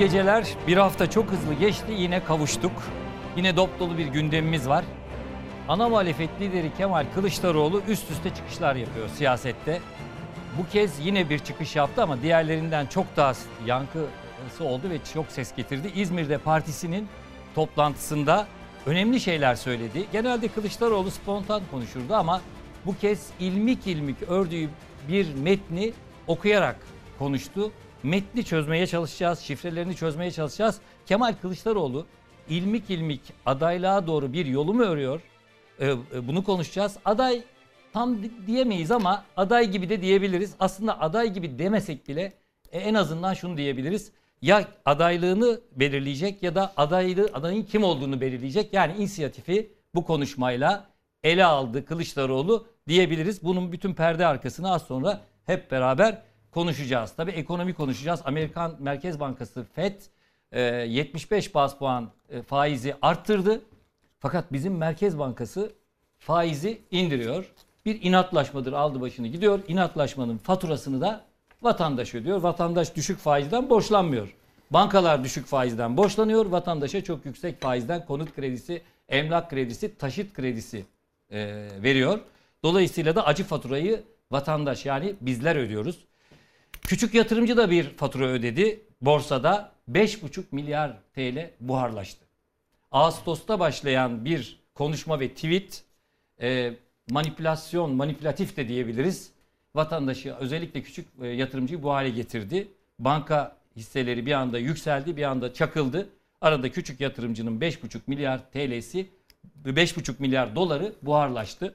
Geceler. Bir hafta çok hızlı geçti. Yine kavuştuk. Yine dop dolu bir gündemimiz var. Ana muhalefet lideri Kemal Kılıçdaroğlu üst üste çıkışlar yapıyor siyasette. Bu kez yine bir çıkış yaptı ama diğerlerinden çok daha yankısı oldu ve çok ses getirdi. İzmir'de partisinin toplantısında önemli şeyler söyledi. Genelde Kılıçdaroğlu spontan konuşurdu ama bu kez ilmik ilmik ördüğü bir metni okuyarak konuştu. Metni çözmeye çalışacağız, şifrelerini çözmeye çalışacağız. Kemal Kılıçdaroğlu ilmik ilmik adaylığa doğru bir yolu mu örüyor? Ee, bunu konuşacağız. Aday tam diyemeyiz ama aday gibi de diyebiliriz. Aslında aday gibi demesek bile e, en azından şunu diyebiliriz. Ya adaylığını belirleyecek ya da adaylı adayın kim olduğunu belirleyecek. Yani inisiyatifi bu konuşmayla ele aldı Kılıçdaroğlu diyebiliriz. Bunun bütün perde arkasını az sonra hep beraber konuşacağız. Tabii ekonomi konuşacağız. Amerikan Merkez Bankası FED 75 e, bas puan e, faizi arttırdı. Fakat bizim Merkez Bankası faizi indiriyor. Bir inatlaşmadır aldı başını gidiyor. İnatlaşmanın faturasını da vatandaş ödüyor. Vatandaş düşük faizden borçlanmıyor. Bankalar düşük faizden borçlanıyor. Vatandaşa çok yüksek faizden konut kredisi, emlak kredisi, taşıt kredisi e, veriyor. Dolayısıyla da acı faturayı vatandaş yani bizler ödüyoruz. Küçük yatırımcı da bir fatura ödedi. Borsada 5,5 milyar TL buharlaştı. Ağustos'ta başlayan bir konuşma ve tweet e, manipülasyon, manipülatif de diyebiliriz. Vatandaşı özellikle küçük e, yatırımcıyı bu hale getirdi. Banka hisseleri bir anda yükseldi, bir anda çakıldı. Arada küçük yatırımcının 5,5 milyar TL'si, 5,5 milyar doları buharlaştı.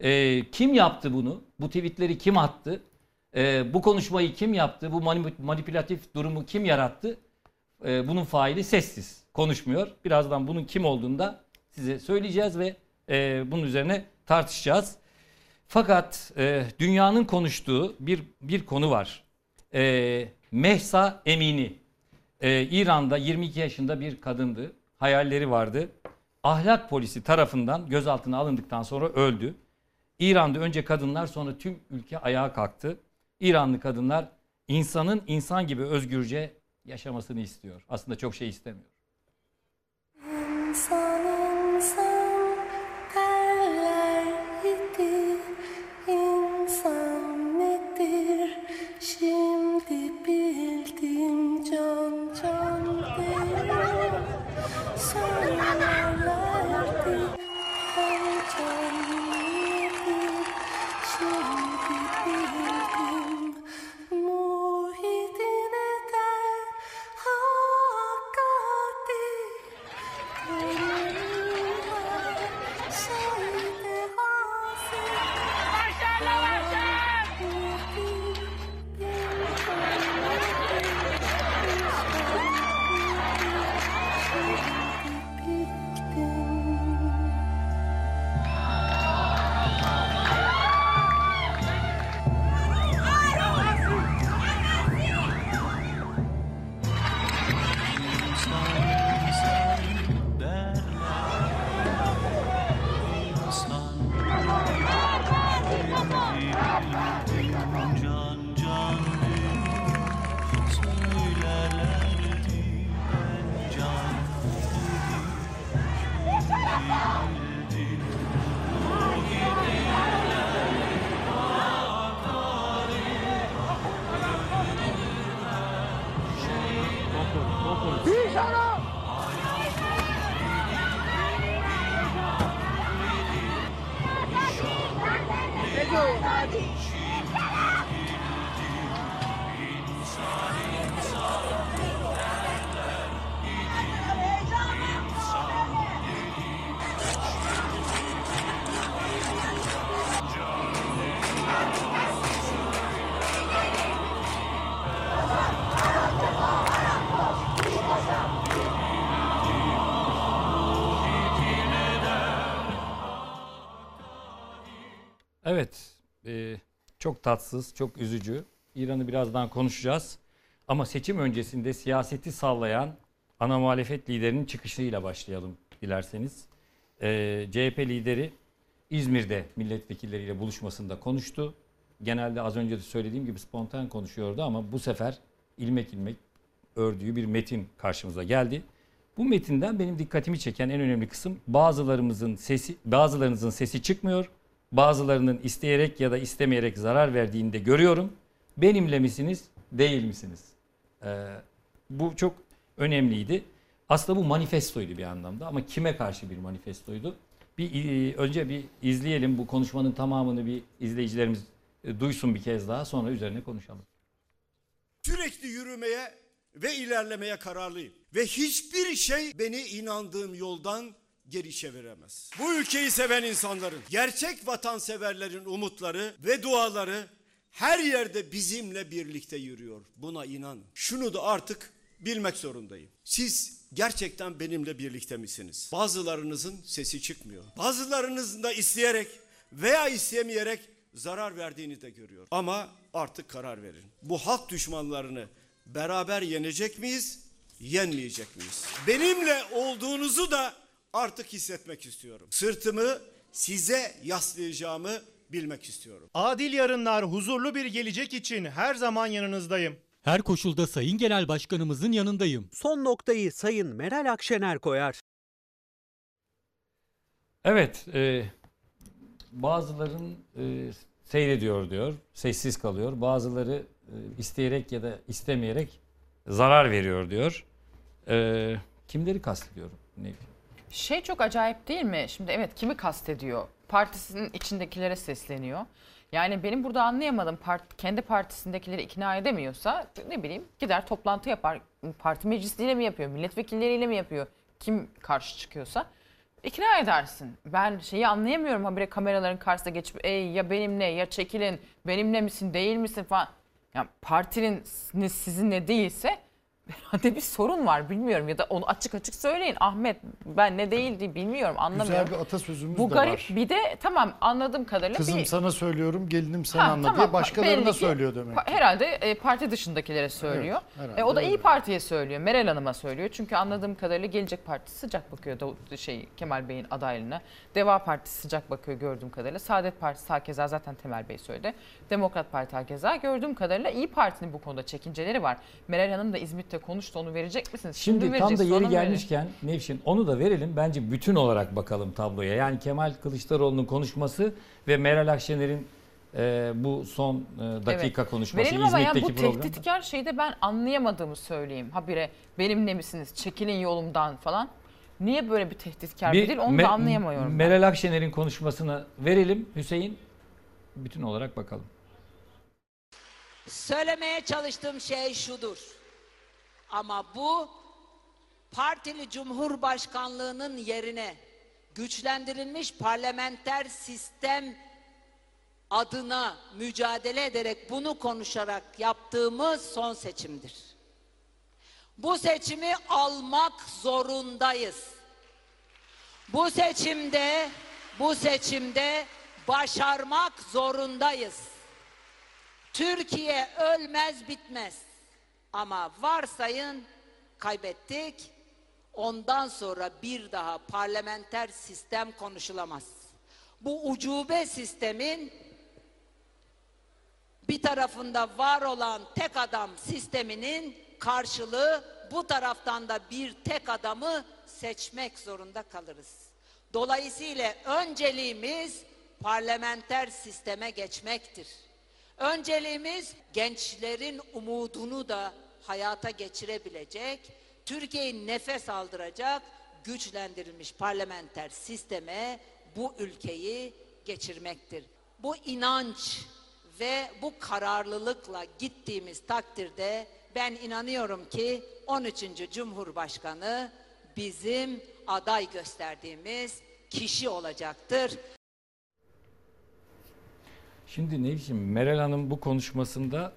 E, kim yaptı bunu? Bu tweetleri kim attı? E, bu konuşmayı kim yaptı? Bu manipülatif durumu kim yarattı? E, bunun faili sessiz, konuşmuyor. Birazdan bunun kim olduğunu da size söyleyeceğiz ve e, bunun üzerine tartışacağız. Fakat e, dünyanın konuştuğu bir bir konu var. E, Mehsa Emini. E, İran'da 22 yaşında bir kadındı. Hayalleri vardı. Ahlak polisi tarafından gözaltına alındıktan sonra öldü. İran'da önce kadınlar sonra tüm ülke ayağa kalktı. İranlı kadınlar insanın insan gibi özgürce yaşamasını istiyor. Aslında çok şey istemiyor. İnsan, çok tatsız, çok üzücü. İran'ı birazdan konuşacağız. Ama seçim öncesinde siyaseti sallayan ana muhalefet liderinin çıkışıyla başlayalım dilerseniz. E, CHP lideri İzmir'de milletvekilleriyle buluşmasında konuştu. Genelde az önce de söylediğim gibi spontan konuşuyordu ama bu sefer ilmek ilmek ördüğü bir metin karşımıza geldi. Bu metinden benim dikkatimi çeken en önemli kısım bazılarımızın sesi bazılarınızın sesi çıkmıyor. Bazılarının isteyerek ya da istemeyerek zarar verdiğini de görüyorum. Benimle misiniz, değil misiniz? Ee, bu çok önemliydi. Aslında bu manifestoydu bir anlamda ama kime karşı bir manifestoydu? Bir e, önce bir izleyelim bu konuşmanın tamamını bir izleyicilerimiz e, duysun bir kez daha sonra üzerine konuşalım. Sürekli yürümeye ve ilerlemeye kararlıyım. Ve hiçbir şey beni inandığım yoldan geri çeviremez. Bu ülkeyi seven insanların, gerçek vatanseverlerin umutları ve duaları her yerde bizimle birlikte yürüyor. Buna inan. Şunu da artık bilmek zorundayım. Siz gerçekten benimle birlikte misiniz? Bazılarınızın sesi çıkmıyor. Bazılarınızın da isteyerek veya istemeyerek zarar verdiğini de görüyorum. Ama artık karar verin. Bu halk düşmanlarını beraber yenecek miyiz, yenmeyecek miyiz? Benimle olduğunuzu da artık hissetmek istiyorum. Sırtımı size yaslayacağımı bilmek istiyorum. Adil yarınlar, huzurlu bir gelecek için her zaman yanınızdayım. Her koşulda Sayın Genel Başkanımızın yanındayım. Son noktayı Sayın Meral Akşener koyar. Evet, e, bazıların e, seyrediyor diyor, sessiz kalıyor. Bazıları e, isteyerek ya da istemeyerek zarar veriyor diyor. E, kimleri kastediyorum? Ne? Şey çok acayip değil mi? Şimdi evet kimi kastediyor? Partisinin içindekilere sesleniyor. Yani benim burada anlayamadım part, kendi partisindekileri ikna edemiyorsa ne bileyim gider toplantı yapar. Parti meclisiyle mi yapıyor? Milletvekilleriyle mi yapıyor? Kim karşı çıkıyorsa ikna edersin. Ben şeyi anlayamıyorum habire kameraların karşısına geçip ey ya benimle ya çekilin benimle misin değil misin falan. Yani partinin sizinle değilse herhalde bir sorun var bilmiyorum ya da onu açık açık söyleyin. Ahmet ben ne değildi bilmiyorum anlamıyorum. Güzel bir atasözümüz Bu de garip var. bir de tamam anladığım kadarıyla Kızım bir... sana söylüyorum, gelinim sen Ha, anla tamam, diye başkalarına belli ki söylüyor demek. pa- Herhalde e, parti dışındakilere söylüyor. Evet, herhalde E, o da öyle. İyi Parti'ye söylüyor. Meral Hanım'a söylüyor. Çünkü anladığım kadarıyla Gelecek Partisi sıcak bakıyor Davut, şey Kemal Bey'in adaylığına. Deva Partisi sıcak bakıyor gördüğüm kadarıyla. Saadet Partisi hakeza zaten Temel Bey söyledi. Demokrat Parti hakeza gördüğüm kadarıyla İyi Parti'nin bu konuda çekinceleri var. Meral Hanım da İzmit'te konuştu. Onu verecek misiniz? Şimdi mi tam da yeri gelmişken Nevşin onu da verelim. Bence bütün olarak bakalım tabloya. Yani Kemal Kılıçdaroğlu'nun konuşması ve Meral Akşener'in e, bu son e, dakika Evet. konuşması Verelim ama yani İzmit'teki bu programda. tehditkar şeyde ben anlayamadığımı söyleyeyim. Habire benimle misiniz çekilin yolumdan falan. Niye böyle bir tehditkar bir, dil onu Me- da anlayamıyorum. ben. Meral Akşener'in konuşmasını verelim Hüseyin. Bütün olarak bakalım. Söylemeye çalıştığım şey şudur. Ama bu partili cumhurbaşkanlığının yerine güçlendirilmiş parlamenter sistem adına mücadele ederek bunu konuşarak yaptığımız son seçimdir. Bu seçimi almak zorundayız. Bu seçimde bu seçimde başarmak zorundayız. Türkiye ölmez bitmez. Ama varsayın kaybettik. Ondan sonra bir daha parlamenter sistem konuşulamaz. Bu ucube sistemin bir tarafında var olan tek adam sisteminin karşılığı bu taraftan da bir tek adamı seçmek zorunda kalırız. Dolayısıyla önceliğimiz parlamenter sisteme geçmektir. Önceliğimiz gençlerin umudunu da hayata geçirebilecek, Türkiye'yi nefes aldıracak güçlendirilmiş parlamenter sisteme bu ülkeyi geçirmektir. Bu inanç ve bu kararlılıkla gittiğimiz takdirde ben inanıyorum ki 13. Cumhurbaşkanı bizim aday gösterdiğimiz kişi olacaktır. Şimdi ne biçim Meral Hanım bu konuşmasında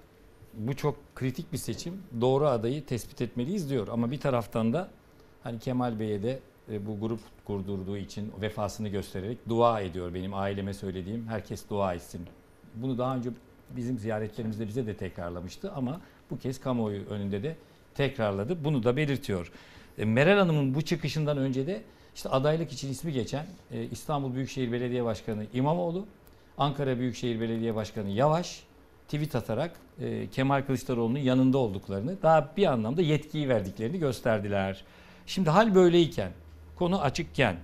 bu çok kritik bir seçim. Doğru adayı tespit etmeliyiz diyor. Ama bir taraftan da hani Kemal Bey'e de e, bu grup kurdurduğu için vefasını göstererek dua ediyor. Benim aileme söylediğim herkes dua etsin. Bunu daha önce bizim ziyaretlerimizde bize de tekrarlamıştı ama bu kez kamuoyu önünde de tekrarladı. Bunu da belirtiyor. E, Meral Hanım'ın bu çıkışından önce de işte adaylık için ismi geçen e, İstanbul Büyükşehir Belediye Başkanı İmamoğlu, Ankara Büyükşehir Belediye Başkanı Yavaş, tweet atarak e, Kemal Kılıçdaroğlu'nun yanında olduklarını, daha bir anlamda yetkiyi verdiklerini gösterdiler. Şimdi hal böyleyken, konu açıkken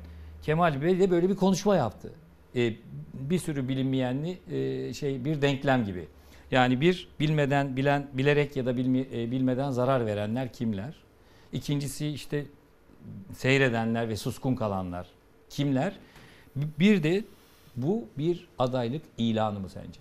Kemal Bey de böyle bir konuşma yaptı. E, bir sürü bilinmeyenli e, şey bir denklem gibi. Yani bir bilmeden bilen bilerek ya da bilmi, e, bilmeden zarar verenler kimler? İkincisi işte seyredenler ve suskun kalanlar kimler? Bir de bu bir adaylık ilanı mı sence?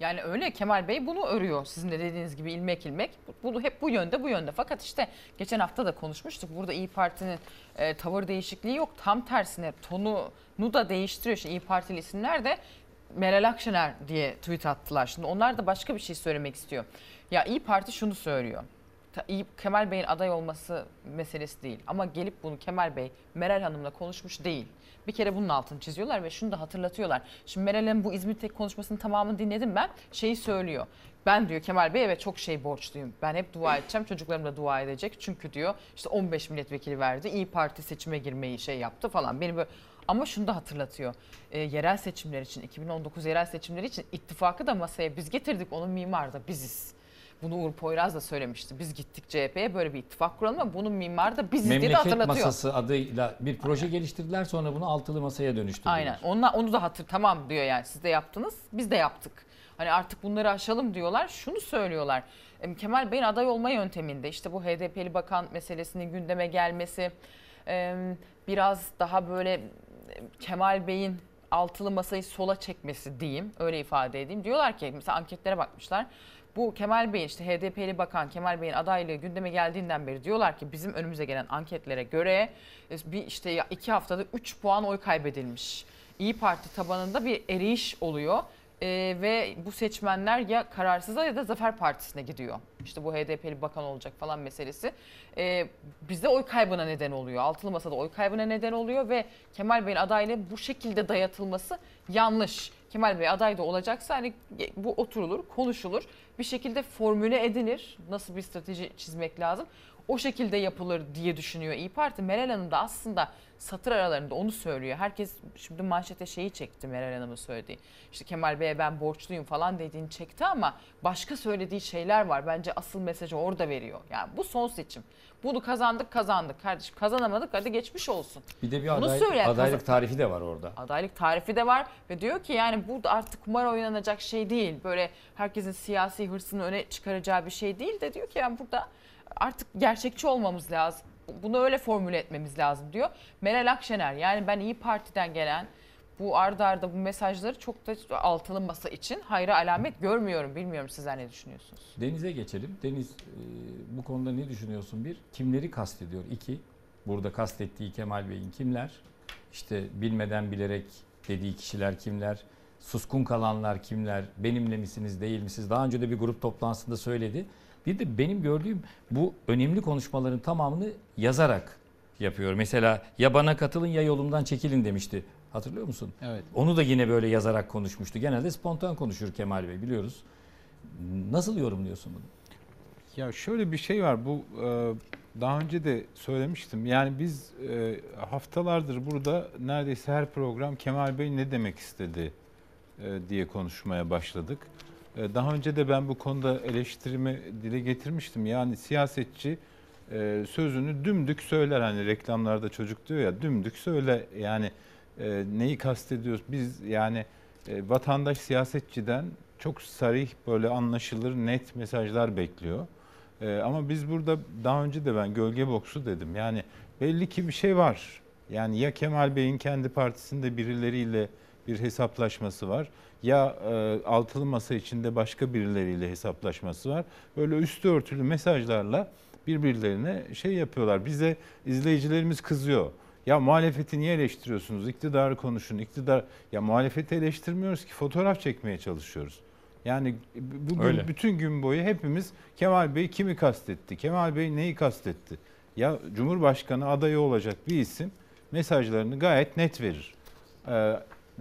Yani öyle Kemal Bey bunu örüyor. Sizin de dediğiniz gibi ilmek ilmek. Bunu hep bu yönde bu yönde. Fakat işte geçen hafta da konuşmuştuk. Burada İyi Parti'nin e, tavır değişikliği yok. Tam tersine tonunu da değiştiriyor. Şimdi İyi Partili isimler de Meral Akşener diye tweet attılar. Şimdi onlar da başka bir şey söylemek istiyor. Ya İyi Parti şunu söylüyor. İyi, Kemal Bey'in aday olması meselesi değil. Ama gelip bunu Kemal Bey Meral Hanım'la konuşmuş değil. Bir kere bunun altını çiziyorlar ve şunu da hatırlatıyorlar. Şimdi Meral'in bu İzmir Tek konuşmasının tamamını dinledim ben. Şeyi söylüyor. Ben diyor Kemal Bey'e evet çok şey borçluyum. Ben hep dua edeceğim. Çocuklarım da dua edecek. Çünkü diyor işte 15 milletvekili verdi. İyi Parti seçime girmeyi şey yaptı falan. Beni böyle ama şunu da hatırlatıyor. E, yerel seçimler için 2019 yerel seçimleri için ittifakı da masaya biz getirdik. Onun mimarı da biziz. Bunu Uğur Poyraz da söylemişti. Biz gittik CHP'ye böyle bir ittifak kuralım ama bunun mimarı da biziz diye de Memleket hatırlatıyor. Masası adıyla bir proje geliştirdiler sonra bunu altılı masaya dönüştürdüler. Aynen. Onunla, onu da hatır tamam diyor yani siz de yaptınız biz de yaptık. Hani artık bunları aşalım diyorlar. Şunu söylüyorlar. Em, Kemal Bey'in aday olma yönteminde işte bu HDP'li bakan meselesinin gündeme gelmesi biraz daha böyle em, Kemal Bey'in altılı masayı sola çekmesi diyeyim öyle ifade edeyim. Diyorlar ki mesela anketlere bakmışlar. Bu Kemal Bey'in işte HDP'li bakan Kemal Bey'in adaylığı gündeme geldiğinden beri diyorlar ki bizim önümüze gelen anketlere göre e, bir işte iki haftada 3 puan oy kaybedilmiş. İyi Parti tabanında bir eriş oluyor. Ee, ve bu seçmenler ya kararsıza ya da Zafer Partisi'ne gidiyor. İşte bu HDP'li bakan olacak falan meselesi. Ee, bizde oy kaybına neden oluyor. Altılı Masa'da oy kaybına neden oluyor ve Kemal Bey'in adaylığı bu şekilde dayatılması yanlış. Kemal Bey aday da olacaksa hani bu oturulur, konuşulur. Bir şekilde formüle edilir. Nasıl bir strateji çizmek lazım. O şekilde yapılır diye düşünüyor İyi Parti. Meral Hanım da aslında satır aralarında onu söylüyor. Herkes şimdi manşete şeyi çekti Meral Hanım'ın söylediği. İşte Kemal Bey'e ben borçluyum falan dediğini çekti ama başka söylediği şeyler var. Bence asıl mesajı orada veriyor. Yani bu son seçim. Bunu kazandık kazandık kardeşim. Kazanamadık hadi geçmiş olsun. Bir de bir Bunu aday, söyleyen adaylık kazan- tarifi de var orada. Adaylık tarifi de var ve diyor ki yani bu da artık kumar oynanacak şey değil. Böyle herkesin siyasi hırsını öne çıkaracağı bir şey değil de diyor ki yani burada artık gerçekçi olmamız lazım. Bunu öyle formüle etmemiz lazım diyor. Meral Akşener yani ben İyi Parti'den gelen bu ardarda arda bu mesajları çok da altılı masa için hayra alamet görmüyorum. Bilmiyorum sizler ne düşünüyorsunuz? Deniz'e geçelim. Deniz e, bu konuda ne düşünüyorsun? Bir, kimleri kastediyor? İki, burada kastettiği Kemal Bey'in kimler? İşte bilmeden bilerek dediği kişiler kimler? Suskun kalanlar kimler? Benimle misiniz, değil misiniz? Daha önce de bir grup toplantısında söyledi. Bir de benim gördüğüm bu önemli konuşmaların tamamını yazarak yapıyor. Mesela ya bana katılın ya yolumdan çekilin demişti. Hatırlıyor musun? Evet. Onu da yine böyle yazarak konuşmuştu. Genelde spontan konuşur Kemal Bey biliyoruz. Nasıl yorumluyorsun bunu? Ya şöyle bir şey var. Bu e, daha önce de söylemiştim. Yani biz e, haftalardır burada neredeyse her program Kemal Bey ne demek istedi e, diye konuşmaya başladık. E, Daha önce de ben bu konuda eleştirimi dile getirmiştim. Yani siyasetçi e, sözünü dümdük söyler. Hani reklamlarda çocuk diyor ya dümdük söyle. Yani e, neyi kastediyoruz? Biz yani e, vatandaş siyasetçiden çok sarih böyle anlaşılır net mesajlar bekliyor. Ama biz burada daha önce de ben gölge boksu dedim. Yani belli ki bir şey var. Yani ya Kemal Bey'in kendi partisinde birileriyle bir hesaplaşması var ya e, altılı masa içinde başka birileriyle hesaplaşması var. Böyle üstü örtülü mesajlarla birbirlerine şey yapıyorlar. Bize izleyicilerimiz kızıyor. Ya muhalefeti niye eleştiriyorsunuz? İktidarı konuşun. İktidar ya muhalefeti eleştirmiyoruz ki fotoğraf çekmeye çalışıyoruz. Yani bugün Öyle. bütün gün boyu hepimiz Kemal Bey kimi kastetti? Kemal Bey neyi kastetti? Ya Cumhurbaşkanı adayı olacak bir isim mesajlarını gayet net verir. Ee,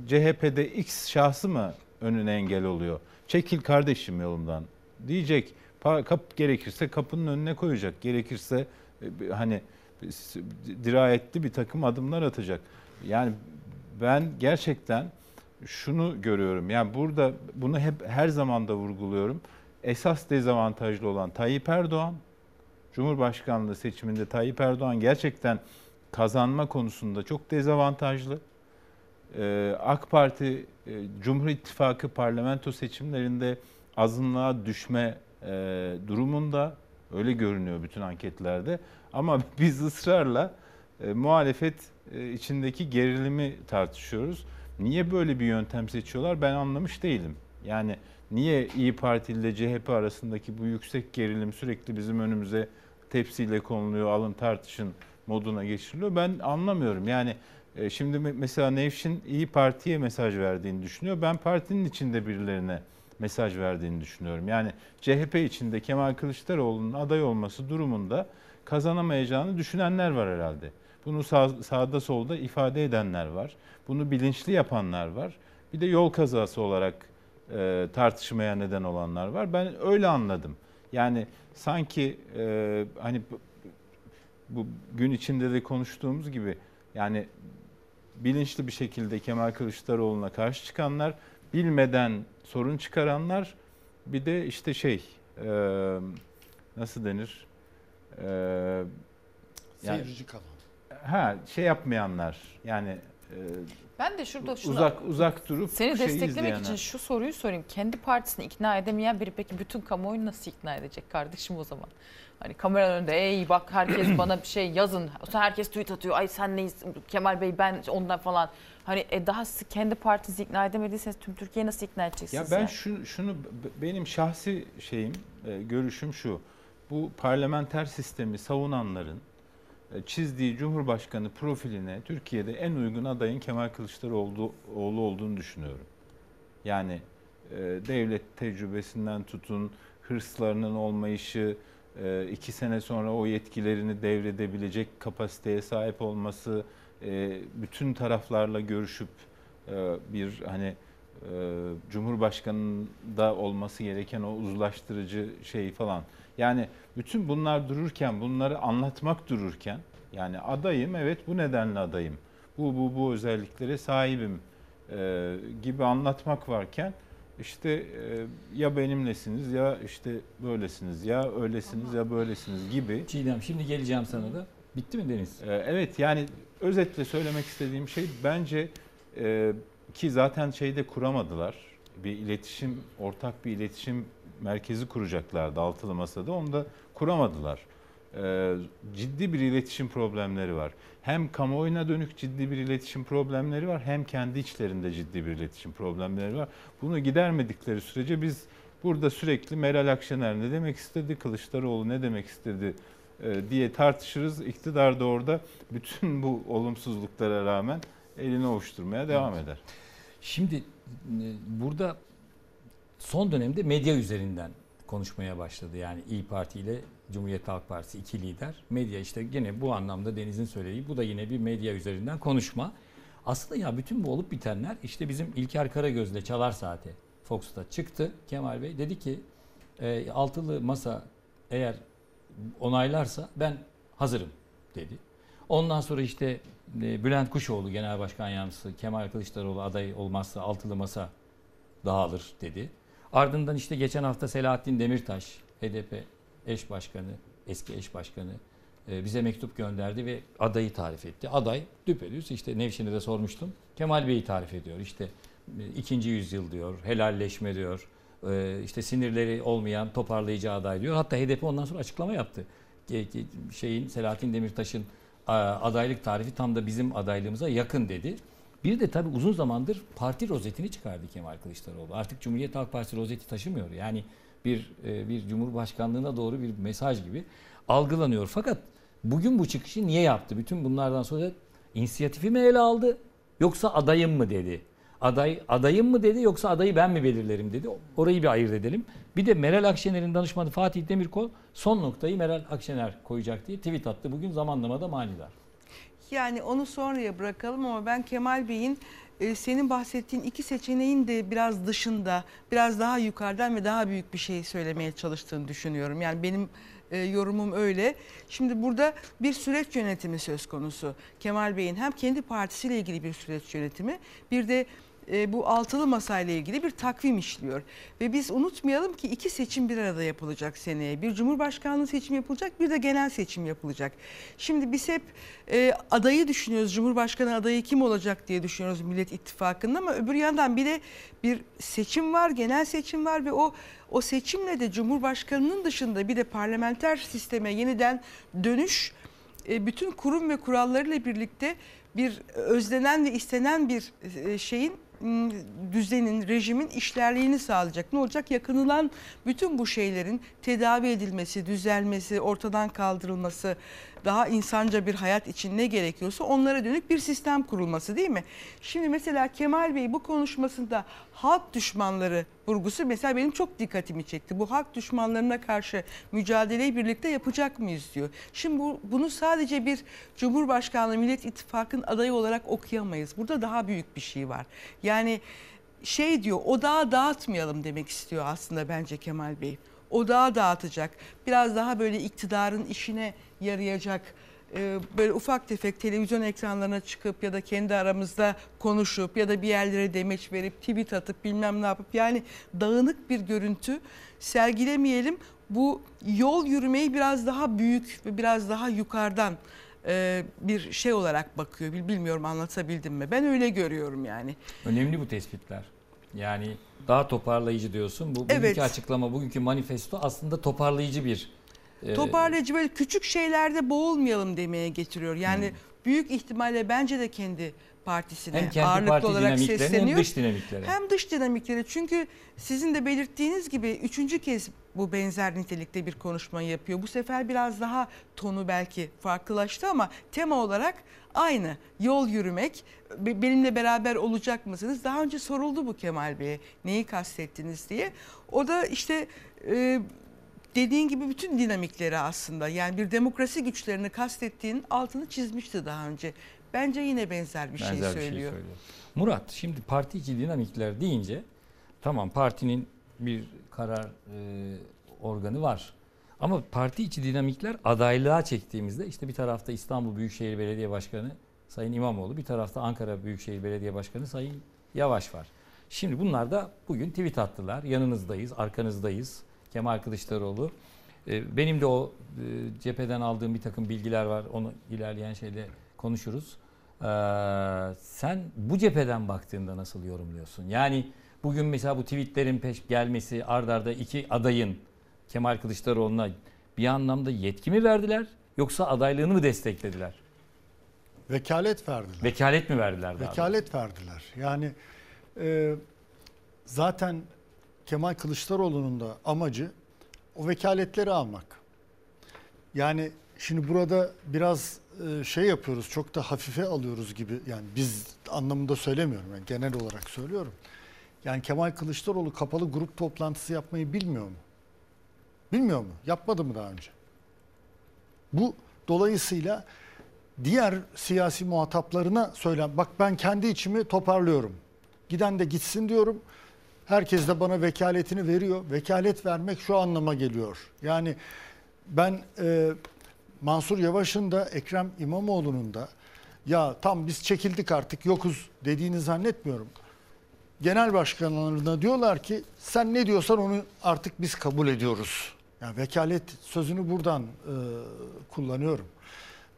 CHP'de X şahsı mı önüne engel oluyor? Çekil kardeşim yolumdan diyecek. Kap gerekirse kapının önüne koyacak. Gerekirse e, hani dirayetli bir takım adımlar atacak. Yani ben gerçekten şunu görüyorum. Yani burada bunu hep her zaman da vurguluyorum. Esas dezavantajlı olan Tayyip Erdoğan. Cumhurbaşkanlığı seçiminde Tayyip Erdoğan gerçekten kazanma konusunda çok dezavantajlı. Ee, AK Parti e, Cumhur İttifakı parlamento seçimlerinde azınlığa düşme e, durumunda öyle görünüyor bütün anketlerde. Ama biz ısrarla e, muhalefet içindeki gerilimi tartışıyoruz. Niye böyle bir yöntem seçiyorlar ben anlamış değilim. Yani niye İyi Parti ile CHP arasındaki bu yüksek gerilim sürekli bizim önümüze tepsiyle konuluyor, alın tartışın moduna geçiriliyor ben anlamıyorum. Yani şimdi me- mesela Nevşin İyi Parti'ye mesaj verdiğini düşünüyor. Ben partinin içinde birilerine mesaj verdiğini düşünüyorum. Yani CHP içinde Kemal Kılıçdaroğlu'nun aday olması durumunda kazanamayacağını düşünenler var herhalde. Bunu sağ, sağda solda ifade edenler var. Bunu bilinçli yapanlar var. Bir de yol kazası olarak e, tartışmaya neden olanlar var. Ben öyle anladım. Yani sanki e, hani bu- bu gün içinde de konuştuğumuz gibi yani bilinçli bir şekilde Kemal Kılıçdaroğlu'na karşı çıkanlar, bilmeden sorun çıkaranlar, bir de işte şey e, nasıl denir? E, yani- Seyirci kalan. ha şey yapmayanlar yani e, Ben de şurada şunu uzak uzak durup Seni şeyi desteklemek izleyenler. için şu soruyu sorayım. Kendi partisini ikna edemeyen biri peki bütün kamuoyunu nasıl ikna edecek kardeşim o zaman? Hani kamera önünde ey bak herkes bana bir şey yazın. Herkes tweet atıyor. Ay sen neyiz Kemal Bey ben ondan falan. Hani e, daha siz kendi partinizi ikna edemediyseniz tüm Türkiye'yi nasıl ikna Ya edeceksiniz? ben yani? şu, şunu b- benim şahsi şeyim, e, görüşüm şu. Bu parlamenter sistemi savunanların çizdiği Cumhurbaşkanı profiline Türkiye'de en uygun adayın Kemal Kılıçdaroğlu oğlu olduğunu düşünüyorum. Yani e, devlet tecrübesinden tutun, hırslarının olmayışı, e, iki sene sonra o yetkilerini devredebilecek kapasiteye sahip olması, e, bütün taraflarla görüşüp e, bir hani e, Cumhurbaşkanı'nda olması gereken o uzlaştırıcı şey falan. Yani bütün bunlar dururken, bunları anlatmak dururken yani adayım evet bu nedenle adayım. Bu bu bu özelliklere sahibim e, gibi anlatmak varken işte e, ya benimlesiniz ya işte böylesiniz ya öylesiniz ya böylesiniz gibi. Çiğdem şimdi geleceğim sana da. Bitti mi Deniz? Ee, Evet yani özetle söylemek istediğim şey bence e, ki zaten şeyde kuramadılar. Bir iletişim, ortak bir iletişim merkezi kuracaklardı altılı masada. Onu da kuramadılar. Ee, ciddi bir iletişim problemleri var. Hem kamuoyuna dönük ciddi bir iletişim problemleri var hem kendi içlerinde ciddi bir iletişim problemleri var. Bunu gidermedikleri sürece biz burada sürekli Meral Akşener ne demek istedi, Kılıçdaroğlu ne demek istedi e, diye tartışırız. İktidar da orada bütün bu olumsuzluklara rağmen elini ovuşturmaya devam eder. Şimdi e, burada son dönemde medya üzerinden konuşmaya başladı. Yani İyi Parti ile Cumhuriyet Halk Partisi iki lider. Medya işte gene bu anlamda Deniz'in söylediği bu da yine bir medya üzerinden konuşma. Aslında ya bütün bu olup bitenler işte bizim İlker Karagöz'le Çalar Saati Fox'ta çıktı. Kemal Bey dedi ki e, altılı masa eğer onaylarsa ben hazırım dedi. Ondan sonra işte e, Bülent Kuşoğlu Genel Başkan Yardımcısı Kemal Kılıçdaroğlu aday olmazsa altılı masa dağılır dedi. Ardından işte geçen hafta Selahattin Demirtaş HDP eş başkanı, eski eş başkanı e, bize mektup gönderdi ve adayı tarif etti. Aday düpedüz işte Nevşin'e de sormuştum. Kemal Bey'i tarif ediyor. İşte e, ikinci yüzyıl diyor, helalleşme diyor. e, işte sinirleri olmayan toparlayıcı aday diyor. Hatta HDP ondan sonra açıklama yaptı. Şeyin Selahattin Demirtaş'ın adaylık tarifi tam da bizim adaylığımıza yakın dedi. Bir de tabii uzun zamandır parti rozetini çıkardı Kemal Kılıçdaroğlu. Artık Cumhuriyet Halk Partisi rozeti taşımıyor. Yani bir e, bir cumhurbaşkanlığına doğru bir mesaj gibi algılanıyor. Fakat bugün bu çıkışı niye yaptı? Bütün bunlardan sonra inisiyatifi mi ele aldı yoksa adayım mı dedi? Aday adayım mı dedi yoksa adayı ben mi belirlerim dedi. Orayı bir ayırt edelim. Bir de Meral Akşener'in danışmanı Fatih Demirkol son noktayı Meral Akşener koyacak diye tweet attı. Bugün zamanlamada manidar. Yani onu sonraya bırakalım ama ben Kemal Bey'in e, senin bahsettiğin iki seçeneğin de biraz dışında, biraz daha yukarıdan ve daha büyük bir şey söylemeye çalıştığını düşünüyorum. Yani benim e, yorumum öyle. Şimdi burada bir süreç yönetimi söz konusu. Kemal Bey'in hem kendi partisiyle ilgili bir süreç yönetimi, bir de e, bu altılı masayla ilgili bir takvim işliyor. Ve biz unutmayalım ki iki seçim bir arada yapılacak seneye. Bir cumhurbaşkanlığı seçimi yapılacak bir de genel seçim yapılacak. Şimdi biz hep e, adayı düşünüyoruz. Cumhurbaşkanı adayı kim olacak diye düşünüyoruz Millet İttifakı'nın ama öbür yandan bir de bir seçim var, genel seçim var ve o o seçimle de Cumhurbaşkanı'nın dışında bir de parlamenter sisteme yeniden dönüş e, bütün kurum ve kurallarıyla birlikte bir özlenen ve istenen bir e, şeyin düzenin, rejimin işlerliğini sağlayacak. Ne olacak? Yakınılan bütün bu şeylerin tedavi edilmesi, düzelmesi, ortadan kaldırılması, daha insanca bir hayat için ne gerekiyorsa onlara dönük bir sistem kurulması değil mi? Şimdi mesela Kemal Bey bu konuşmasında halk düşmanları vurgusu mesela benim çok dikkatimi çekti. Bu halk düşmanlarına karşı mücadeleyi birlikte yapacak mıyız diyor. Şimdi bu, bunu sadece bir Cumhurbaşkanlığı Millet İttifakı'nın adayı olarak okuyamayız. Burada daha büyük bir şey var. Yani şey diyor odağı dağıtmayalım demek istiyor aslında bence Kemal Bey. Odağı dağıtacak. Biraz daha böyle iktidarın işine yarayacak e, böyle ufak tefek televizyon ekranlarına çıkıp ya da kendi aramızda konuşup ya da bir yerlere demeç verip tweet atıp bilmem ne yapıp yani dağınık bir görüntü sergilemeyelim. Bu yol yürümeyi biraz daha büyük ve biraz daha yukarıdan e, bir şey olarak bakıyor. Bil- Bilmiyorum anlatabildim mi? Ben öyle görüyorum yani. Önemli bu tespitler. Yani daha toparlayıcı diyorsun. Bu bugünkü Evet. açıklama, bugünkü manifesto aslında toparlayıcı bir e, Toparlayıcı böyle küçük şeylerde boğulmayalım demeye getiriyor. Yani büyük ihtimalle bence de kendi partisine hem kendi ağırlıklı parti olarak dinamiklerine hem sesleniyor. dış dinamikleri. Hem dış dinamikleri çünkü sizin de belirttiğiniz gibi üçüncü kez bu benzer nitelikte bir konuşma yapıyor. Bu sefer biraz daha tonu belki farklılaştı ama tema olarak aynı. Yol yürümek, be- benimle beraber olacak mısınız? Daha önce soruldu bu Kemal Bey'e neyi kastettiniz diye. O da işte e, dediğin gibi bütün dinamikleri aslında yani bir demokrasi güçlerini kastettiğinin altını çizmişti daha önce. Bence yine benzer bir şey Benzer söylüyor. Murat şimdi parti içi dinamikler deyince tamam partinin bir karar e, organı var. Ama parti içi dinamikler adaylığa çektiğimizde işte bir tarafta İstanbul Büyükşehir Belediye Başkanı Sayın İmamoğlu, bir tarafta Ankara Büyükşehir Belediye Başkanı Sayın Yavaş var. Şimdi bunlar da bugün tweet attılar. Yanınızdayız, arkanızdayız. Kemal Kılıçdaroğlu. E, benim de o e, cepheden aldığım bir takım bilgiler var. Onu ilerleyen şeyde konuşuruz. Ee, sen bu cepheden baktığında nasıl yorumluyorsun? Yani bugün mesela bu tweetlerin peş gelmesi ard arda iki adayın Kemal Kılıçdaroğlu'na bir anlamda yetki mi verdiler yoksa adaylığını mı desteklediler? Vekalet verdiler. Vekalet mi verdiler daha? Vekalet verdiler. Yani e, zaten Kemal Kılıçdaroğlu'nun da amacı o vekaletleri almak. Yani şimdi burada biraz e, şey yapıyoruz, çok da hafife alıyoruz gibi. Yani biz anlamında söylemiyorum, yani genel olarak söylüyorum. Yani Kemal Kılıçdaroğlu kapalı grup toplantısı yapmayı bilmiyor mu? Bilmiyor mu? Yapmadı mı daha önce? Bu dolayısıyla diğer siyasi muhataplarına söyle bak ben kendi içimi toparlıyorum. Giden de gitsin diyorum. Herkes de bana vekaletini veriyor. Vekalet vermek şu anlama geliyor. Yani ben e, Mansur Yavaş'ın da Ekrem İmamoğlu'nun da ya tam biz çekildik artık yokuz dediğini zannetmiyorum. Genel başkanlarına diyorlar ki sen ne diyorsan onu artık biz kabul ediyoruz. Yani vekalet sözünü buradan e, kullanıyorum.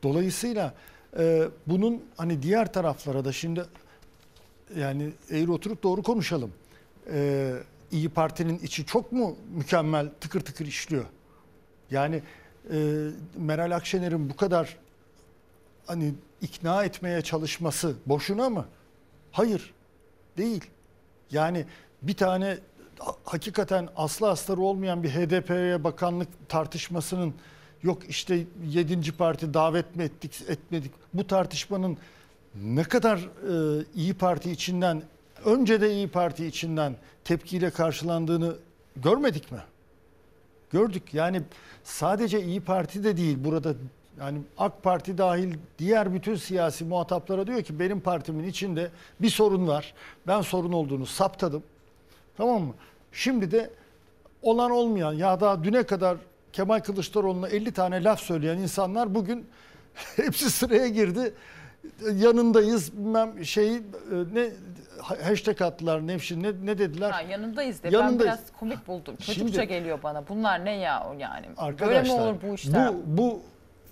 Dolayısıyla e, bunun hani diğer taraflara da şimdi yani eğri oturup doğru konuşalım. E, İyi Parti'nin içi çok mu mükemmel tıkır tıkır işliyor? Yani e, Meral Akşener'in bu kadar hani ikna etmeye çalışması boşuna mı? Hayır, değil. Yani bir tane hakikaten aslı astarı olmayan bir HDP'ye bakanlık tartışmasının yok işte 7. parti davet mi ettik etmedik bu tartışmanın ne kadar e, İyi Parti içinden önce de İyi Parti içinden tepkiyle karşılandığını görmedik mi? Gördük. Yani sadece İyi Parti de değil burada yani AK Parti dahil diğer bütün siyasi muhataplara diyor ki benim partimin içinde bir sorun var. Ben sorun olduğunu saptadım. Tamam mı? Şimdi de olan olmayan ya daha düne kadar Kemal Kılıçdaroğlu'na 50 tane laf söyleyen insanlar bugün hepsi sıraya girdi. yanındayız bilmem şeyi e, ne hashtag attılar Nevşin ne, ne dediler? Ha, yanındayız de ben Yanındayız. biraz komik buldum. Çocukça Şimdi- geliyor bana. Bunlar ne ya yani? Böyle mi olur bu işler? Bu, bu,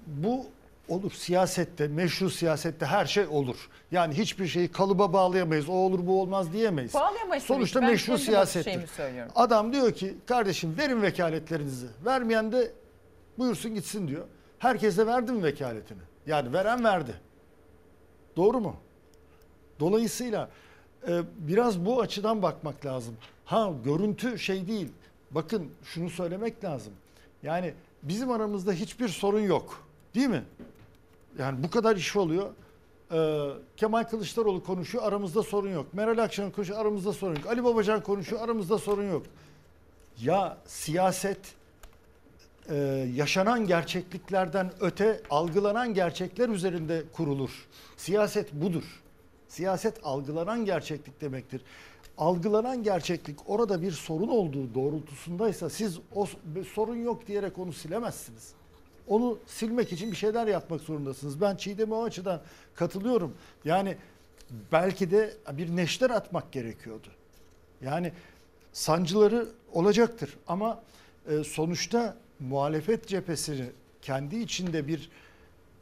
bu olur siyasette, meşru siyasette her şey olur. Yani hiçbir şeyi kalıba bağlayamayız. O olur bu olmaz diyemeyiz. Bağlayamayız Sonuçta. Ben meşru siyasettir. Adam diyor ki kardeşim verin vekaletlerinizi. Vermeyen de buyursun gitsin diyor. Herkese verdi mi vekaletini? Yani veren verdi. Doğru mu? Dolayısıyla e, biraz bu açıdan bakmak lazım. Ha görüntü şey değil. Bakın şunu söylemek lazım. Yani bizim aramızda hiçbir sorun yok. Değil mi? Yani bu kadar iş oluyor. Ee, Kemal Kılıçdaroğlu konuşuyor aramızda sorun yok. Meral Akşener konuşuyor aramızda sorun yok. Ali Babacan konuşuyor aramızda sorun yok. Ya siyaset e, yaşanan gerçekliklerden öte algılanan gerçekler üzerinde kurulur. Siyaset budur. Siyaset algılanan gerçeklik demektir. Algılanan gerçeklik orada bir sorun olduğu doğrultusundaysa siz o sorun yok diyerek onu silemezsiniz. Onu silmek için bir şeyler yapmak zorundasınız. Ben Çiğdem'e o açıdan katılıyorum. Yani belki de bir neşter atmak gerekiyordu. Yani sancıları olacaktır ama e, sonuçta muhalefet cephesini kendi içinde bir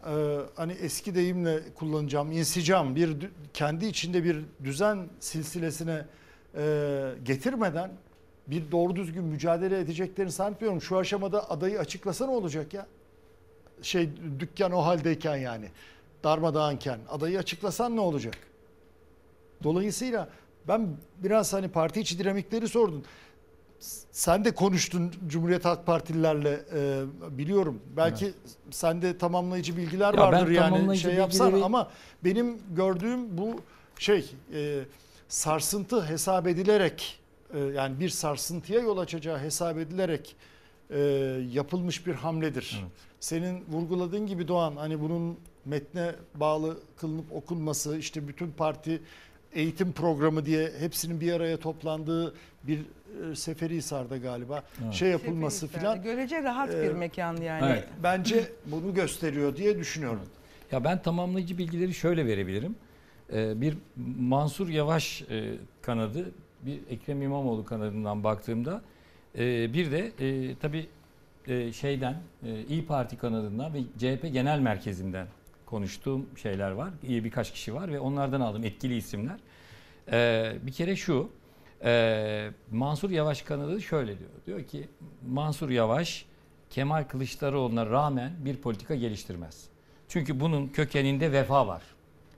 e, hani eski deyimle kullanacağım insicam bir kendi içinde bir düzen silsilesine e, getirmeden bir doğru düzgün mücadele edeceklerini sanmıyorum. Şu aşamada adayı açıklasa ne olacak ya? Şey dükkan o haldeyken yani darmadağınken adayı açıklasan ne olacak? Dolayısıyla ben biraz hani parti içi dinamikleri sordun. Sen de konuştun Cumhuriyet Halk Partililerle e, biliyorum. Belki sende tamamlayıcı bilgiler Ya vardır yani şey yapsan bilgileri- ama benim gördüğüm bu şey e, sarsıntı hesap edilerek e, yani bir sarsıntıya yol açacağı hesap edilerek e, yapılmış bir hamledir. Senin vurguladığın gibi Doğan hani bunun metne bağlı kılınıp okunması işte bütün parti eğitim programı diye hepsinin bir araya toplandığı bir e, Seferihisar'da galiba şey yapılması filan Görece rahat bir Ee, mekan yani. Evet. bence bunu gösteriyor diye düşünüyorum. Ya ben tamamlayıcı bilgileri şöyle verebilirim. Ee, bir Mansur Yavaş e, kanadı, bir Ekrem İmamoğlu kanadından baktığımda e, bir de e, tabii e, şeyden e, İyi Parti kanadından ve CHP Genel Merkezi'nden konuştuğum şeyler var. İyi birkaç kişi var ve onlardan aldım etkili isimler. Ee, bir kere şu, e, Mansur Yavaş kanadı şöyle diyor. Diyor ki Mansur Yavaş Kemal Kılıçdaroğlu'na rağmen bir politika geliştirmez. Çünkü bunun kökeninde vefa var.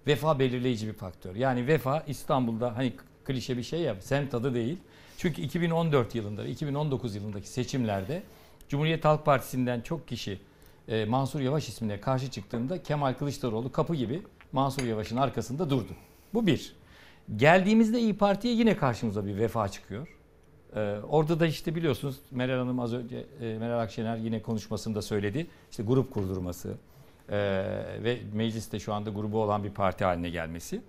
Vefa belirleyici bir faktör. Yani vefa İstanbul'da hani klişe bir şey ya semt adı değil. Çünkü 2014 yılında, 2019 yılındaki seçimlerde Cumhuriyet Halk Partisi'nden çok kişi e, Mansur Yavaş ismine karşı çıktığında Kemal Kılıçdaroğlu kapı gibi Mansur Yavaş'ın arkasında durdu. Bu bir. Geldiğimizde İyi Parti'ye yine karşımıza bir vefa çıkıyor. Ee, orada da işte biliyorsunuz Meral Hanım az önce e, Meral Akşener yine konuşmasında söyledi. İşte grup kurdurması e, ve mecliste şu anda grubu olan bir parti haline gelmesi.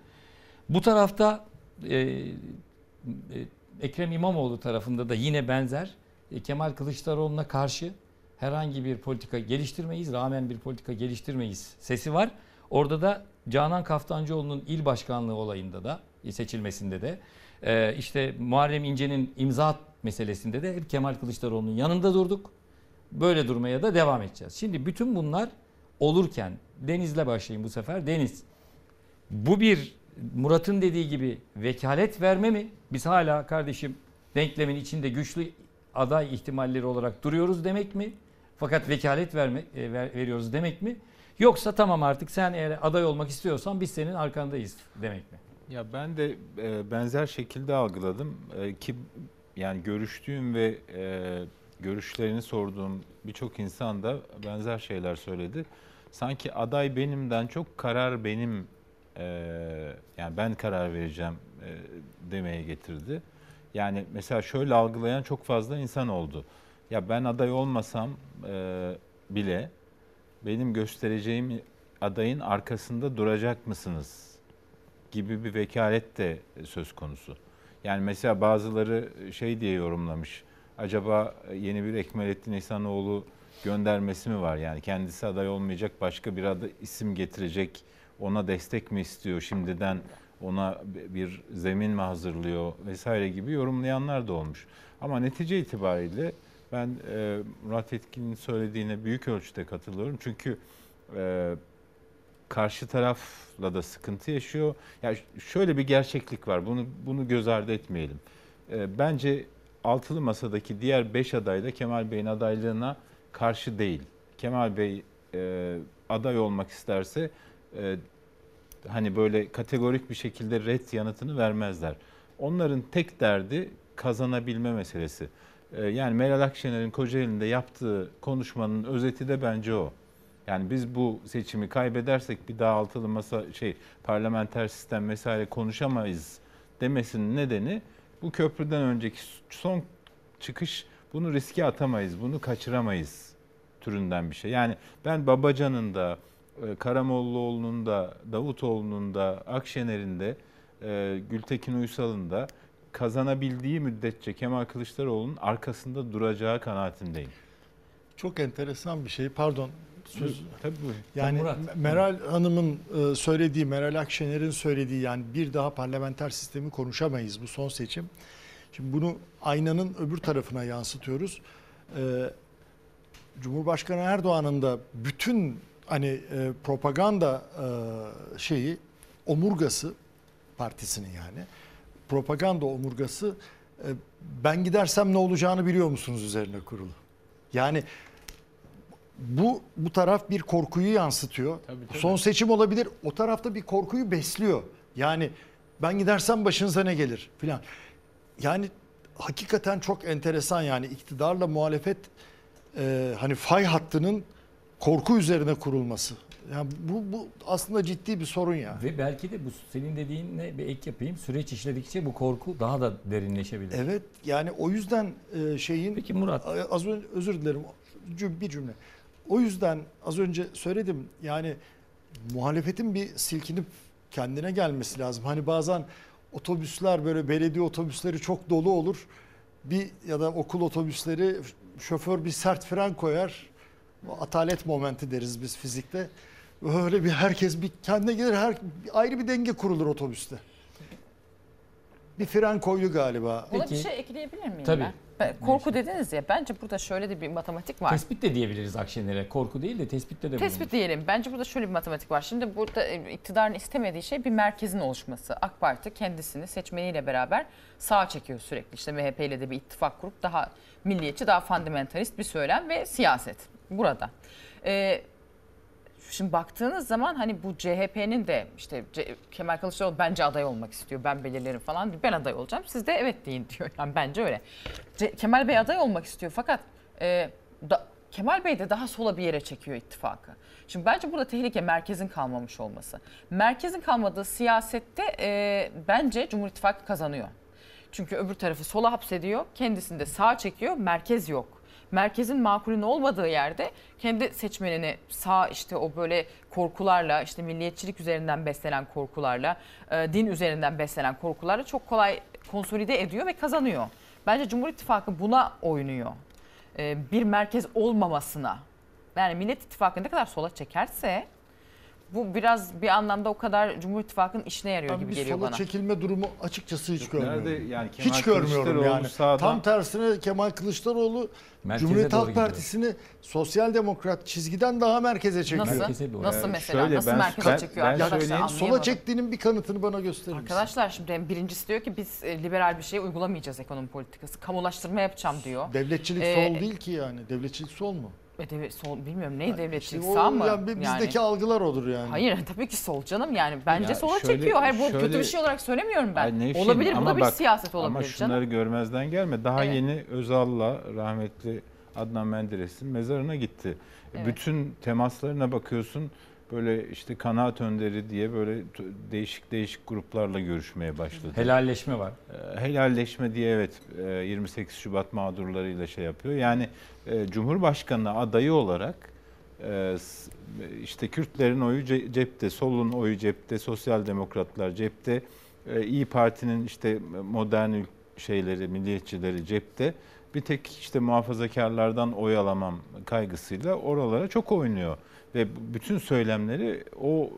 Bu tarafta e, e, Ekrem İmamoğlu tarafında da yine benzer Kemal Kılıçdaroğlu'na karşı herhangi bir politika geliştirmeyiz, rağmen bir politika geliştirmeyiz sesi var. Orada da Canan Kaftancıoğlu'nun il başkanlığı olayında da e, seçilmesinde de e, işte Muharrem İnce'nin imza meselesinde de hep Kemal Kılıçdaroğlu'nun yanında durduk. Böyle durmaya da devam edeceğiz. Şimdi bütün bunlar olurken Deniz'le başlayayım bu sefer. Deniz bu bir Murat'ın dediği gibi vekalet verme mi? Biz hala kardeşim denklemin içinde güçlü aday ihtimalleri olarak duruyoruz demek mi? Fakat vekalet verme, e, ver- veriyoruz demek mi? Yoksa tamam artık sen eğer aday olmak istiyorsan biz senin arkandayız demek mi? Ya ben de e, benzer şekilde algıladım E, ki yani görüştüğüm ve e, görüşlerini sorduğum birçok insan da benzer şeyler söyledi. Sanki aday benimden çok karar benim e, yani ben karar vereceğim e, demeye getirdi. Yani mesela şöyle algılayan çok fazla insan oldu. Ya ben aday olmasam e, bile benim göstereceğim adayın arkasında duracak mısınız? gibi bir vekalet de söz konusu. Yani mesela bazıları şey diye yorumlamış. Acaba yeni bir Ekmelettin İhsanoğlu göndermesi mi var? Yani kendisi aday olmayacak başka bir aday isim getirecek ona destek mi istiyor şimdiden ona bir zemin mi hazırlıyor vesaire gibi yorumlayanlar da olmuş. Ama netice itibariyle ben e, Murat Etkin'in söylediğine büyük ölçüde katılıyorum. Çünkü e, karşı tarafla da sıkıntı yaşıyor. Yani şöyle bir gerçeklik var. Bunu bunu göz ardı etmeyelim. E, bence altılı masadaki diğer beş aday da Kemal Bey'in adaylığına karşı değil. Kemal Bey aday olmak isterse hani böyle kategorik bir şekilde red yanıtını vermezler. Onların tek derdi kazanabilme meselesi. E, yani Meral Akşener'in Kocaeli'nde yaptığı konuşmanın özeti de bence o. Yani biz bu seçimi kaybedersek bir daha altılı masa şey parlamenter sistem vesaire konuşamayız demesinin nedeni bu köprüden önceki son çıkış bunu riske atamayız, bunu kaçıramayız türünden bir şey. Yani ben Babacan'ın da, Karamollaoğlu'nun da, Davutoğlu'nun da, Akşener'in de, e, Gültekin Uysal'ın da kazanabildiği müddetçe Kemal Kılıçdaroğlu'nun arkasında duracağı kanaatindeyim. Çok enteresan bir şey. Pardon. Söz, Tabii buyurun. yani Murat. Meral Hanım'ın e, söylediği, Meral Akşener'in söylediği yani bir daha parlamenter sistemi konuşamayız bu son seçim. Şimdi bunu aynanın öbür tarafına yansıtıyoruz. E, Cumhurbaşkanı Erdoğan'ın da bütün hani e, propaganda e, şeyi omurgası partisinin yani propaganda omurgası e, ben gidersem ne olacağını biliyor musunuz üzerine kurulu. Yani bu bu taraf bir korkuyu yansıtıyor. Tabii, tabii. Son seçim olabilir. O tarafta bir korkuyu besliyor. Yani ben gidersem başınıza ne gelir filan. Yani hakikaten çok enteresan yani iktidarla muhalefet e, hani fay hattının korku üzerine kurulması. Yani bu, bu aslında ciddi bir sorun ya. Ve belki de bu senin dediğinle bir ek yapayım. Süreç işledikçe bu korku daha da derinleşebilir. Evet yani o yüzden e, şeyin Peki Murat. az önce özür dilerim bir cümle. O yüzden az önce söyledim yani muhalefetin bir silkinip kendine gelmesi lazım. Hani bazen otobüsler böyle belediye otobüsleri çok dolu olur. Bir ya da okul otobüsleri şoför bir sert fren koyar. Atalet momenti deriz biz fizikte. Böyle bir herkes bir kendine gelir her bir ayrı bir denge kurulur otobüste. Bir fren koydu galiba. Buna Peki. bir şey ekleyebilir miyim Tabii. ben? Ben- Korku dediniz ya bence burada şöyle de bir matematik var. Tespit de diyebiliriz Akşener'e. Korku değil de tespitte de Tespit diyelim. Bence burada şöyle bir matematik var. Şimdi burada e, iktidarın istemediği şey bir merkezin oluşması. AK Parti kendisini seçmeniyle beraber sağa çekiyor sürekli. İşte MHP ile de bir ittifak kurup daha milliyetçi, daha fundamentalist bir söylem ve siyaset burada. Ee, Şimdi baktığınız zaman hani bu CHP'nin de işte C- Kemal Kılıçdaroğlu bence aday olmak istiyor. Ben belirlerim falan. Ben aday olacağım. Siz de evet deyin diyor. Yani bence öyle. C- Kemal Bey aday olmak istiyor fakat e, da- Kemal Bey de daha sola bir yere çekiyor ittifakı. Şimdi bence burada tehlike merkezin kalmamış olması. Merkezin kalmadığı siyasette e, bence Cumhur İttifakı kazanıyor. Çünkü öbür tarafı sola hapsediyor, kendisini de sağa çekiyor, merkez yok. Merkezin makulün olmadığı yerde kendi seçmenini sağ işte o böyle korkularla işte milliyetçilik üzerinden beslenen korkularla e, din üzerinden beslenen korkularla çok kolay konsolide ediyor ve kazanıyor. Bence Cumhur İttifakı buna oynuyor. E, bir merkez olmamasına. Yani Millet İttifakı ne kadar sola çekerse bu biraz bir anlamda o kadar Cumhur İttifakı'nın işine yarıyor Ben gibi bir geliyor sola bana. çekilme durumu açıkçası hiç görmüyorum. Nerede yani Kemal hiç görmüyorum Kılıçdaroğlu yani. sağdan- Tam tersine Kemal Kılıçdaroğlu Merkeze Cumhuriyet Halk. Parti'sini sosyal demokrat çizgiden daha merkeze çekiyor. Nasıl? Merkeze doğru. Nasıl mesela? şöyle, Nasıl ben- merkeze ben- çekiyor ben arkadaşlar? söyleyeyim, Sola çektiğinin bir kanıtını bana gösterir misin? Arkadaşlar şimdi birincisi diyor ki biz e, liberal bir şey uygulamayacağız ekonomi politikası. Kamulaştırma yapacağım diyor. Devletçilik Ee, sol değil ki yani. Devletçilik sol mu? E, devlet, sol, bilmiyorum ne devletçilik İşte sağ mı? yani bizdeki algılar odur yani. Hayır tabii ki sol canım yani bence Ya sola şöyle- çekiyor. Hayır bu kötü şöyle- bir şey olarak söylemiyorum ben. Ay Nevşin, olabilir bu ama da bir bak, siyaset olabilir Ama canım. şunları görmezden gelme. Daha Evet. yeni Özal'la rahmetli Adnan Menderes'in mezarına gitti. Evet. Bütün temaslarına bakıyorsun böyle işte kanaat önderi diye böyle değişik değişik gruplarla görüşmeye başladı. Helalleşme var. Ee, Helalleşme diye evet e, 28 Şubat mağdurlarıyla şey yapıyor. Yani e, Cumhurbaşkanı adayı olarak e, işte Kürtlerin oyu ce- cepte, solun oyu cepte, sosyal demokratlar cepte, e, İyi Parti'nin işte modern şeyleri, milliyetçileri cepte. Bir tek işte muhafazakarlardan oy alamam kaygısıyla oralara çok oynuyor. ve bütün söylemleri o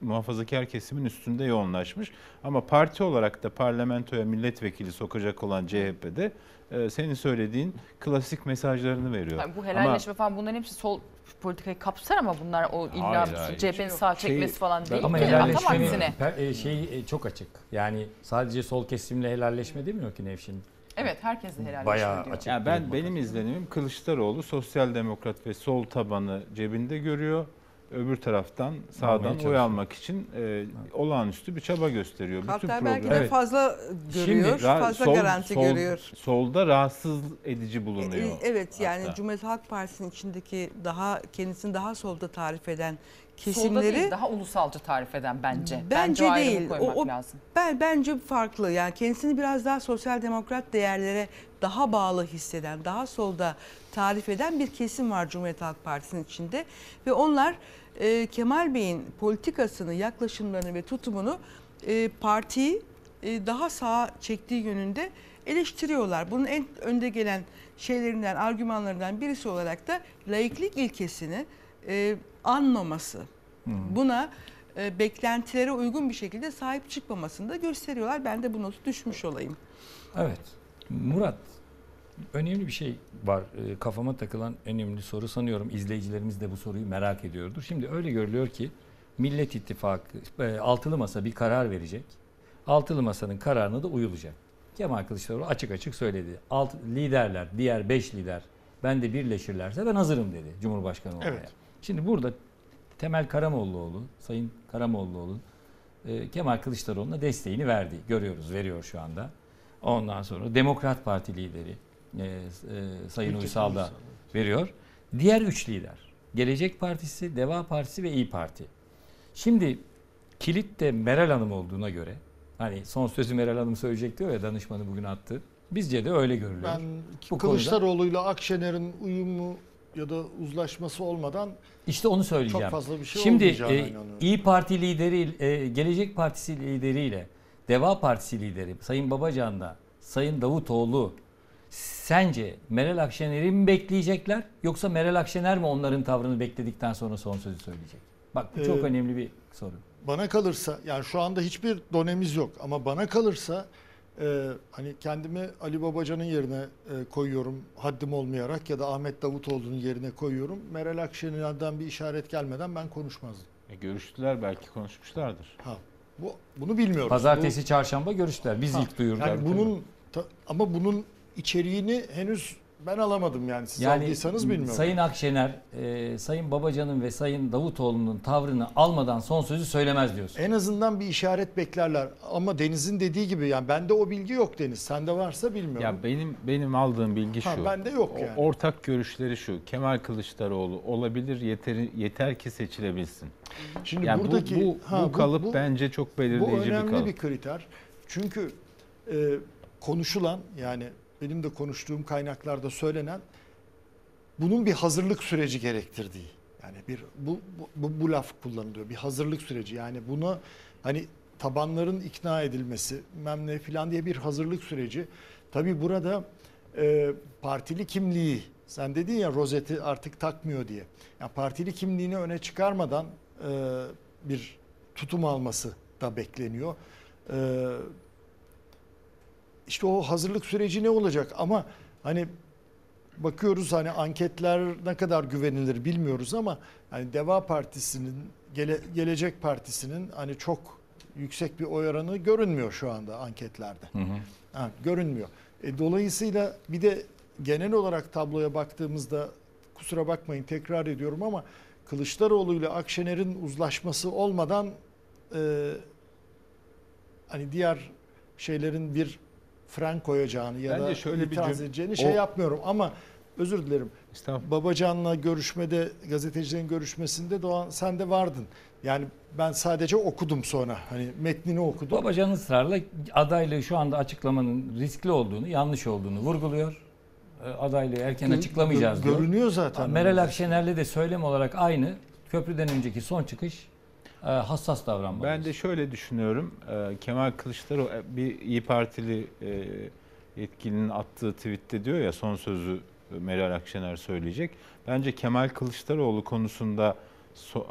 muhafazakar kesimin üstünde yoğunlaşmış. Ama parti olarak da parlamentoya milletvekili sokacak olan CHP'de e, senin söylediğin klasik mesajlarını veriyor. Yani bu Ama- helalleşme falan bunların hepsi sol politikayı kapsar ama bunlar o illa. CHP'nin sağ Şey- çekmesi falan değil Ama ki. Helalleşmenin e, şey e, çok açık. Yani sadece sol kesimle helalleşme demiyor ki Nevşin. Evet herkes de helalleşme Bayağı diyor. açık. Yani ben benim izlenimim Kılıçdaroğlu sosyal demokrat ve sol tabanı cebinde görüyor. Öbür taraftan sağdan oy almak için e, olağanüstü bir çaba gösteriyor. Bütün Hatta belki de program- Evet. fazla görüyor, Ra- fazla sol- garanti sol- görüyor. Solda rahatsız edici bulunuyor. E, Evet yani hatta. Cumhuriyet Halk Partisi'nin içindeki daha kendisini daha solda tarif eden Solda kesimleri değil daha ulusalcı tarif eden bence. Bence ayrımı değil. O- o- lazım. ben bence farklı. Yani kendisini biraz daha sosyal demokrat değerlere daha bağlı hisseden, daha solda tarif eden bir kesim var Cumhuriyet Halk Partisi'nin içinde ve onlar e, Kemal Bey'in politikasını, yaklaşımlarını ve tutumunu e, partiyi e, daha sağa çektiği yönünde eleştiriyorlar. Bunun en önde gelen şeylerinden, argümanlarından birisi olarak da laiklik ilkesini e, anmaması. Buna e, beklentilere uygun bir şekilde sahip çıkmamasını da gösteriyorlar. Ben de bu notu düşmüş olayım. Evet. Murat, önemli bir şey var. Ee, Kafama takılan önemli soru sanıyorum izleyicilerimiz de bu soruyu merak ediyordur. Şimdi öyle görülüyor ki Millet İttifakı e, altılı masa bir karar verecek. Altılı masanın kararına da uyulacak. Kemal Kılıçdaroğlu açık açık söyledi. Alt liderler, diğer beş lider ben de birleşirlerse ben hazırım dedi Cumhurbaşkanı olmaya. Evet. Şimdi burada Temel Karamollaoğlu, Sayın Karamollaoğlu e, Kemal Kılıçdaroğlu'na desteğini verdi. Görüyoruz, veriyor şu anda. Ondan sonra Demokrat Parti lideri e, e, Sayın Uysal da veriyor. Diğer üç lider Gelecek Partisi, Deva Partisi ve İyi Parti. Şimdi kilit de Meral Hanım olduğuna göre hani son sözü Meral Hanım söyleyecek diyor ya danışmanı bugün attı. Bizce de öyle görülüyor. Ben Bu Kılıçdaroğlu'yla Akşener'in uyumu ya da uzlaşması olmadan İşte onu söyleyeceğim. çok fazla bir şey Şimdi e. İyi Parti lideri, e, Gelecek Partisi lideriyle Deva Partisi lideri Sayın Babacan'da Sayın Davutoğlu sence Meral Akşener'i mi bekleyecekler yoksa Meral Akşener mi onların tavrını bekledikten sonra son sözü söyleyecek? Bak bu çok Ee, önemli bir soru. Bana kalırsa yani şu anda hiçbir donemiz yok ama bana kalırsa e, hani kendimi Ali Babacan'ın yerine e, koyuyorum haddim olmayarak ya da Ahmet Davutoğlu'nun yerine koyuyorum. Meral Akşener'den bir işaret gelmeden ben konuşmazdım. E, görüştüler belki konuşmuşlardır. Ha, bu bunu bilmiyoruz. Pazartesi, Bu- çarşamba görüştüler. Biz Ha, ilk duyurduk. Yani bunun ta- ama bunun içeriğini henüz ben alamadım yani siz aldıysanız bilmiyorum. Sayın Akşener, e, Sayın Babacan'ın ve Sayın Davutoğlu'nun tavrını almadan son sözü söylemez diyorsun. En azından bir işaret beklerler. Ama Deniz'in dediği gibi yani bende o bilgi yok Deniz. Sende varsa bilmiyorum. Ya benim benim aldığım bilgi Ha, şu. bende yok yani. Ortak görüşleri şu. Kemal Kılıçdaroğlu olabilir yeteri yeter ki seçilebilsin. Şimdi Yani bu- buradaki bu, bu, ha, kalıp bence çok bu belirleyici bir önemli kalıp. bir kriter. Çünkü e, konuşulan yani benim de konuştuğum kaynaklarda söylenen bunun bir hazırlık süreci gerektirdiği. Yani bir bu, bu, bu, bu laf kullanılıyor. Bir hazırlık süreci. Yani buna hani tabanların ikna edilmesi, bilmem ne diye bir hazırlık süreci. Tabii burada e, partili kimliği, sen dedin ya rozeti artık takmıyor diye. Yani partili kimliğini öne çıkarmadan e, bir tutum alması da bekleniyor. E, işte o hazırlık süreci ne olacak ama hani bakıyoruz hani anketler ne kadar güvenilir bilmiyoruz ama hani Deva Partisi'nin Gele- Gelecek Partisi'nin hani çok yüksek bir oy oranı görünmüyor şu anda anketlerde. Ha, görünmüyor. E, dolayısıyla bir de genel olarak tabloya baktığımızda kusura bakmayın tekrar ediyorum ama Kılıçdaroğlu ile Akşener'in uzlaşması olmadan e, hani diğer şeylerin bir fren koyacağını ya Bence da şöyle bir itiraz cüm- edeceğini o- şey yapmıyorum ama özür dilerim. Babacan'la görüşmede gazetecilerin görüşmesinde Doğan sen de vardın. Yani ben sadece okudum sonra. Hani metnini okudum. Babacan ısrarla adaylığı şu anda açıklamanın riskli olduğunu, yanlış olduğunu vurguluyor. E, Adaylığı erken Gö- açıklamayacağız gö- diyor. Görünüyor zaten. Meral Akşener'le de söylem olarak aynı. Köprüden önceki son çıkış hassas davranmalıyız. Ben de şöyle düşünüyorum. Ee, Kemal Kılıçdaroğlu e, bir İyi Partili e, yetkilinin attığı tweette diyor ya son sözü Meral Akşener söyleyecek. Bence Kemal Kılıçdaroğlu konusunda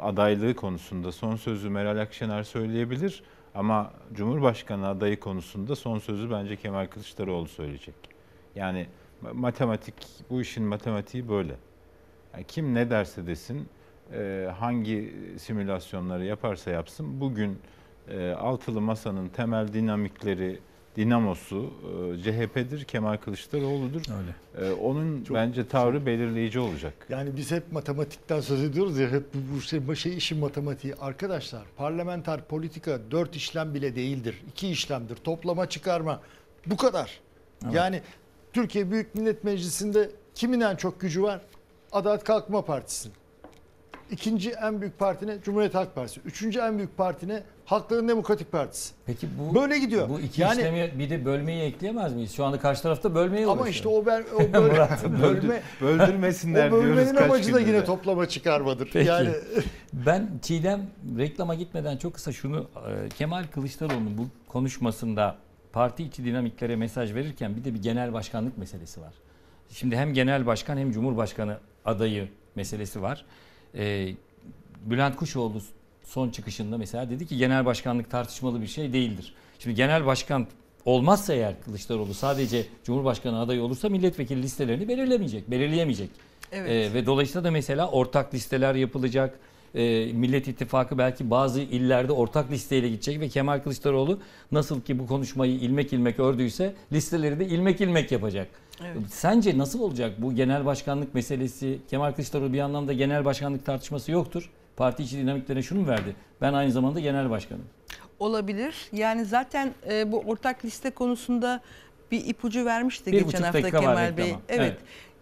adaylığı konusunda son sözü Meral Akşener söyleyebilir ama Cumhurbaşkanı adayı konusunda son sözü bence Kemal Kılıçdaroğlu söyleyecek. Yani ma- matematik bu işin matematiği böyle. Yani kim ne derse desin, e, hangi simülasyonları yaparsa yapsın bugün e, altılı masanın temel dinamikleri dinamosu e, CHP'dir, Kemal Kılıçdaroğlu'dur. Öyle. E, onun Çok- bence tavrı belirleyici olacak. Yani biz hep matematikten söz ediyoruz ya hep bu, bu şey, bu şey işin matematiği. Arkadaşlar parlamenter politika dört işlem bile değildir. iki işlemdir. Toplama çıkarma. Bu kadar. Yani Türkiye Büyük Millet Meclisi'nde kimin en çok gücü var? Adalet Kalkınma Partisi'nin. İkinci en büyük parti ne? Cumhuriyet Halk Partisi. Üçüncü en büyük parti ne? Halkların Demokratik Partisi. Peki bu Böyle gidiyor. Bu iki Yani- işlemi bir de bölmeyi ekleyemez miyiz? Şu anda karşı tarafta bölmeye Ama uğraşıyor. işte o, ben, o böl- bölme, Böldürmesinler o bölmenin diyoruz amacı da yine de. toplama çıkarmadır. Peki. Yani Ben Çiğdem reklama gitmeden çok kısa şunu e, Kemal Kılıçdaroğlu'nun bu konuşmasında parti içi dinamiklere mesaj verirken bir de bir genel başkanlık meselesi var. Şimdi hem genel başkan hem cumhurbaşkanı adayı meselesi var. E, Bülent Kuşoğlu son çıkışında mesela dedi ki genel başkanlık tartışmalı bir şey değildir. Şimdi genel başkan olmazsa eğer Kılıçdaroğlu sadece cumhurbaşkanı adayı olursa milletvekili listelerini belirlemeyecek, belirleyemeyecek. Evet. Ee, ve dolayısıyla da mesela ortak listeler yapılacak. Ee, Millet İttifakı belki bazı illerde ortak listeyle gidecek ve Kemal Kılıçdaroğlu nasıl ki bu konuşmayı ilmek ilmek ördüyse listeleri de ilmek ilmek yapacak. Evet. Sence nasıl olacak bu genel başkanlık meselesi? Kemal Kılıçdaroğlu bir anlamda genel başkanlık tartışması yoktur. Parti içi dinamiklerine şunu mu verdi? Ben aynı zamanda genel başkanım. Olabilir. Yani zaten e, bu ortak liste konusunda bir ipucu vermişti Bir geçen hafta Kemal Bey. reklama. Evet.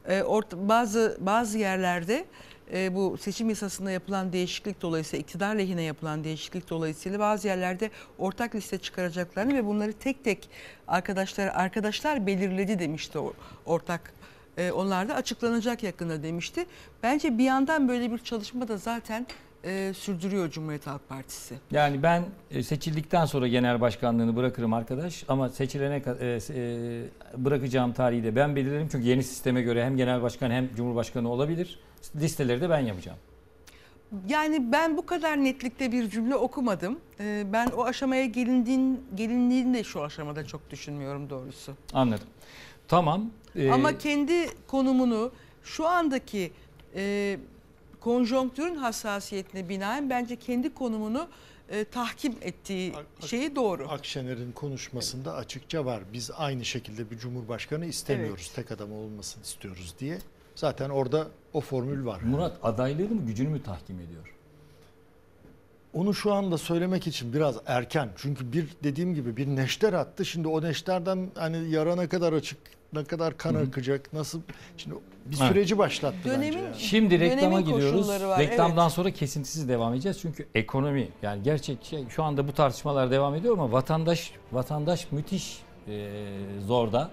E, bazı bazı yerlerde e, bu seçim yasasında yapılan değişiklik dolayısıyla iktidar lehine yapılan değişiklik dolayısıyla bazı yerlerde ortak liste çıkaracaklarını ve bunları tek tek arkadaşlar arkadaşlar belirledi demişti o ortak e, onlar açıklanacak yakında demişti. Bence bir yandan böyle bir çalışma da zaten e, sürdürüyor Cumhuriyet Halk Partisi. Yani ben e, seçildikten sonra genel başkanlığını bırakırım arkadaş ama seçilene e, e, bırakacağım tarihi de ben belirlerim çünkü yeni sisteme göre hem genel başkan hem cumhurbaşkanı olabilir. Listeleri de ben yapacağım. Yani ben bu kadar netlikte bir cümle okumadım. Ee, Ben o aşamaya gelindiğin, gelindiğini de şu aşamada çok düşünmüyorum doğrusu. Anladım. Tamam. e, Ama kendi konumunu şu andaki e, konjonktürün hassasiyetine binaen bence kendi konumunu e, tahkim ettiği Ak- ak- şeyi doğru. Akşener'in konuşmasında açıkça var. Biz aynı şekilde bir cumhurbaşkanı istemiyoruz. Tek adam olmasını istiyoruz diye. Zaten orada o formül var. Murat adaylığını mı gücünü mü tahkim ediyor? Onu şu anda söylemek için biraz erken. Çünkü bir dediğim gibi bir neşter attı. Şimdi o neşterden hani yara ne kadar açık, ne kadar kan akacak, nasıl şimdi bir Evet. süreci başlattı Dönemin- bence. yani. Şimdi reklama gidiyoruz. var, Reklamdan evet. sonra kesintisiz devam edeceğiz. Çünkü ekonomi yani gerçek şey şu anda bu tartışmalar devam ediyor ama vatandaş vatandaş müthiş e, zorda.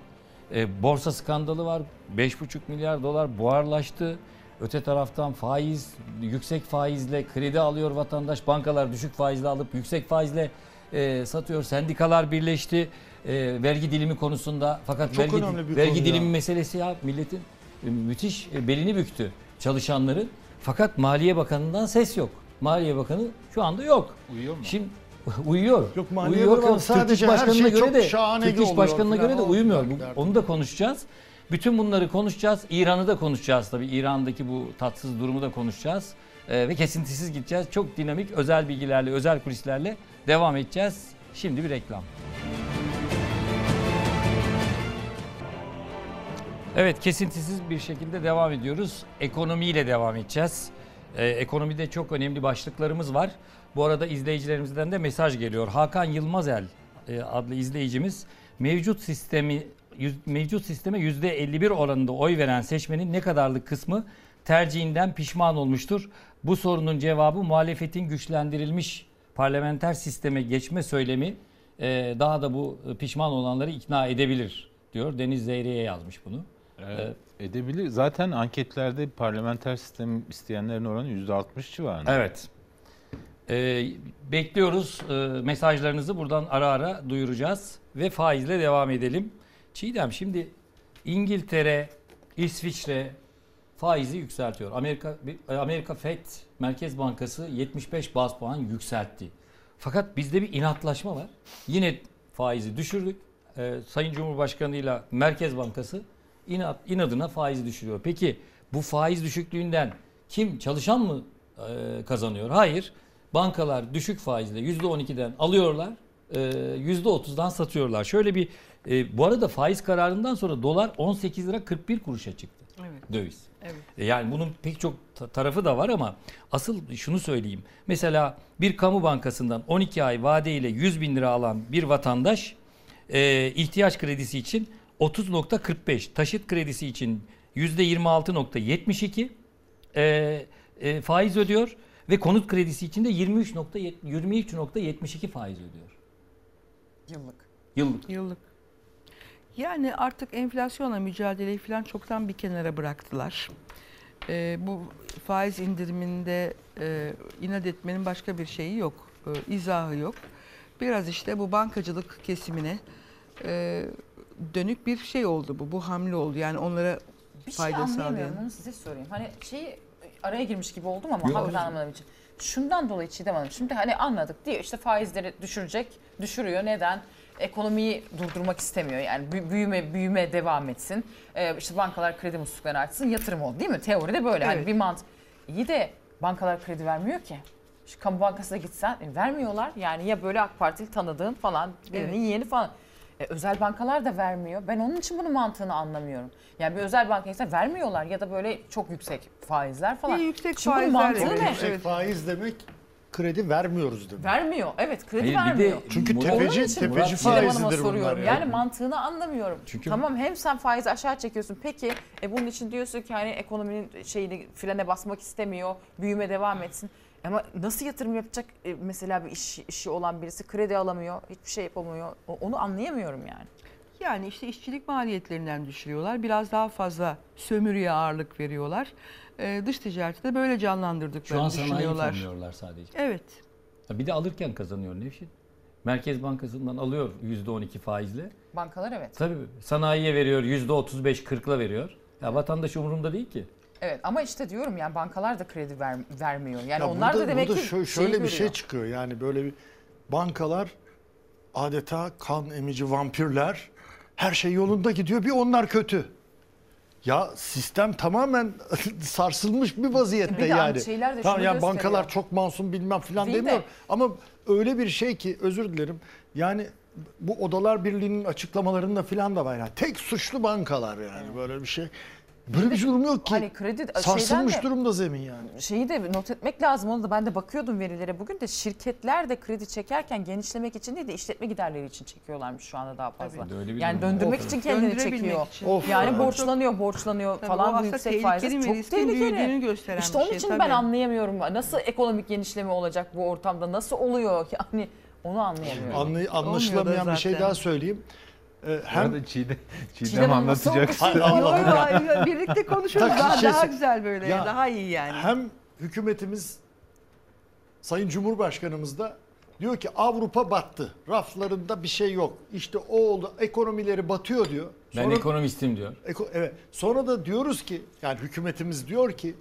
E, borsa skandalı var. 5,5 milyar dolar buharlaştı. Öte taraftan faiz, yüksek faizle kredi alıyor vatandaş. Bankalar düşük faizle alıp yüksek faizle e, satıyor. Sendikalar birleşti e, vergi dilimi konusunda. Fakat Çok vergi, vergi konu ya. dilimi meselesi ya milletin e, müthiş e, belini büktü çalışanların. Fakat Maliye Bakanı'ndan ses yok. Maliye Bakanı şu anda yok. Uyuyor mu? Şimdi uyuyor. Yok, Maliye uyuyor Bakanı sadece Türk İş her Başkanı'na şey göre çok de şahane Türk İş Başkanı'na göre de derdim. Onu da konuşacağız. Bütün bunları konuşacağız. İran'ı da konuşacağız tabii. İran'daki bu tatsız durumu da konuşacağız. Ee, ve kesintisiz gideceğiz. Çok dinamik özel bilgilerle, özel kulislerle devam edeceğiz. Şimdi bir reklam. Evet kesintisiz bir şekilde devam ediyoruz. Ekonomiyle devam edeceğiz. Ee, ekonomide çok önemli başlıklarımız var. Bu arada izleyicilerimizden de mesaj geliyor. Hakan Yılmazel e, adlı izleyicimiz mevcut sistemi yüz- mevcut sisteme %51 oranında oy veren seçmenin ne kadarlık kısmı tercihinden pişman olmuştur? Bu sorunun cevabı muhalefetin güçlendirilmiş parlamenter sisteme geçme söylemi e, daha da bu e, pişman olanları ikna edebilir diyor. Deniz Zeyre'ye yazmış bunu. Evet, edebilir. Zaten anketlerde parlamenter sistem isteyenlerin oranı %60 civarında. Evet. Ee, bekliyoruz Ee, mesajlarınızı buradan ara ara duyuracağız ve faizle devam edelim. Çiğdem şimdi İngiltere İsviçre faizi yükseltiyor. Amerika Amerika Fed Merkez Bankası 75 bas puan yükseltti. Fakat bizde bir inatlaşma var. Yine faizi düşürdük. Ee, Sayın Cumhurbaşkanı ile Merkez Bankası inat, inadına faizi düşürüyor. Peki bu faiz düşüklüğünden kim çalışan mı e, kazanıyor? Hayır. Bankalar düşük faizle %12'den alıyorlar. e, %30'dan satıyorlar. Şöyle bir e, bu arada faiz kararından sonra dolar 18 lira 41 kuruşa çıktı. Evet. Döviz. Evet. E, Yani bunun pek çok ta- tarafı da var ama asıl şunu söyleyeyim. Mesela bir kamu bankasından 12 ay vadeyle 100 bin lira alan bir vatandaş e, ihtiyaç kredisi için 30.45, taşıt kredisi için %26.72 e, e, faiz ödüyor ve konut kredisi için de 23.7 23.72 faiz ödüyor. Yıllık. Yıllık. Yıllık. Yani artık enflasyonla mücadeleyi falan çoktan bir kenara bıraktılar. Ee, bu faiz indiriminde e, inat etmenin başka bir şeyi yok, e, izahı yok. Biraz işte bu bankacılık kesimine e, dönük bir şey oldu bu, bu hamle oldu. Yani onlara Bir şey fayda anlayamıyorum sağlayan. onu size sorayım. Hani şeyi araya girmiş gibi oldum ama Yok. hakikaten anlamadığım için. Şundan dolayı Çiğdem Hanım. Şimdi hani anladık diyor işte faizleri düşürecek. Düşürüyor. Neden? Ekonomiyi durdurmak istemiyor. Yani bü- büyüme büyüme devam etsin. Ee, işte bankalar kredi musluklarını açsın. Yatırım oldu değil mi? Teoride böyle. Hani Evet. bir mant. İyi de bankalar kredi vermiyor ki. Şu kamu bankasına gitsen e, vermiyorlar. Yani ya böyle AK Partili tanıdığın falan birinin Evet. yeğeni falan. E, özel bankalar da vermiyor. Ben onun için bunun mantığını anlamıyorum. Yani bir özel bankaya gitsen vermiyorlar ya da böyle çok yüksek faizler falan. Bir yüksek Şimdi bunun faizler mantığı evet, ne? Yüksek Evet. faiz demek kredi vermiyoruz demek. Vermiyor. Evet kredi Hayır, bir de vermiyor. Çünkü Murat- Onun tefeci için tefeci Çiğdem Hanım'a faizidir soruyorum. bunlar. ya. Yani mantığını anlamıyorum. Çünkü- Tamam hem sen faizi aşağı çekiyorsun. Peki e bunun için diyorsun ki hani ekonominin şeyini frene basmak istemiyor. Büyüme devam etsin. Ama nasıl yatırım yapacak e, mesela bir iş, işi olan birisi kredi alamıyor, hiçbir şey yapamıyor. O- Onu anlayamıyorum yani. Yani işte işçilik maliyetlerinden düşürüyorlar. Biraz daha fazla sömürüye ağırlık veriyorlar. Ee, dış ticareti de böyle Şu an canlandırdıklarını sanayi düşünüyorlar. fonluyorlar sadece. Evet. Ha Bir de alırken kazanıyor Nevşin. Merkez Bankası'ndan alıyor %12 faizle. Bankalar evet. Tabii sanayiye veriyor %35-40'la veriyor. Ya vatandaş umurunda değil ki. Evet ama işte diyorum yani bankalar da kredi ver- vermiyor. Yani Ya onlar burada- da demek burada ki şö- şöyle şeyi bir şey görüyor. çıkıyor. Yani böyle bir bankalar adeta kan emici vampirler. Her şey yolunda gidiyor. Bir onlar kötü. Ya sistem tamamen sarsılmış bir vaziyette Bir de yani. şeyler de tamam yani gösteriyor. bankalar çok masum bilmem filan Değil de-. Ama öyle bir şey ki özür dilerim. Yani bu Odalar Birliği'nin açıklamalarında filan da var. Yani tek suçlu bankalar yani böyle bir şey. Böyle bir durum yok ki. Hani kredi şeyden Sarsılmış de- durumda zemin yani. şeyi de not etmek lazım. Onu da ben de bakıyordum verilere bugün de şirketler de kredi çekerken genişlemek için değil de işletme giderleri için çekiyorlarmış şu anda daha fazla. Tabii, öyle bir yani döndürmek Of. için kendini çekiyor. için. Of. Yani borçlanıyor, borçlanıyor Tabii falan bu yüksek faizler çok tehlikeli. gösteren İşte onun şey, için tabii. ben anlayamıyorum. Nasıl ekonomik genişleme olacak bu ortamda? Nasıl oluyor? Yani onu anlayamıyorum. Anlay- anlaşılamayan bir şey daha söyleyeyim. Ee, Hem de Çiğdem, Çiğdem, Çiğdem Hanım nasıl anlatacak. oldu? Hay Yo, Allah yo, yo, birlikte konuşuruz. Daha, daha güzel böyle. Ya, daha iyi yani. hem hükümetimiz Sayın Cumhurbaşkanımız da diyor ki Avrupa battı. Raflarında bir şey yok. İşte o oldu. Ekonomileri batıyor diyor. Ben Sonra- ekonomistim diyor. Eko- evet. Sonra da diyoruz ki yani hükümetimiz diyor ki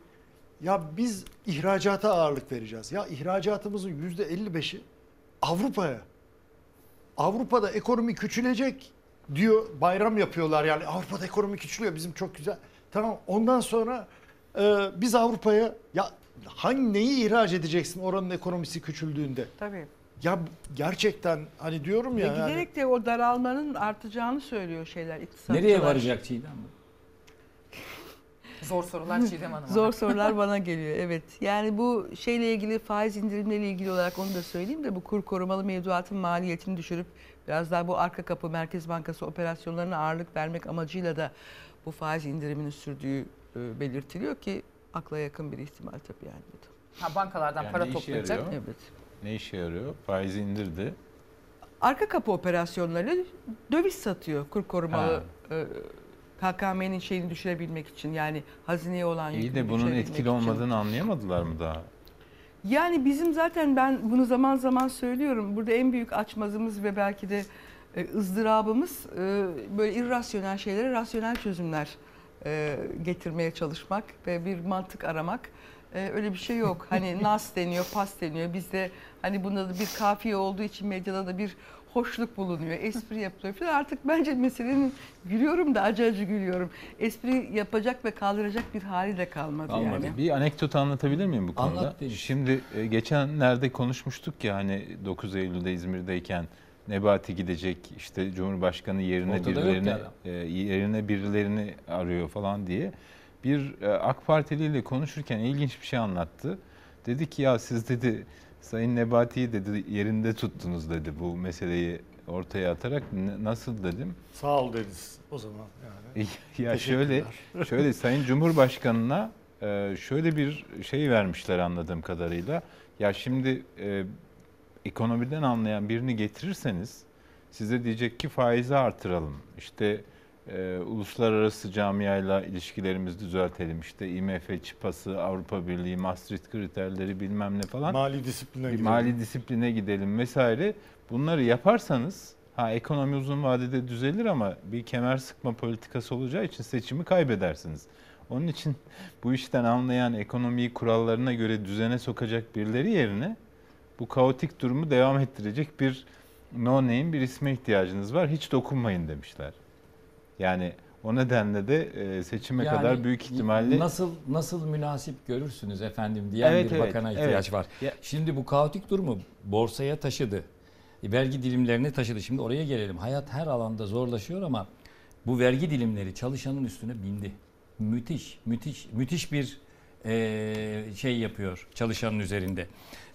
ya biz ihracata ağırlık vereceğiz. Ya ihracatımızın yüzde 55'i Avrupa'ya. Avrupa'da ekonomi küçülecek diyor. Bayram yapıyorlar yani Avrupa'da ekonomi küçülüyor bizim çok güzel. Tamam ondan sonra e, biz Avrupa'ya ya hangi neyi ihraç edeceksin oranın ekonomisi küçüldüğünde? Tabii. Ya gerçekten hani diyorum ya yani, giderek de o daralmanın artacağını söylüyor şeyler iktisatçılar. Nereye varacak Çiğdem? Zor sorular Çiğdem Hanım'a. Zor sorular bana geliyor evet. Yani bu şeyle ilgili faiz indirimleriyle ilgili olarak onu da söyleyeyim de bu kur korumalı mevduatın maliyetini düşürüp biraz daha bu arka kapı Merkez Bankası operasyonlarına ağırlık vermek amacıyla da bu faiz indiriminin sürdüğü e, belirtiliyor ki akla yakın bir ihtimal tabii yani bu da. Ha, bankalardan Yani para ne işe toplayacak. yarıyor? Evet. Ne işe yarıyor? Faizi indirdi. Arka kapı operasyonları döviz satıyor kur korumalı e, KKM'nin şeyini düşürebilmek için yani hazineye olan İyi yükünü de bunun düşürebilmek etkili için. olmadığını anlayamadılar mı daha? Yani bizim zaten ben bunu zaman zaman söylüyorum. Burada en büyük açmazımız ve belki de e, ızdırabımız e, böyle irrasyonel şeylere rasyonel çözümler e, getirmeye çalışmak ve bir mantık aramak. Öyle bir şey yok. Hani nas deniyor, pas deniyor. Bizde hani bunda da bir kafiye olduğu için medyada da bir hoşluk bulunuyor. Espri yapılıyor falan. Artık bence meselenin gülüyorum da acı acı gülüyorum. Espri yapacak ve kaldıracak bir hali de kalmadı, Kalmadı. yani. Bir anekdot anlatabilir miyim bu konuda? Anlat Deniz. Şimdi e, geçenlerde konuşmuştuk ya hani 9 Eylül'de İzmir'deyken Nebati gidecek işte Cumhurbaşkanı yerine Ortada birilerini e, yerine birilerini arıyor falan diye. Bir e, AK Partili ile konuşurken ilginç bir şey anlattı. Dedi ki ya siz dedi Sayın Nebati'yi dedi yerinde tuttunuz dedi bu meseleyi ortaya atarak "N- nasıl dedim. Sağ ol dediniz o zaman yani. ya şöyle şöyle Sayın Cumhurbaşkanına e, şöyle bir şey vermişler anladığım kadarıyla. Ya şimdi e, ekonomiden anlayan birini getirirseniz size diyecek ki faizi artıralım. İşte e, uluslararası camiayla ilişkilerimizi düzeltelim. İşte IMF çıpası, Avrupa Birliği, Maastricht kriterleri bilmem ne falan. Mali disipline bir gidelim. mali disipline gidelim vesaire. Bunları yaparsanız ha ekonomi uzun vadede düzelir ama bir kemer sıkma politikası olacağı için seçimi kaybedersiniz. Onun için bu işten anlayan ekonomiyi kurallarına göre düzene sokacak birileri yerine bu kaotik durumu devam ettirecek bir no name bir isme ihtiyacınız var. Hiç dokunmayın demişler. Yani o nedenle de e, seçime Yani kadar büyük ihtimalle nasıl nasıl münasip görürsünüz efendim diyen Evet, bir evet, bakana evet. ihtiyaç var. Ya- Şimdi bu kaotik durumu borsaya taşıdı. E, Vergi dilimlerini taşıdı. Şimdi oraya gelelim. Hayat her alanda zorlaşıyor ama bu vergi dilimleri çalışanın üstüne bindi. Müthiş, müthiş, müthiş bir e, şey yapıyor çalışanın üzerinde.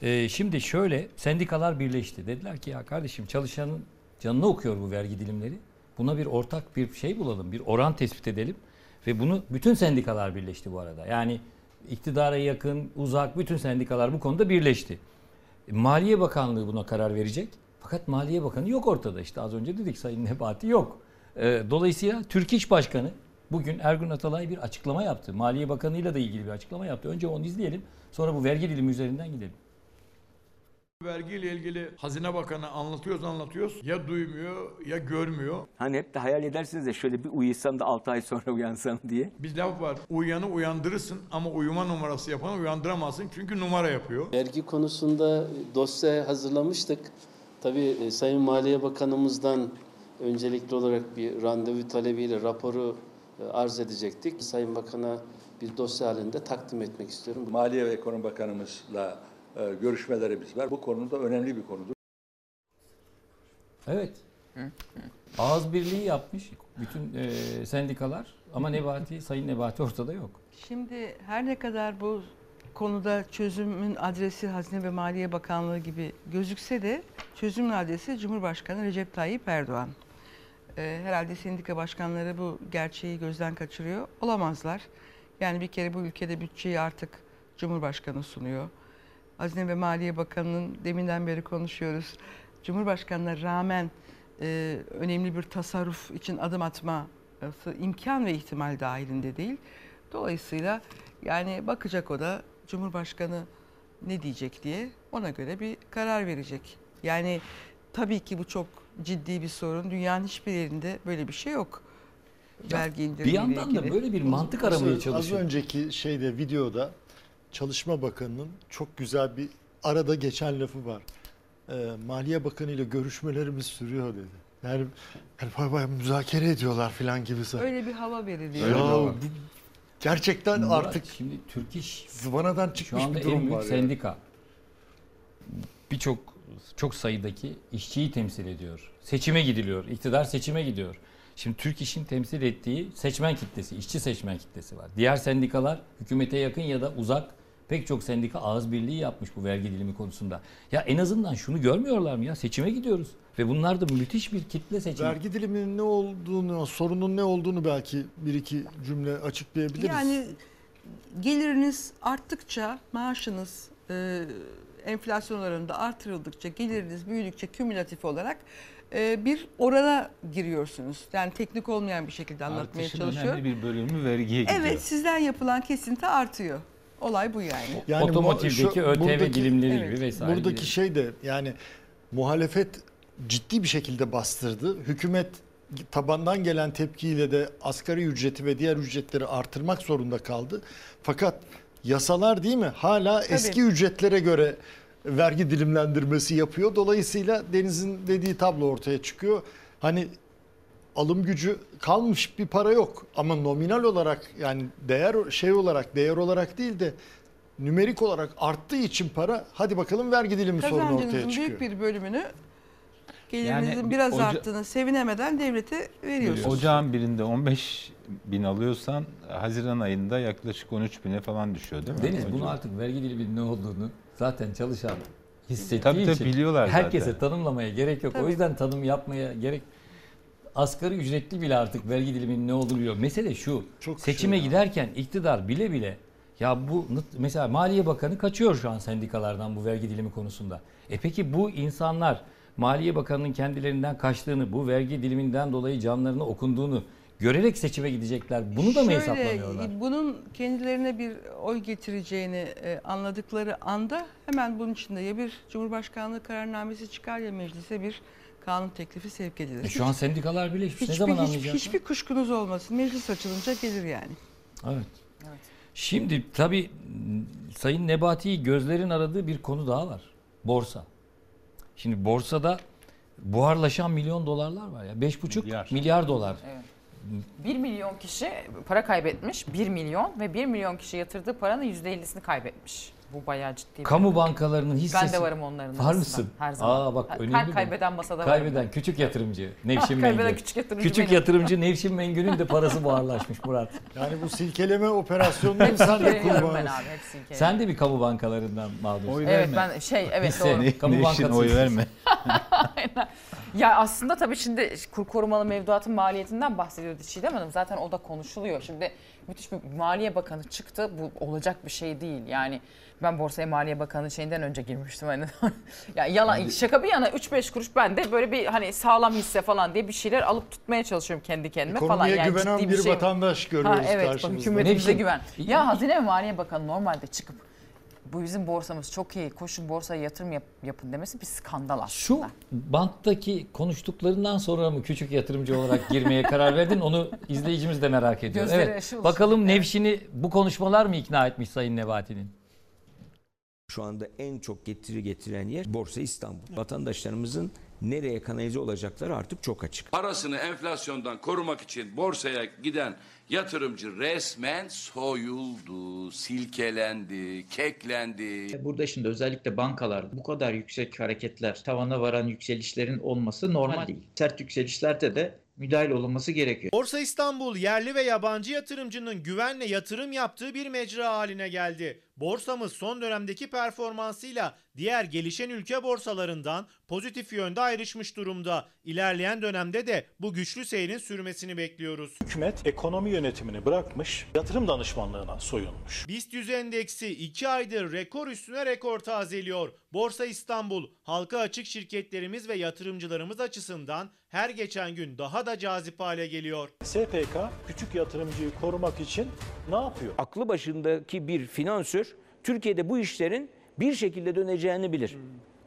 E, şimdi şöyle sendikalar birleşti. Dediler ki ya kardeşim çalışanın canını okuyor bu vergi dilimleri. Buna bir ortak bir şey bulalım, bir oran tespit edelim ve bunu bütün sendikalar birleşti bu arada. Yani iktidara yakın, uzak bütün sendikalar bu konuda birleşti. E, Maliye Bakanlığı buna karar verecek. Fakat Maliye Bakanı yok ortada işte az önce dedik Sayın Nebati yok. E, Dolayısıyla Türk İş Başkanı bugün Ergun Atalay bir açıklama yaptı. Maliye Bakanı'yla da ilgili bir açıklama yaptı. Önce onu izleyelim sonra bu vergi dilimi üzerinden gidelim. Vergiyle ilgili Hazine Bakanı anlatıyoruz anlatıyoruz ya duymuyor ya görmüyor. Hani hep de hayal edersiniz ya şöyle bir uyusam da 6 ay sonra uyansam diye. Bir laf var uyanı uyandırırsın ama uyuma numarası yapanı uyandıramazsın çünkü numara yapıyor. Vergi konusunda dosya hazırlamıştık. Tabii e, Sayın Maliye Bakanımızdan öncelikli olarak bir randevu talebiyle raporu e, arz edecektik. Sayın Bakan'a bir dosya halinde takdim etmek istiyorum. Maliye ve Ekonomi Bakanımızla görüşmelerimiz var. Bu konuda önemli bir konudur. Evet. Ağız birliği yapmış bütün e, sendikalar ama Nebati, Sayın Nebati ortada yok. Şimdi her ne kadar bu konuda çözümün adresi Hazine ve Maliye Bakanlığı gibi gözükse de çözümün adresi Cumhurbaşkanı Recep Tayyip Erdoğan. Ee, herhalde sendika başkanları bu gerçeği gözden kaçırıyor. Olamazlar. Yani bir kere bu ülkede bütçeyi artık Cumhurbaşkanı sunuyor. Hazine ve Maliye Bakanı'nın deminden beri konuşuyoruz. Cumhurbaşkanına rağmen e, önemli bir tasarruf için adım atması imkan ve ihtimal dahilinde değil. Dolayısıyla yani bakacak o da Cumhurbaşkanı ne diyecek diye ona göre bir karar verecek. Yani tabii ki bu çok ciddi bir sorun. Dünyanın hiçbir yerinde böyle bir şey yok. Vergi indirimiyle bir yandan da böyle bir mantık Az- aramaya Az çalışıyor. önceki şeyde videoda Çalışma Bakanı'nın çok güzel bir arada geçen lafı var. Ee, Maliye Bakanı ile görüşmelerimiz sürüyor dedi. Yani hani bay bay müzakere ediyorlar falan gibi. sanki. Öyle bir hava veriliyor. Ya bu gerçekten Murat, artık şimdi Türk İş zıvanadan şu çıkmış anda bir en durum büyük var. yani. sendika. Birçok çok sayıdaki işçiyi temsil ediyor. Seçime gidiliyor. İktidar seçime gidiyor. Şimdi Türk İş'in temsil ettiği seçmen kitlesi, işçi seçmen kitlesi var. Diğer sendikalar hükümete yakın ya da uzak pek çok sendika ağız birliği yapmış bu vergi dilimi konusunda. Ya en azından şunu görmüyorlar mı ya? Seçime gidiyoruz. Ve bunlar da müthiş bir kitle seçimi. Vergi diliminin ne olduğunu, sorunun ne olduğunu belki bir iki cümle açıklayabiliriz. Yani geliriniz arttıkça maaşınız e, enflasyon oranında artırıldıkça geliriniz büyüdükçe kümülatif olarak e, bir orana giriyorsunuz. Yani teknik olmayan bir şekilde anlatmaya artışın çalışıyorum. önemli bir bölümü vergiye gidiyor. Evet sizden yapılan kesinti artıyor. Olay bu yani. Yani Otomotivdeki şu- ÖTV buradaki- dilimleri Evet. gibi vesaire. Buradaki gibi. şey de yani muhalefet ciddi bir şekilde bastırdı. Hükümet tabandan gelen tepkiyle de asgari ücreti ve diğer ücretleri artırmak zorunda kaldı. Fakat yasalar değil mi hala eski ücretlere göre vergi dilimlendirmesi yapıyor. Dolayısıyla Deniz'in dediği tablo ortaya çıkıyor. Hani alım gücü kalmış bir para yok ama nominal olarak yani değer şey olarak değer olarak değil de nümerik olarak arttığı için para hadi bakalım vergi dilimi sorunu ortaya Kazancınızın çıkıyor. büyük bir bölümünü gelirinizin Yani biraz oca- arttığını sevinemeden devlete veriyorsunuz. Ocağın birinde 15 bin alıyorsan Haziran ayında yaklaşık 13 bine falan düşüyor değil mi? Deniz Ocak? bunu artık vergi diliminin ne olduğunu zaten çalışan hissettiği Tabii tabii için biliyorlar herkese zaten. tanımlamaya gerek yok. O Tabii. yüzden tanım yapmaya gerek asgari ücretli bile artık vergi diliminin ne olduğunu biliyor. Mesele şu. Çok seçime şey ya. giderken iktidar bile bile ya bu mesela Maliye Bakanı kaçıyor şu an sendikalardan bu vergi dilimi konusunda. E peki bu insanlar Maliye Bakanı'nın kendilerinden kaçtığını, bu vergi diliminden dolayı canlarına okunduğunu görerek seçime gidecekler. Bunu da mı Şöyle, hesaplamıyorlar? Bunun kendilerine bir oy getireceğini e, anladıkları anda hemen bunun içinde ya bir Cumhurbaşkanlığı kararnamesi çıkar ya meclise bir kanun teklifi sevk edilir. E şu an sendikalar bile hiçbir, ne zaman hiç- anlayacak? hiçbir kuşkunuz olmasın. Meclis açılınca gelir yani. Evet. Şimdi tabii Sayın Nebati'yi gözlerin aradığı bir konu daha var. Borsa. Şimdi borsada buharlaşan milyon dolarlar var ya. 5,5 Milyar. milyar, dolar. Evet. 1 milyon kişi para kaybetmiş. 1 milyon ve 1 milyon kişi yatırdığı paranın %50'sini kaybetmiş. Bu bayağı ciddi bir Kamu rakam. bankalarının hissesi. Ben de varım onların Var mısın? Her zaman. Aa bak Her önemli. bu. kaybeden masada Kaybeden varım. küçük yatırımcı. Nevşin Kaybeden Mengü. küçük yatırımcı Küçük benim. yatırımcı Nevşin Mengü'nün de parası buharlaşmış Murat. Yani bu silkeleme operasyonunu sen de Veriyorum ben abi hepsi hikaye. Sen de bir kamu bankalarından mağdursun. Oy Evet verme. ben şey evet doğru. Kamu Nevşin bankası oy hissesi. Ya aslında tabii şimdi kur korumalı mevduatın maliyetinden bahsediyordu Çiğdem Hanım. Zaten o da konuşuluyor. Şimdi müthiş bir Maliye Bakanı çıktı. Bu olacak bir şey değil. Yani ben borsaya Maliye Bakanı şeyinden önce girmiştim hani. ya yalan şaka bir yana 3-5 kuruş ben de böyle bir hani sağlam hisse falan diye bir şeyler alıp tutmaya çalışıyorum kendi kendime falan. Ekonomiye Yani güvenen ciddi bir şey- vatandaş görüyoruz Ha, evet karşımızda. hükümetimize güven. Ya Hazine ve Maliye Bakanı normalde çıkıp bu bizim borsamız çok iyi koşun borsaya yatırım yap- yapın demesi bir skandal aslında. Şu banttaki konuştuklarından sonra mı küçük yatırımcı olarak girmeye karar verdin? Onu izleyicimiz de merak ediyor. Gözleri evet. ışıl. Bakalım Nevşin'i bu konuşmalar mı ikna etmiş Sayın Nebati'nin? Şu anda en çok getiri getiren yer Borsa İstanbul. Vatandaşlarımızın nereye kanalize olacakları artık çok açık. Parasını enflasyondan korumak için borsaya giden yatırımcı resmen soyuldu, silkelendi, keklendi. Burada şimdi özellikle bankalar bu kadar yüksek hareketler, tavana varan yükselişlerin olması normal değil. Sert yükselişlerde de müdahale olunması gerekiyor. Borsa İstanbul yerli ve yabancı yatırımcının güvenle yatırım yaptığı bir mecra haline geldi. Borsamız son dönemdeki performansıyla diğer gelişen ülke borsalarından pozitif yönde ayrışmış durumda. İlerleyen dönemde de bu güçlü seyrin sürmesini bekliyoruz. Hükümet ekonomi yönetimini bırakmış, yatırım danışmanlığına soyunmuş. BIST 100 endeksi 2 aydır rekor üstüne rekor tazeliyor. Borsa İstanbul halka açık şirketlerimiz ve yatırımcılarımız açısından her geçen gün daha da cazip hale geliyor. SPK küçük yatırımcıyı korumak için ne yapıyor? Aklı başındaki bir finansör Türkiye'de bu işlerin bir şekilde döneceğini bilir.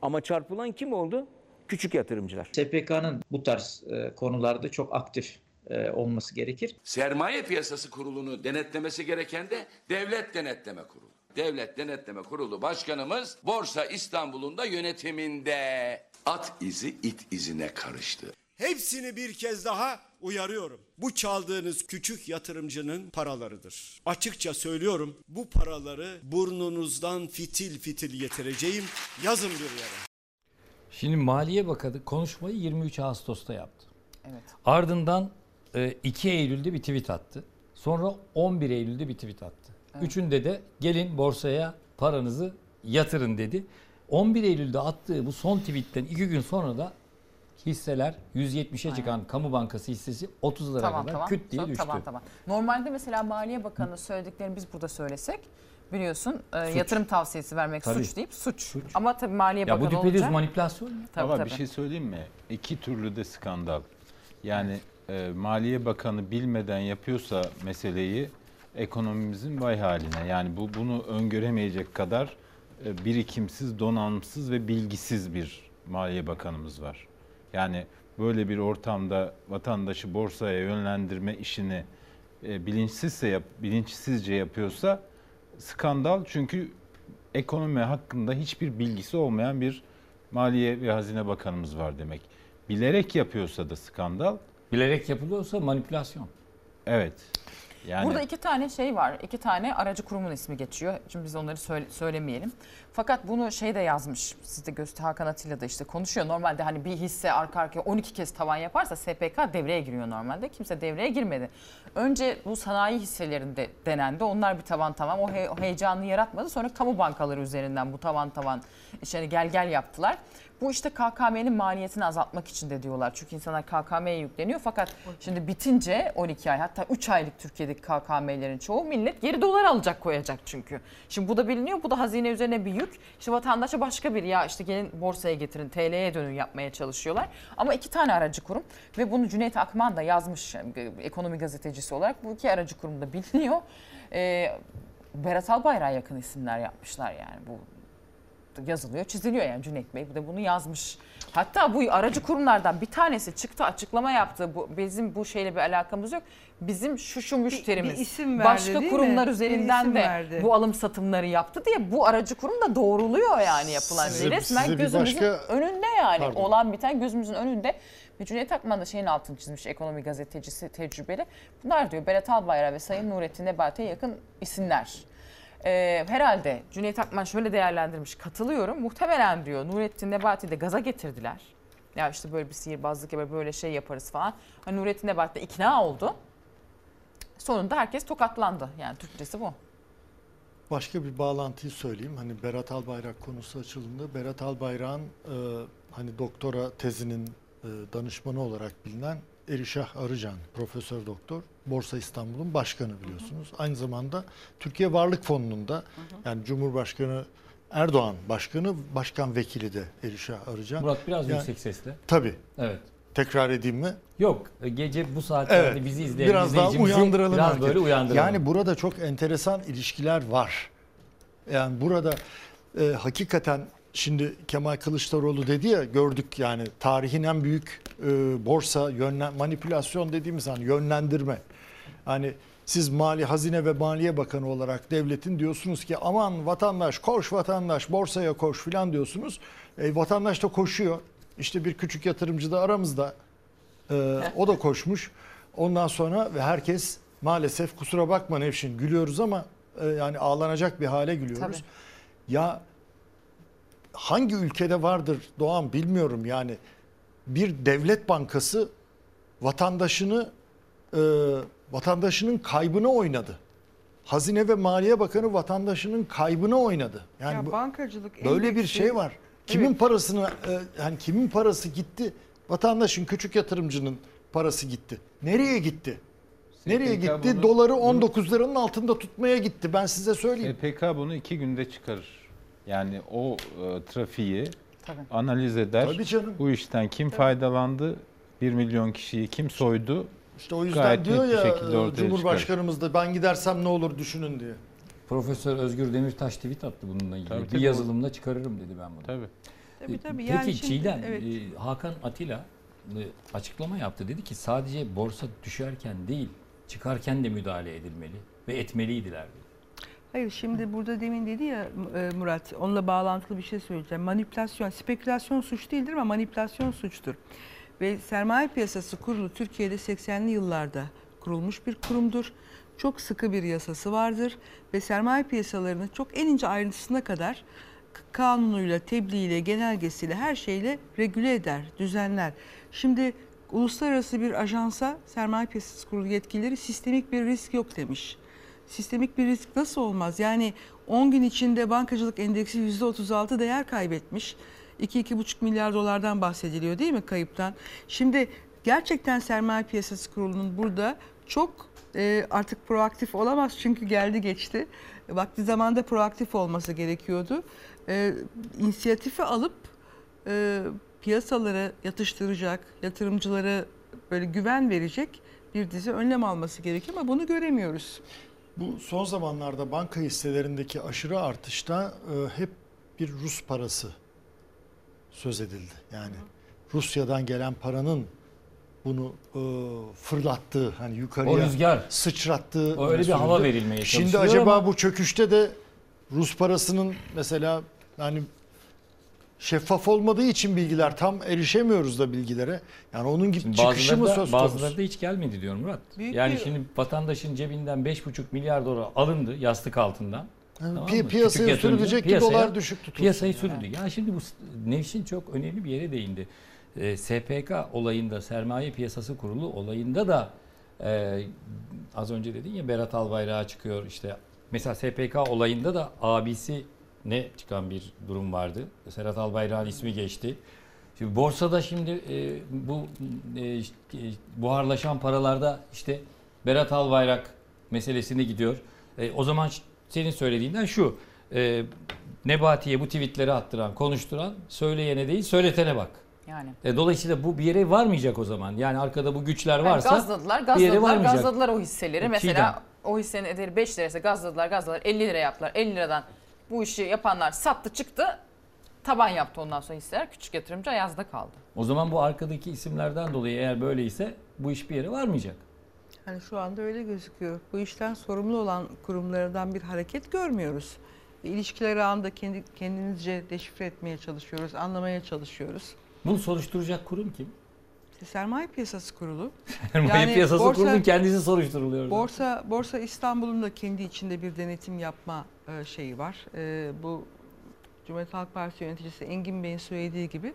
Ama çarpılan kim oldu? Küçük yatırımcılar. SPK'nın bu tarz e, konularda çok aktif e, olması gerekir. Sermaye Piyasası Kurulu'nu denetlemesi gereken de Devlet Denetleme Kurulu. Devlet Denetleme Kurulu Başkanımız Borsa İstanbul'un da yönetiminde at izi it izine karıştı. Hepsini bir kez daha uyarıyorum. Bu çaldığınız küçük yatırımcının paralarıdır. Açıkça söylüyorum bu paraları burnunuzdan fitil fitil getireceğim. Yazın bir yere. Şimdi Maliye Bakanı konuşmayı 23 Ağustos'ta yaptı. Evet. Ardından e, 2 Eylül'de bir tweet attı. Sonra 11 Eylül'de bir tweet attı. Üçünde de gelin borsaya paranızı yatırın dedi. 11 Eylül'de attığı bu son tweetten 2 gün sonra da hisseler 170'e çıkan Kamu Bankası hissesi 30 lira Tamam kadar tamam. küt diye Tamam, düştü. Tamam tamam. Normalde mesela Maliye Bakanı söylediklerini biz burada söylesek biliyorsun e, Suç. yatırım tavsiyesi vermek Tabii. suç deyip suç. Ama tabii Maliye Ya bu Bakanı düpedüz olunca... manipülasyon. Tabii, Ama tabii. bir şey söyleyeyim mi? İki türlü de skandal. Yani e, Maliye Bakanı bilmeden yapıyorsa meseleyi ekonomimizin vay haline. Yani bu bunu öngöremeyecek kadar e, birikimsiz, donanımsız ve bilgisiz bir Maliye Bakanımız var. Yani böyle bir ortamda vatandaşı borsaya yönlendirme işini e, bilinçsizse yap, bilinçsizce yapıyorsa skandal çünkü ekonomi hakkında hiçbir bilgisi olmayan bir Maliye ve Hazine Bakanımız var demek. Bilerek yapıyorsa da skandal. Bilerek yapılıyorsa manipülasyon. Evet. Yani Burada iki tane şey var. iki tane aracı kurumun ismi geçiyor. Şimdi biz onları söyle- söylemeyelim. Fakat bunu şey de yazmış. Siz de Göster Hakan Atilla da işte konuşuyor. Normalde hani bir hisse arka arkaya 12 kez tavan yaparsa SPK devreye giriyor normalde. Kimse devreye girmedi. Önce bu sanayi hisselerinde denendi. Onlar bir tavan tavan o, he- o heyecanı yaratmadı. Sonra kamu bankaları üzerinden bu tavan tavan işte hani gel gel yaptılar. Bu işte KKM'nin maliyetini azaltmak için de diyorlar. Çünkü insanlar KKM'ye yükleniyor. Fakat şimdi bitince 12 ay hatta 3 aylık Türkiye'deki KKM'lerin çoğu millet geri dolar alacak koyacak çünkü. Şimdi bu da biliniyor. Bu da hazine üzerine bir yük. İşte vatandaşa başka bir ya işte gelin borsaya getirin TL'ye dönün yapmaya çalışıyorlar. Ama iki tane aracı kurum ve bunu Cüneyt Akman da yazmış ekonomi gazetecisi olarak. Bu iki aracı kurum da biliniyor. Ee, Berat Albayrak'a yakın isimler yapmışlar yani bu yazılıyor, çiziliyor yani Cüneyt Bey de bunu yazmış. Hatta bu aracı kurumlardan bir tanesi çıktı açıklama yaptı. Bu bizim bu şeyle bir alakamız yok. Bizim şu şu müşterimiz bir isim verdi, başka değil kurumlar mi? Bir üzerinden isim de verdi. bu alım satımları yaptı diye bu aracı kurum da doğruluyor yani yapılan Size- şey. Resmen size bir gözümüzün başka- önünde yani Pardon. olan biten gözümüzün önünde. Ve Cüneyt Akman da şeyin altını çizmiş ekonomi gazetecisi tecrübeli. Bunlar diyor Berat Albayrak ve Sayın Nurettin Nebati'ye yakın isimler. Ee, herhalde Cüneyt Akman şöyle değerlendirmiş. Katılıyorum. Muhtemelen diyor Nurettin Nebati de gaza getirdiler. Ya işte böyle bir sihirbazlık ya böyle şey yaparız falan. Hani Nurettin Nebati de ikna oldu. Sonunda herkes tokatlandı. Yani Türkçesi bu. Başka bir bağlantıyı söyleyeyim. Hani Berat Albayrak konusu açıldığında Berat Albayrak'ın e, hani doktora tezinin e, danışmanı olarak bilinen Erişah Arıcan, profesör doktor, Borsa İstanbul'un başkanı biliyorsunuz. Aynı zamanda Türkiye Varlık Fonu'nun da yani Cumhurbaşkanı Erdoğan başkanı, başkan vekili de Erişah Arıcan. Murat biraz Yani- yüksek sesle. Tabii. Evet. Tekrar edeyim mi? Yok gece bu saatlerde Evet. bizi izleyen biraz daha uyandıralım. Biraz herkes. böyle uyandıralım. Yani burada çok enteresan ilişkiler var. Yani burada e, hakikaten şimdi Kemal Kılıçdaroğlu dedi ya gördük yani tarihin en büyük e, borsa yönlen manipülasyon dediğimiz hani yönlendirme. Hani siz Mali Hazine ve Maliye Bakanı olarak devletin diyorsunuz ki aman vatandaş koş vatandaş borsaya koş filan diyorsunuz. E, vatandaş da koşuyor. İşte bir küçük yatırımcı da aramızda. Ee, o da koşmuş. Ondan sonra ve herkes maalesef kusura bakma Nevşin gülüyoruz ama e, yani ağlanacak bir hale gülüyoruz. Tabii. Ya hangi ülkede vardır Doğan bilmiyorum yani bir devlet bankası vatandaşını e, vatandaşının kaybını oynadı. Hazine ve Maliye Bakanı vatandaşının kaybını oynadı. Yani ya bu- bankacılık Böyle bir endeksi- şey var. Kimin Evet. parasını e, yani kimin parası gitti? Vatandaşın küçük yatırımcının parası gitti. Nereye gitti? Nereye gitti? bunu- Doları 19 liranın altında tutmaya gitti. Ben size söyleyeyim. SPK bunu iki günde çıkarır. Yani o e, trafiği Tabii. analiz eder. Tabii canım. Bu işten kim faydalandı? 1 milyon kişiyi kim soydu? İşte o yüzden Gayet diyor ya e, Cumhurbaşkanımız da ben gidersem ne olur düşünün diye. Profesör Özgür Demirtaş tweet attı bununla ilgili. Tabii, bir tabii. yazılımda çıkarırım dedi ben bunu. Tabii. Tabii, tabii. Peki Yani şimdi- Çiğdem, evet. e, Hakan Atilla e, açıklama yaptı. Dedi ki sadece borsa düşerken değil, çıkarken de müdahale edilmeli ve etmeliydiler dedi. Hayır şimdi burada demin dedi ya e, Murat onunla bağlantılı bir şey söyleyeceğim. Manipülasyon, spekülasyon suç değildir ama manipülasyon suçtur. Ve sermaye piyasası kurulu Türkiye'de 80'li yıllarda kurulmuş bir kurumdur. Çok sıkı bir yasası vardır ve sermaye piyasalarını çok en ince ayrıntısına kadar kanunuyla, tebliğiyle, genelgesiyle her şeyle regüle eder, düzenler. Şimdi uluslararası bir ajansa sermaye piyasası kurulu yetkilileri sistemik bir risk yok demiş. Sistemik bir risk nasıl olmaz? Yani 10 gün içinde bankacılık endeksi %36 değer kaybetmiş. 2-2,5 milyar dolardan bahsediliyor değil mi kayıptan? Şimdi gerçekten sermaye piyasası kurulunun burada çok e, artık proaktif olamaz çünkü geldi geçti. Vakti zamanda proaktif olması gerekiyordu. E, inisiyatifi alıp e, piyasaları yatıştıracak, yatırımcılara böyle güven verecek bir dizi önlem alması gerekiyor ama bunu göremiyoruz. Bu son zamanlarda banka hisselerindeki aşırı artışta e, hep bir Rus parası söz edildi. Yani Rusya'dan gelen paranın bunu e, fırlattığı hani yukarıya O rüzgar. sıçrattığı O öyle bir hava verilmeye Şimdi çalışılıyor acaba ama- bu çöküşte de Rus parasının mesela yani şeffaf olmadığı için bilgiler tam erişemiyoruz da bilgilere. Yani onun gibi çıkışı Bazıları mı da, söz konusu? bazıları da hiç gelmedi diyor Murat. Büyük yani bir- şimdi vatandaşın cebinden 5,5 milyar dolar alındı yastık altından. Yani Tamam pi- piyasaya sürülecek ki dolar düşük tutulsun. Piyasayı sürdü. Ya şimdi bu Nevşin çok önemli bir yere değindi. Ee, SPK olayında, sermaye piyasası kurulu olayında da e, az önce dedin ya Berat Albayrak'a çıkıyor işte. Mesela SPK olayında da abisi ne çıkan bir durum vardı. Serhat Albayrak'ın ismi geçti. Şimdi borsada şimdi e, bu e, e, buharlaşan paralarda işte Berat Albayrak meselesine gidiyor. E, o zaman senin söylediğinden şu. E, Nebati'ye bu tweetleri attıran, konuşturan söyleyene değil söyletene bak. Yani. E, dolayısıyla bu bir yere varmayacak o zaman. Yani arkada bu güçler Yani varsa gazladılar, bir yere gazladılar, varmayacak. gazladılar o hisseleri. E, Mesela Çiğdem. o hissenin ederi 5 liraysa gazladılar, gazladılar 50 lira yaptılar. 50 liradan bu işi yapanlar sattı çıktı. Taban yaptı ondan sonra hisseler. Küçük yatırımcı ayazda kaldı. O zaman bu arkadaki isimlerden dolayı eğer böyleyse bu iş bir yere varmayacak. Hani şu anda öyle gözüküyor. Bu işten sorumlu olan kurumlardan bir hareket görmüyoruz. İlişkileri anda kendi kendimizce deşifre etmeye çalışıyoruz, anlamaya çalışıyoruz. Bunu soruşturacak kurum kim? İşte Sermaye Piyasası Kurulu. Sermaye Yani piyasası borsa- kurulunun kendisi soruşturuluyor. Borsa Borsa İstanbul'un da kendi içinde bir denetim yapma e, şeyi var. E, bu Cumhuriyet Halk Partisi yöneticisi Engin Bey'in söylediği gibi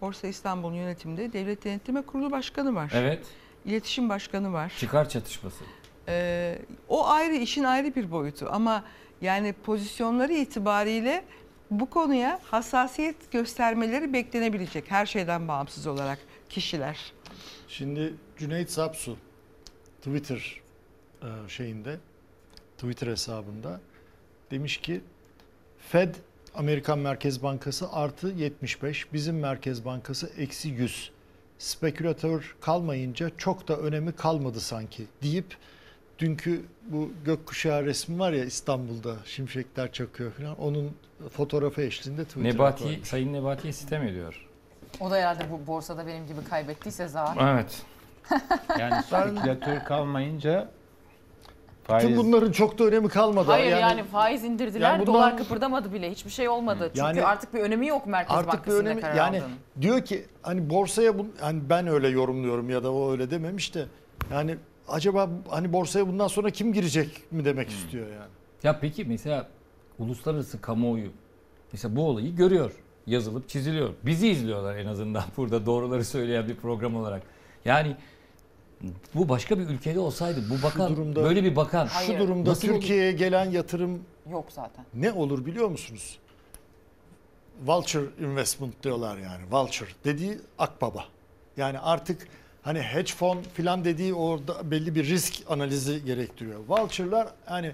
Borsa İstanbul yönetiminde Devlet Denetleme Kurulu Başkanı var. Evet. İletişim Başkanı var. Çıkar çatışması. Ee, o ayrı işin ayrı bir boyutu ama yani pozisyonları itibariyle bu konuya hassasiyet göstermeleri beklenebilecek her şeyden bağımsız olarak kişiler. Şimdi Cüneyt Sapsu Twitter e, şeyinde Twitter hesabında demiş ki Fed Amerikan Merkez Bankası artı 75 bizim Merkez Bankası eksi 100 spekülatör kalmayınca çok da önemi kalmadı sanki deyip dünkü bu gökkuşağı resmi var ya İstanbul'da şimşekler çakıyor falan onun fotoğrafı eşliğinde Twitter'a Nebati, koymuş. Sayın Nebati'ye sitem ediyor. O da herhalde bu borsada benim gibi kaybettiyse zaten. Evet. Yani spekülatör kalmayınca faiz... Tüm bunların çok da önemi kalmadı. Hayır yani, faiz indirdiler, Yani bundan- dolar kıpırdamadı bile. Hiçbir şey olmadı. Çünkü Yani- artık bir önemi yok Merkez artık bir Bankası'nın ne önemi karar yani aldığının. diyor ki hani borsaya bu hani ben öyle yorumluyorum ya da o öyle dememiş de yani acaba hani borsaya bundan sonra kim girecek mi demek istiyor yani. Ya peki mesela uluslararası kamuoyu mesela bu olayı görüyor. Yazılıp çiziliyor. Bizi izliyorlar en azından burada doğruları söyleyen bir program olarak. Yani bu başka bir ülkede olsaydı bu bakan durumda- böyle bir bakan Şu durumda nasıl olur? Türkiye'ye gelen yatırım Yok zaten. ne olur biliyor musunuz? Vulture investment diyorlar yani. Vulture dediği akbaba. Yani artık hani hedge fon filan dediği orada belli bir risk analizi gerektiriyor. Vulture'lar hani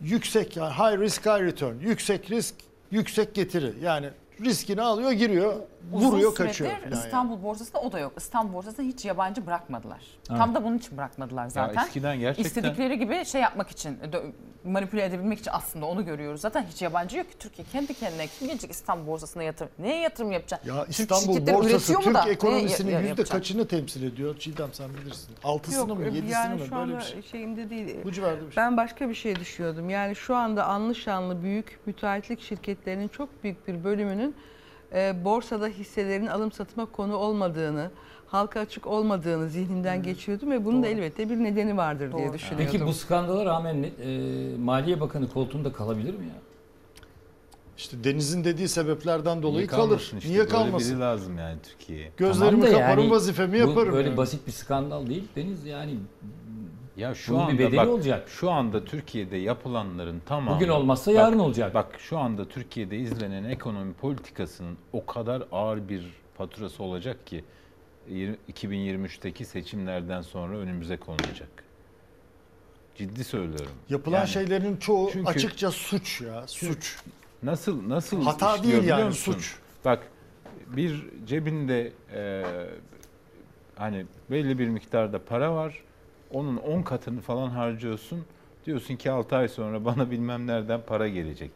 yüksek yani high risk high return. Yüksek risk yüksek getiri. Yani riskini alıyor giriyor vuruyor Uzun kaçıyor süredir filan yani. İstanbul borsasında o da yok. İstanbul borsasında hiç yabancı bırakmadılar. Evet. Tam da bunun için bırakmadılar zaten. eskiden gerçekten- İstedikleri gibi şey yapmak için, manipüle edebilmek için aslında onu görüyoruz. Zaten hiç yabancı yok ki Türkiye kendi kendine kim gelecek İstanbul borsasına yatırım? Neye yatırım yapacak? Ya İstanbul borsası Türk da? Ekonomisinin ya- yüzde yapacak? kaçını temsil ediyor? Çiğdem sen bilirsin. Altısını mı yedisini yani mi şu böyle bir şey. şeyimde değil. Bu civarda bir şey. Ben başka bir şey düşünüyordum. Yani şu anda anlı şanlı büyük müteahhitlik şirketlerinin çok büyük bir bölümünün e, borsada hisselerin alım satıma konu olmadığını, halka açık olmadığını zihnimden geçiyordum ve bunun da elbette bir nedeni vardır diye düşünüyordum. Peki bu skandala rağmen e, Maliye Bakanı koltuğunda kalabilir mi ya? İşte Deniz'in dediği sebeplerden dolayı Niye kalır. işte? Niye Böyle kalmasın? biri lazım yani Türkiye'ye. Gözlerimi Tamam kaparım yani vazifemi bu yaparım. Böyle yani. basit bir skandal değil Deniz yani. Ya şu Bunun anda bir bedeli bak, olacak. Şu anda Türkiye'de yapılanların tamamı Bugün olmazsa Bak- yarın olacak. Bak şu anda Türkiye'de izlenen ekonomi politikasının o kadar ağır bir faturası olacak ki yir- 2023'teki seçimlerden sonra önümüze konulacak. Ciddi söylüyorum. Yapılan Yani şeylerin çoğu çünkü- açıkça suç ya. Suç. Nasıl nasıl Hata değil yani, musun? suç. Bak bir cebinde e, hani belli bir miktarda para var. Onun 10 katını falan harcıyorsun. Diyorsun ki 6 ay sonra bana bilmem nereden para gelecek.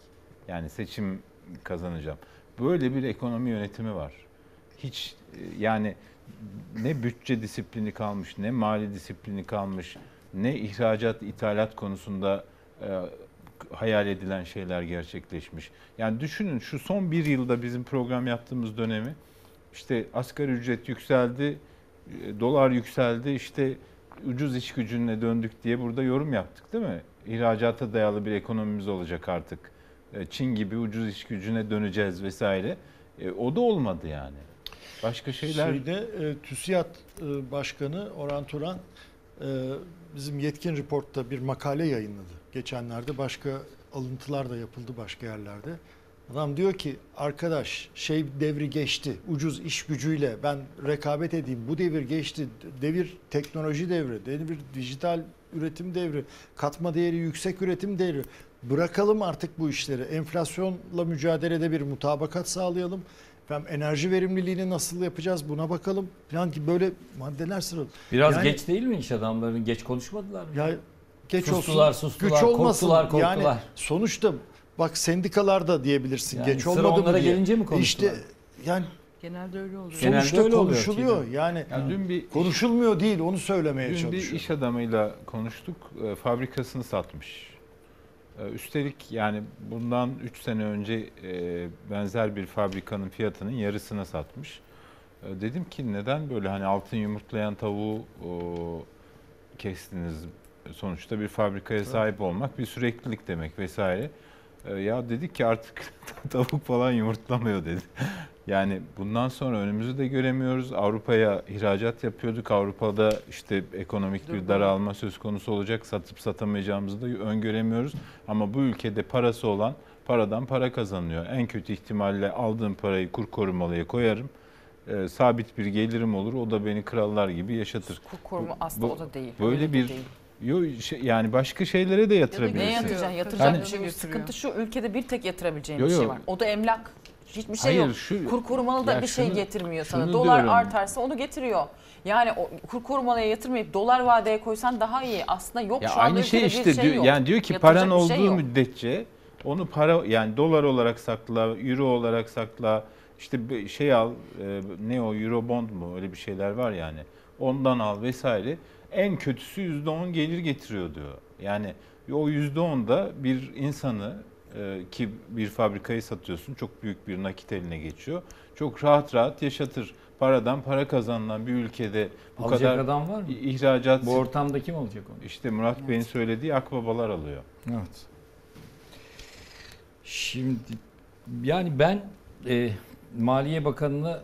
Yani seçim kazanacağım. Böyle bir ekonomi yönetimi var. hiç e, yani ne bütçe disiplini kalmış, ne mali disiplini kalmış, ne ihracat, ithalat konusunda e, hayal edilen şeyler gerçekleşmiş. Yani düşünün şu son bir yılda bizim program yaptığımız dönemi işte asgari ücret yükseldi, e, dolar yükseldi, işte ucuz iş gücüne döndük diye burada yorum yaptık değil mi? İhracata dayalı bir ekonomimiz olacak artık. E, Çin gibi ucuz iş gücüne döneceğiz vesaire. E, o da olmadı yani. Başka şeyler... Şeyde e, TÜSİAD e, Başkanı Orhan Turan e, bizim Yetkin Report'ta bir makale yayınladı. Geçenlerde başka alıntılar da yapıldı başka yerlerde. Adam diyor ki arkadaş şey devri geçti. Ucuz iş gücüyle ben rekabet edeyim. Bu devir geçti. Devir teknoloji devri. Devir dijital üretim devri. Katma değeri yüksek üretim devri. Bırakalım artık bu işleri. Enflasyonla mücadelede bir mutabakat sağlayalım. Efendim enerji verimliliğini nasıl yapacağız buna bakalım. Falan ki böyle maddeler sıraladı. Biraz Yani- geç değil mi iş adamlarının? Geç konuşmadılar mı? ya geç sustular, olsun, sustular, güç olmasın. korktular, korktular. Yani sonuçta bak sendikalar da diyebilirsin Yani geç sıra olmadı mı onlara diye. gelince mi konuştular? İşte yani Genelde öyle oluyor. Genelde sonuçta öyle oluyor konuşuluyor. Çiğdem. Yani Ya dün bir konuşulmuyor değil onu söylemeye Dün bir çalışıyorum. iş adamıyla konuştuk. E, fabrikasını satmış. E, üstelik yani bundan 3 sene önce e, benzer bir fabrikanın fiyatının yarısına satmış. E, dedim ki neden böyle hani altın yumurtlayan tavuğu o, kestiniz? Sonuçta bir fabrikaya sahip olmak bir süreklilik demek vesaire. E, ya dedik ki artık tavuk falan yumurtlamıyor dedi. Yani bundan sonra önümüzü de göremiyoruz. Avrupa'ya ihracat yapıyorduk. Avrupa'da işte ekonomik bir daralma söz konusu olacak. Satıp satamayacağımızı da öngöremiyoruz. Ama bu ülkede parası olan paradan para kazanıyor. En kötü ihtimalle aldığım parayı kur korumalıya koyarım. Ee, sabit bir gelirim olur. O da beni krallar gibi yaşatır. Kur koruma aslında o da değil. Böyle bir değil. Yo, şey- yani başka şeylere de yatırabilirsin. Neye yatıracaksın? Yatıracak Yani- bir şey yok. Sıkıntı şu ülkede bir tek yatırabileceğin Yo, bir şey yo. var. O da emlak. Hiçbir şey Hayır, yok. şu- kur korumalı da Ya bir şey şunu- getirmiyor sana. Dolar diyorum. artarsa onu getiriyor. Yani o kur korumalıya yatırmayıp dolar vadeye koysan daha iyi. Aslında yok Ya şu anda aynı şey işte bir şey diyor. yok. Yani diyor ki Yatıracak paran şey olduğu yok. müddetçe onu para yani dolar olarak sakla, euro olarak sakla. işte bir şey al e, ne o euro bond mu öyle bir şeyler var yani. Ondan al vesaire. En kötüsü %10 gelir getiriyor diyor. Yani o %10 da bir insanı e, ki bir fabrikayı satıyorsun çok büyük bir nakit eline geçiyor. Çok rahat rahat yaşatır. Paradan para kazanılan bir ülkede bu Alacak kadar adam var mı? ihracat Bu ortamda kim alacak onu? işte Murat Bey'in söylediği akbabalar alıyor. Evet. Şimdi yani ben e, Maliye Bakanı'na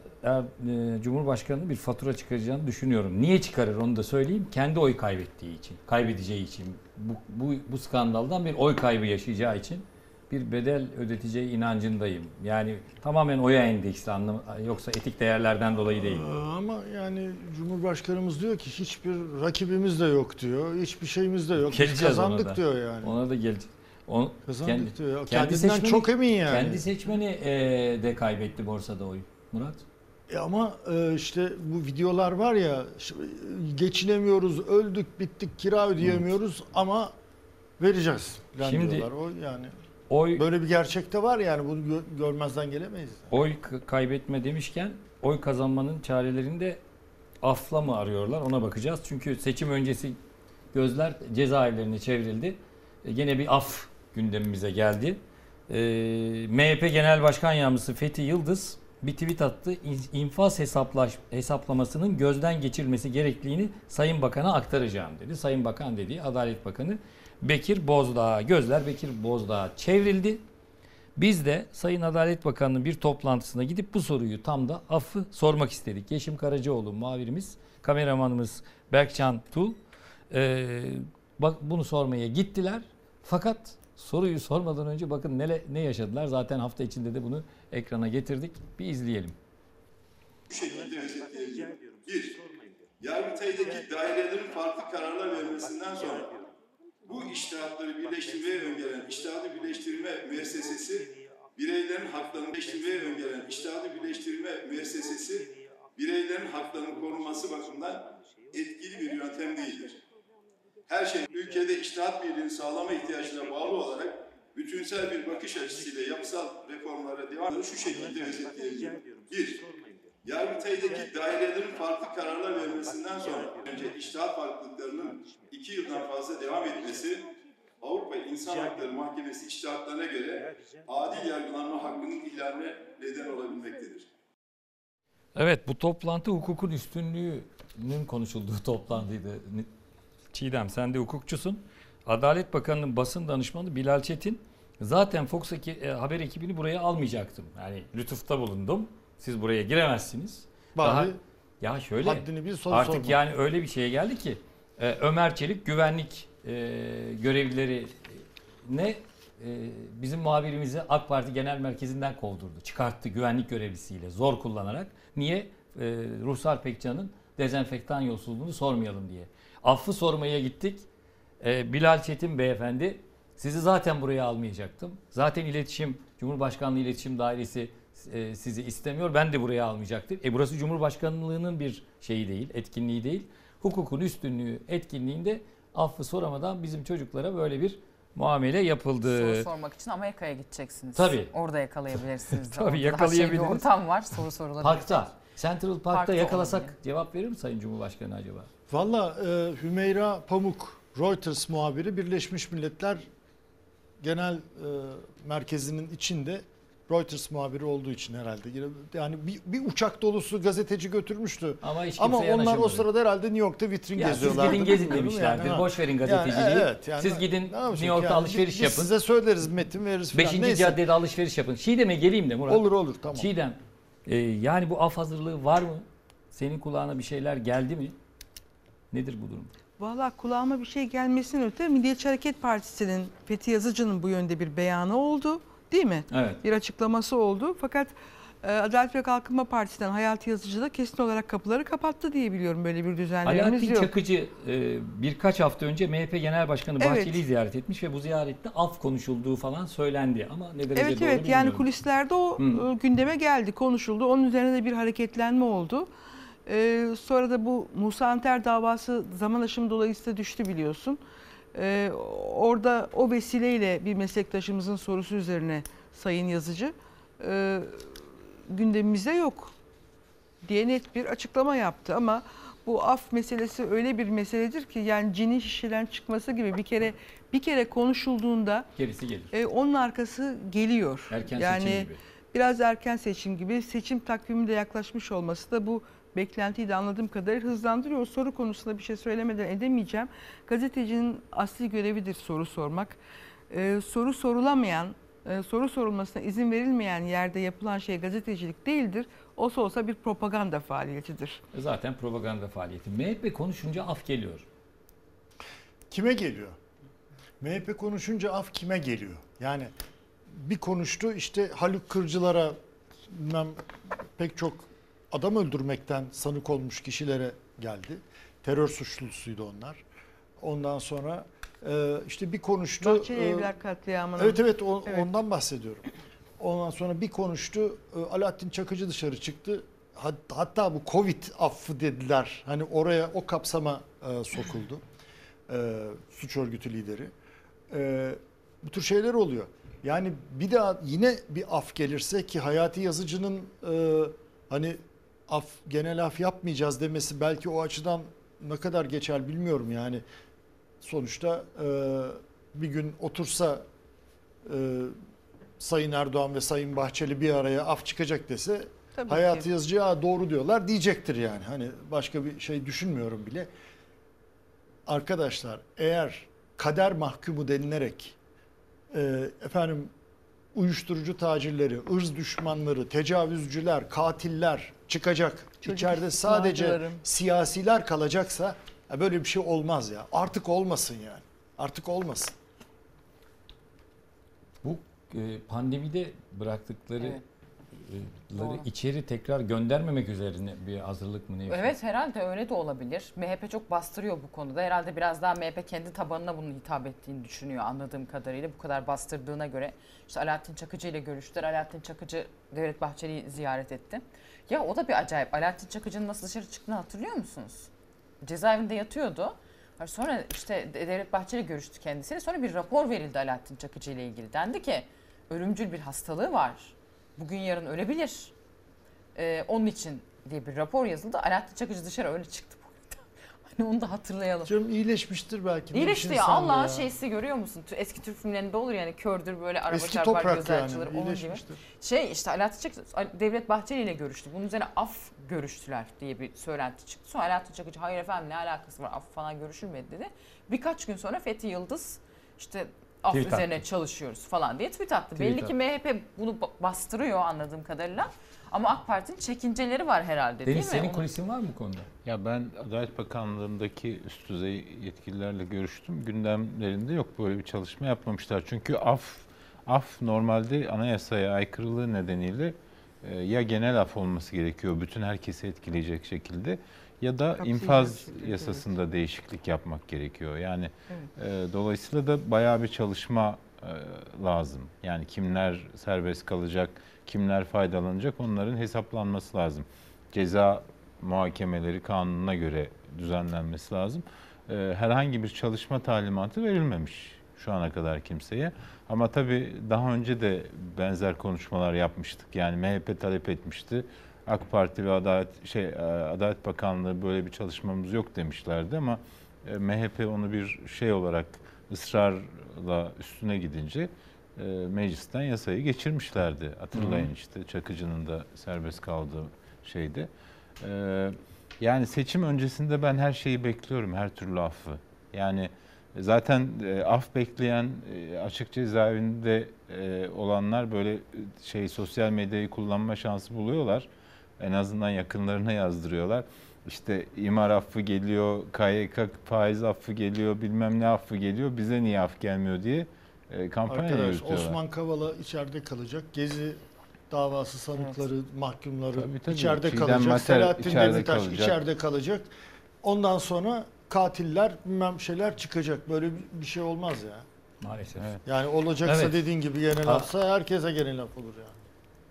Cumhurbaşkanı'nın bir fatura çıkaracağını düşünüyorum. Niye çıkarır onu da söyleyeyim. Kendi oy kaybettiği için, kaybedeceği için, bu, bu, bu skandaldan bir oy kaybı yaşayacağı için bir bedel ödeteceği inancındayım. Yani tamamen oya endeksli anlam yoksa etik değerlerden dolayı değil. Ee, Ama yani Cumhurbaşkanımız diyor ki hiçbir rakibimiz de yok diyor. Hiçbir şeyimiz de yok. Biz Geleceğiz ona kazandık da. diyor yani. Ona da geleceğiz. Onu, Kazandık diyor. Kendinden çok emin yani. Kendi seçmeni e, de kaybetti borsada oy. Murat. E ama e, işte bu videolar var ya ş- geçinemiyoruz, öldük, bittik, kira ödeyemiyoruz ama vereceğiz. falan Şimdi- diyorlar. O yani Oy böyle bir gerçek de var yani bunu gö- görmezden gelemeyiz. oy k- kaybetme demişken oy kazanmanın çarelerini de afla mı arıyorlar ona bakacağız. Çünkü seçim öncesi gözler cezaevlerine çevrildi. E, gene bir af gündemimize geldi. E, MHP Genel Başkan Yardımcısı Fethi Yıldız bir tweet attı. İn- İnfaz hesaplaş, hesaplamasının gözden geçirilmesi gerekliliğini Sayın Bakan'a aktaracağım dedi. Sayın Bakan dediği Adalet Bakanı Bekir Bozdağ. Gözler Bekir Bozdağ'a çevrildi. Biz de Sayın Adalet Bakanı'nın bir toplantısına gidip bu soruyu tam da affı sormak istedik. Yeşim Karacaoğlu muhabirimiz, kameramanımız Berkcan Tul eee, bak bunu sormaya gittiler. Fakat soruyu sormadan önce bakın ne, ne yaşadılar. Zaten hafta içinde de bunu ekrana getirdik. Bir izleyelim. Bu şekilde özetleyebilirim. Bir, Yargıtay'daki dairelerin farklı kararlar vermesinden sonra bu iştihatları birleştirmeye öngören iştihatı birleştirme müessesesi, bireylerin haklarını birleştirmeye öngören iştihatı birleştirme müessesesi, bireylerin haklarının korunması bakımından etkili bir yöntem değildir. Her şey ülkede iştihat birliğini sağlama ihtiyacına bağlı olarak bütünsel bir bakış açısıyla yapısal reformlara devam şu şekilde özetleyebilirim. Bir, Yargıtay'daki dairelerin farklı kararlar vermesinden sonra önce iştahat farklılıklarının iki yıldan fazla devam etmesi Avrupa İnsan Hakları Mahkemesi iştahatlarına göre adil yargılanma hakkının ihlaline neden olabilmektedir. Evet bu toplantı hukukun üstünlüğünün konuşulduğu toplantıydı. Çiğdem sen de hukukçusun. Adalet Bakanı'nın basın danışmanı Bilal Çetin zaten Fox e, haber ekibini buraya almayacaktım. Yani lütufta bulundum. Siz buraya giremezsiniz. Bari ya şöyle haddini bil, soru artık sorma. yani öyle bir şeye geldi ki e, Ömer Çelik güvenlik e, görevlileri ne e, bizim muhabirimizi AK Parti Genel Merkezi'nden kovdurdu. Çıkarttı güvenlik görevlisiyle zor kullanarak. Niye? E, Ruhsar Pekcan'ın dezenfektan yolsuzluğunu sormayalım diye. Affı sormaya gittik. E, Bilal Çetin beyefendi sizi zaten buraya almayacaktım. Zaten iletişim Cumhurbaşkanlığı İletişim Dairesi e, sizi istemiyor. Ben de buraya almayacaktım. E burası Cumhurbaşkanlığının bir şeyi değil, etkinliği değil. Hukukun üstünlüğü etkinliğinde affı soramadan bizim çocuklara böyle bir muamele yapıldı. Soru sormak için Amerika'ya gideceksiniz. Tabii. Orada yakalayabilirsiniz. Tabii, Orada daha yakalayabiliriz. şey bir ortam var soru sorulabilir. Parkta, Central Park'ta, Parkta yakalasak olabilir. cevap verir mi Sayın Cumhurbaşkanı acaba? Valla e, Hümeyra Pamuk, Reuters muhabiri Birleşmiş Milletler Genel e, Merkezi'nin içinde Reuters muhabiri olduğu için herhalde. Yani bir, bir uçak dolusu gazeteci götürmüştü. Ama hiç Ama onlar o sırada herhalde New York'ta vitrin Ya siz geziyorlardı. gidin gezin demişlerdir. yani. Boş verin Yani gazeteciliği. evet, yani Siz gidin New York'ta yani? alışveriş Biz yapın. Size söyleriz metin veririz falan. Beşinci Neyse. caddede alışveriş yapın. Çiğdem'e geleyim de Murat. Olur olur tamam. Çiğdem e, yani bu af hazırlığı var mı? Senin kulağına bir şeyler geldi mi? Nedir bu durum? Valla kulağıma bir şey gelmesinden öte Milliyetçi Hareket Partisi'nin Fethi Yazıcı'nın bu yönde bir beyanı oldu. Değil mi? Evet. Bir açıklaması oldu. Fakat e, Adalet ve Kalkınma Partisi'nden Hayati Yazıcı da kesin olarak kapıları kapattı diye biliyorum. Böyle bir düzenlememiz Alaaddin yok. Çakıcı e, birkaç hafta önce MHP Genel Başkanı Evet. Bahçeli'yi ziyaret etmiş ve bu ziyarette af konuşulduğu falan söylendi. Ama ne derece Evet doğru evet yani bilmiyorum. kulislerde o e, gündeme geldi, konuşuldu. Onun üzerine de bir hareketlenme oldu. Ee, sonra da bu Musa Anter davası zaman aşımı dolayısıyla düştü biliyorsun. Ee, orada o vesileyle bir meslektaşımızın sorusu üzerine Sayın Yazıcı e, gündemimizde yok diye net bir açıklama yaptı ama bu af meselesi öyle bir meseledir ki yani cinin şişeden çıkması gibi bir kere bir kere konuşulduğunda Gerisi gelir. e, onun arkası geliyor. Erken yani seçim gibi. biraz erken seçim gibi seçim takvimi de yaklaşmış olması da bu beklentiyi de anladığım kadarıyla hızlandırıyor. Soru konusunda bir şey söylemeden edemeyeceğim. Gazetecinin asli görevidir soru sormak. E, soru sorulamayan, e, soru sorulmasına izin verilmeyen yerde yapılan şey gazetecilik değildir. Olsa olsa bir propaganda faaliyetidir. E, Zaten propaganda faaliyeti. MHP konuşunca af geliyor. Kime geliyor? MHP konuşunca af kime geliyor? Yani bir konuştu işte Haluk Kırcılar'a bilmem pek çok adam öldürmekten sanık olmuş kişilere geldi. Terör suçlusuydu onlar. Ondan sonra e, işte bir konuştu. Bahçeli e, Evler katliamının. Evet evet, o- Evet. ondan bahsediyorum. Ondan sonra bir konuştu. e, Alaaddin Çakıcı dışarı çıktı. Hat- Hatta bu Covid affı dediler. Hani oraya o kapsama e, sokuldu. E, suç örgütü lideri. E, bu tür şeyler oluyor. Yani bir daha yine bir af gelirse ki Hayati Yazıcı'nın e, hani af genel af yapmayacağız demesi belki o açıdan ne kadar geçer bilmiyorum yani. Sonuçta e, bir gün otursa e, Sayın Erdoğan ve Sayın Bahçeli bir araya af çıkacak dese Tabii Hayati ki. Yazıcı "Aa, doğru diyorlar diyecektir yani. Hani başka bir şey düşünmüyorum bile. Arkadaşlar eğer kader mahkumu denilerek e, efendim uyuşturucu tacirleri, ırz düşmanları, tecavüzcüler, katiller çıkacak. Çocuk İçeride sadece istismarcıları. siyasiler kalacaksa ya böyle bir şey olmaz ya. Artık olmasın yani. Artık olmasın. Bu e, pandemide bıraktıkları Evet. Doğru. içeri tekrar göndermemek üzerine bir hazırlık mı ne? Evet herhalde öyle de olabilir. MHP çok bastırıyor bu konuda. Herhalde biraz daha MHP kendi tabanına bunu hitap ettiğini düşünüyor anladığım kadarıyla. Bu kadar bastırdığına göre. İşte Alaaddin Çakıcı ile görüştüler. Alaaddin Çakıcı Devlet Bahçeli'yi ziyaret etti. Ya o da bir acayip. Alaaddin Çakıcı'nın nasıl dışarı çıktığını hatırlıyor musunuz? Cezaevinde yatıyordu. Sonra işte Devlet Bahçeli görüştü kendisiyle. Sonra bir rapor verildi Alaaddin Çakıcı ile ilgili. Dendi ki ölümcül bir hastalığı var. Bugün yarın ölebilir. Ee, onun için diye bir rapor yazıldı. Alaaddin Çakıcı dışarı öyle çıktı. Hani onu da hatırlayalım. Canım iyileşmiştir belki. İyileşti ya Allah'ın şeysi görüyor musun? Eski Türk filmlerinde olur yani kördür böyle araba Eski çarpar gözü yani, açılır onun gibi. Şey işte Alaaddin Çakıcı Devlet Bahçeli ile görüştü. Bunun üzerine af görüştüler diye bir söylenti çıktı. Sonra Alaaddin Çakıcı hayır efendim ne alakası var af falan görüşülmedi dedi. Birkaç gün sonra Fethi Yıldız işte af Tweet üzerine attı. çalışıyoruz falan diye tweet attı. Tweet Belli ki attı. MHP bunu ba- bastırıyor anladığım kadarıyla. Ama AK Parti'nin çekinceleri var herhalde değil Deniz mi? senin Onu- kulisin var mı bu konuda? Ya ben Adalet Bakanlığı'ndaki üst düzey yetkililerle görüştüm. Gündemlerinde yok böyle bir çalışma yapmamışlar. Çünkü af af normalde anayasaya aykırılığı nedeniyle e, ya genel af olması gerekiyor bütün herkesi etkileyecek şekilde ya da Kapsayıcı infaz yasasında değişiklik yapmak gerekiyor. Yani Evet. e, dolayısıyla da bayağı bir çalışma e, lazım. Yani kimler serbest kalacak, kimler faydalanacak onların hesaplanması lazım. Ceza muhakemeleri kanununa göre düzenlenmesi lazım. Ee, herhangi bir çalışma talimatı verilmemiş şu ana kadar kimseye. Ama tabii daha önce de benzer konuşmalar yapmıştık. Yani MHP talep etmişti. AK Parti ve Adalet şey e, Adalet Bakanlığı böyle bir çalışmamız yok demişlerdi ama e, MHP onu bir şey olarak ısrarla üstüne gidince e, meclisten yasayı geçirmişlerdi. Hatırlayın Hı. işte Çakıcı'nın da serbest kaldığı şeyde. Ee, yani seçim öncesinde ben her şeyi bekliyorum, her türlü affı. Yani zaten af bekleyen açık cezaevinde olanlar böyle şey sosyal medyayı kullanma şansı buluyorlar. En azından yakınlarına yazdırıyorlar. İşte imar affı geliyor, KYK faiz affı geliyor, bilmem ne affı geliyor. Bize niye af gelmiyor diye e, kampanya Arkadaş yürütüyorlar. Osman Kavala içeride kalacak. Gezi davası sanıkları, mahkumları Tabii, tabii. içeride Çiğdem kalacak. Maser Selahattin içeride Demirtaş kalacak. içeride kalacak. Ondan sonra katiller bilmem şeyler çıkacak. Böyle bir- şey olmaz ya. Maalesef. Yani olacaksa Evet. dediğin gibi genel Ha- lafsa herkese genel laf olur yani.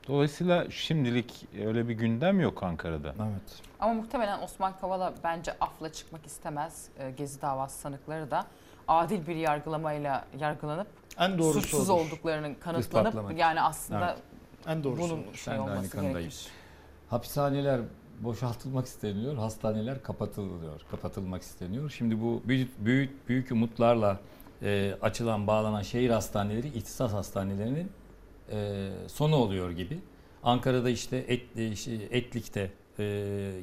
Dolayısıyla şimdilik öyle bir gündem yok Ankara'da. Evet. Ama muhtemelen Osman Kavala bence afla çıkmak istemez. Ee, Gezi davası sanıkları da adil bir yargılamayla yargılanıp En doğrusu suçsuz odur. olduklarının kanıtlanıp yani aslında Evet. En doğrusu bunun odur. şey Ben olması gerekir. Hapishaneler boşaltılmak isteniyor, hastaneler kapatılıyor, kapatılmak isteniyor. Şimdi bu büyük büyük, büyük umutlarla e, açılan, bağlanan şehir hastaneleri, ihtisas hastanelerinin e, sonu oluyor gibi. Ankara'da işte Et, e, şey, Etlik'te e,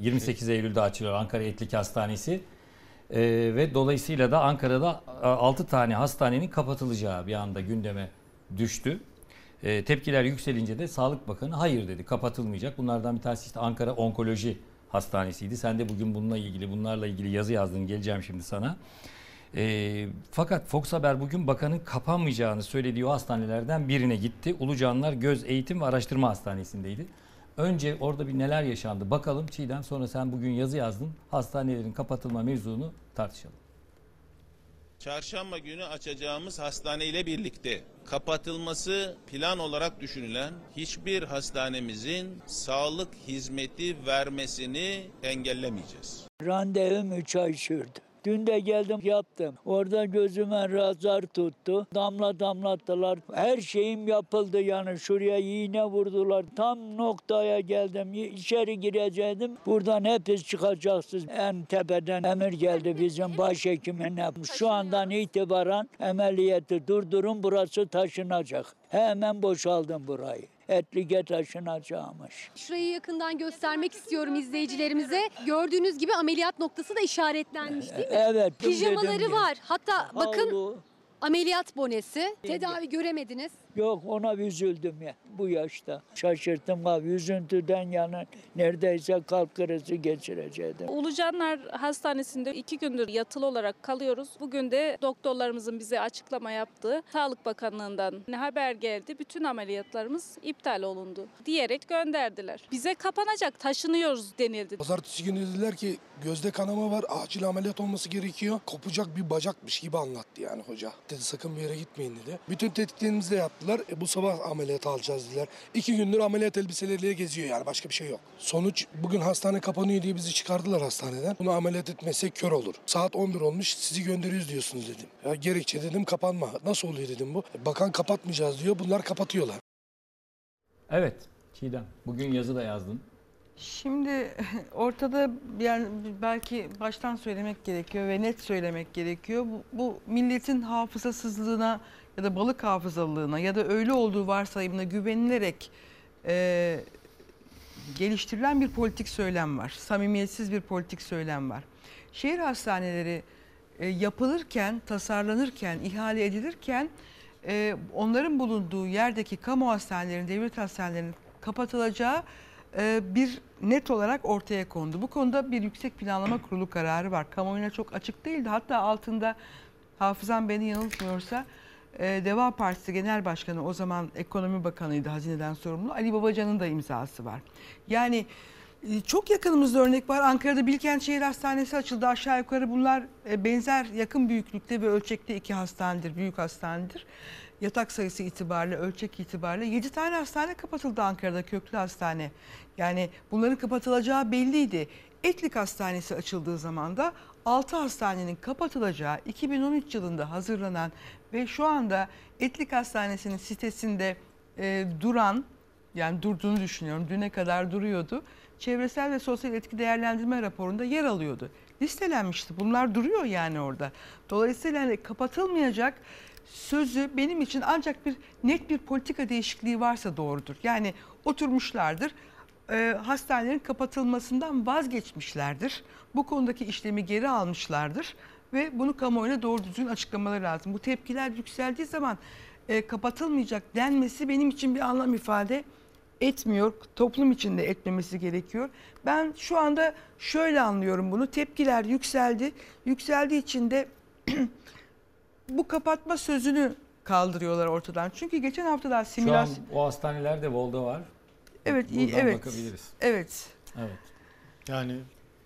28 Eylül'de açılıyor Ankara Etlik Hastanesi. E, ve dolayısıyla da Ankara'da 6 tane hastanenin kapatılacağı bir anda gündeme düştü. E, tepkiler yükselince de Sağlık Bakanı hayır dedi kapatılmayacak. Bunlardan bir tanesi işte Ankara Onkoloji Hastanesi'ydi. Sen de bugün bununla ilgili bunlarla ilgili yazı yazdın geleceğim şimdi sana. E, fakat Fox Haber bugün bakanın kapanmayacağını söylediği o hastanelerden birine gitti. Ulucanlar Göz Eğitim ve Araştırma Hastanesi'ndeydi. Önce orada bir neler yaşandı bakalım Çiğdem sonra sen bugün yazı yazdın. Hastanelerin kapatılma mevzunu tartışalım. Çarşamba günü açacağımız hastane ile birlikte kapatılması plan olarak düşünülen hiçbir hastanemizin sağlık hizmeti vermesini engellemeyeceğiz. Randevum 3 ay sürdü. Dün geldim yaptım. Orada gözüme razar tuttu. Damla damlattılar. Her şeyim yapıldı yani. Şuraya iğne vurdular. Tam noktaya geldim. İçeri girecektim. Buradan hepiniz çıkacaksınız. En tepeden emir geldi bizim başhekimine. Şu andan itibaren ameliyatı durdurun burası taşınacak. Hemen boşaldım burayı. Etlige taşınacakmış. Şurayı yakından göstermek istiyorum izleyicilerimize. Gördüğünüz gibi ameliyat noktası da işaretlenmiş değil mi? Evet. Pijamaları var. Hatta bakın Havlu. Ameliyat bonesi. Tedavi göremediniz. Yok ona üzüldüm ya bu yaşta. Şaşırttım abi üzüntüden yani neredeyse kalp krizi geçirecektim. Ulucanlar Hastanesi'nde iki gündür yatılı olarak kalıyoruz. Bugün de doktorlarımızın bize açıklama yaptığı Sağlık Bakanlığı'ndan ne haber geldi. Bütün ameliyatlarımız iptal olundu diyerek gönderdiler. Bize kapanacak taşınıyoruz denildi. Pazartesi günü dediler ki gözde kanama var acil ameliyat olması gerekiyor. Kopacak bir bacakmış gibi anlattı yani hoca. Dedi sakın bir yere gitmeyin dedi. Bütün tetkiklerimizi de yaptılar. E, bu sabah ameliyat alacağız dediler. İki gündür ameliyat elbiseleriyle geziyor yani başka bir şey yok. Sonuç bugün hastane kapanıyor diye bizi çıkardılar hastaneden. Bunu ameliyat etmezsek kör olur. Saat 11 olmuş sizi gönderiyoruz diyorsunuz dedim. Ya gerekçe dedim kapanma. Nasıl oluyor dedim bu. E, Bakan kapatmayacağız diyor bunlar kapatıyorlar. Evet Çiğdem bugün yazı da yazdın. Şimdi ortada yani belki baştan söylemek gerekiyor ve net söylemek gerekiyor. Bu, bu milletin hafızasızlığına ya da balık hafızalılığına ya da öyle olduğu varsayımına güvenilerek e, geliştirilen bir politik söylem var. Samimiyetsiz bir politik söylem var. Şehir hastaneleri e, yapılırken, tasarlanırken, ihale edilirken e, onların bulunduğu yerdeki kamu hastanelerinin, devlet hastanelerinin kapatılacağı bir net olarak ortaya kondu. Bu konuda bir yüksek planlama kurulu kararı var. Kamuoyuna çok açık değildi. Hatta altında hafızam beni yanıltmıyorsa e, Deva Partisi Genel Başkanı o zaman Ekonomi Bakanıydı hazineden sorumlu Ali Babacan'ın da imzası var. Yani e, çok yakınımızda örnek var. Ankara'da Bilkent Şehir Hastanesi açıldı. Aşağı yukarı bunlar e, benzer yakın büyüklükte ve ölçekte iki hastanedir, büyük hastanedir. Yatak sayısı itibariyle, ölçek itibariyle 7 tane hastane kapatıldı Ankara'da köklü hastane. Yani bunların kapatılacağı belliydi. Etlik Hastanesi açıldığı zaman da 6 hastanenin kapatılacağı 2013 yılında hazırlanan ve şu anda Etlik Hastanesi'nin sitesinde e, duran yani durduğunu düşünüyorum. Düne kadar duruyordu. Çevresel ve sosyal etki değerlendirme raporunda yer alıyordu. Listelenmişti. Bunlar duruyor yani orada. Dolayısıyla hani kapatılmayacak sözü benim için ancak bir net bir politika değişikliği varsa doğrudur. Yani oturmuşlardır. E, hastanelerin kapatılmasından vazgeçmişlerdir. Bu konudaki işlemi geri almışlardır ve bunu kamuoyuna doğru düzgün açıklamaları lazım. Bu tepkiler yükseldiği zaman e, kapatılmayacak denmesi benim için bir anlam ifade etmiyor. Toplum için de etmemesi gerekiyor. Ben şu anda şöyle anlıyorum bunu. Tepkiler yükseldi. Yükseldiği için de bu kapatma sözünü kaldırıyorlar ortadan. Çünkü geçen haftalar Şu an simülasyon... o hastanelerde Vol'da var. Evet, Buradan evet. bakabiliriz. Evet. Evet. Yani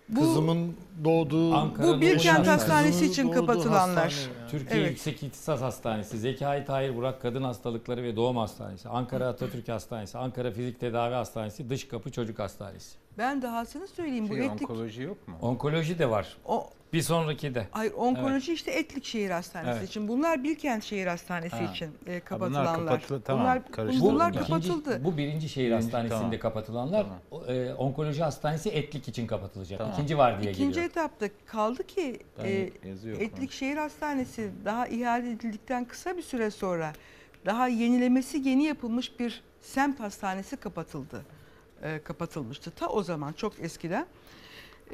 Bu- kızımın doğduğu Ankara'nın Bu Bilkent Hastanesi için kapatılanlar. hastane yani. Türkiye Evet. Yüksek İhtisas Hastanesi, Zekai Tahir Burak Kadın Hastalıkları ve Doğum Hastanesi, Ankara Atatürk Hastanesi, Ankara Fizik Tedavi Hastanesi, Dış Kapı Çocuk Hastanesi. Ben dahasını söyleyeyim. Bu Şey, etlik... onkoloji yok mu? Onkoloji de var. O, Bir sonraki de. hayır onkoloji işte Etlik Şehir Hastanesi Evet. için. Bunlar Bilkent Şehir Hastanesi Ha. için e, bunlar kapatılanlar. kapatılı- tamam, bunlar bunlar kapatıldı. İkinci, bu birinci şehir Birinci, hastanesinde tamam. kapatılanlar. Tamam. e, onkoloji hastanesi Etlik için kapatılacak. Tamam. İkinci var diye İkinci geliyor. etapta kaldı ki Ben e, Etlik Şehir Hastanesi daha ihale edildikten kısa bir süre sonra daha yenilemesi yeni yapılmış bir semt hastanesi kapatıldı. E, kapatılmıştı ta o zaman çok eskiden.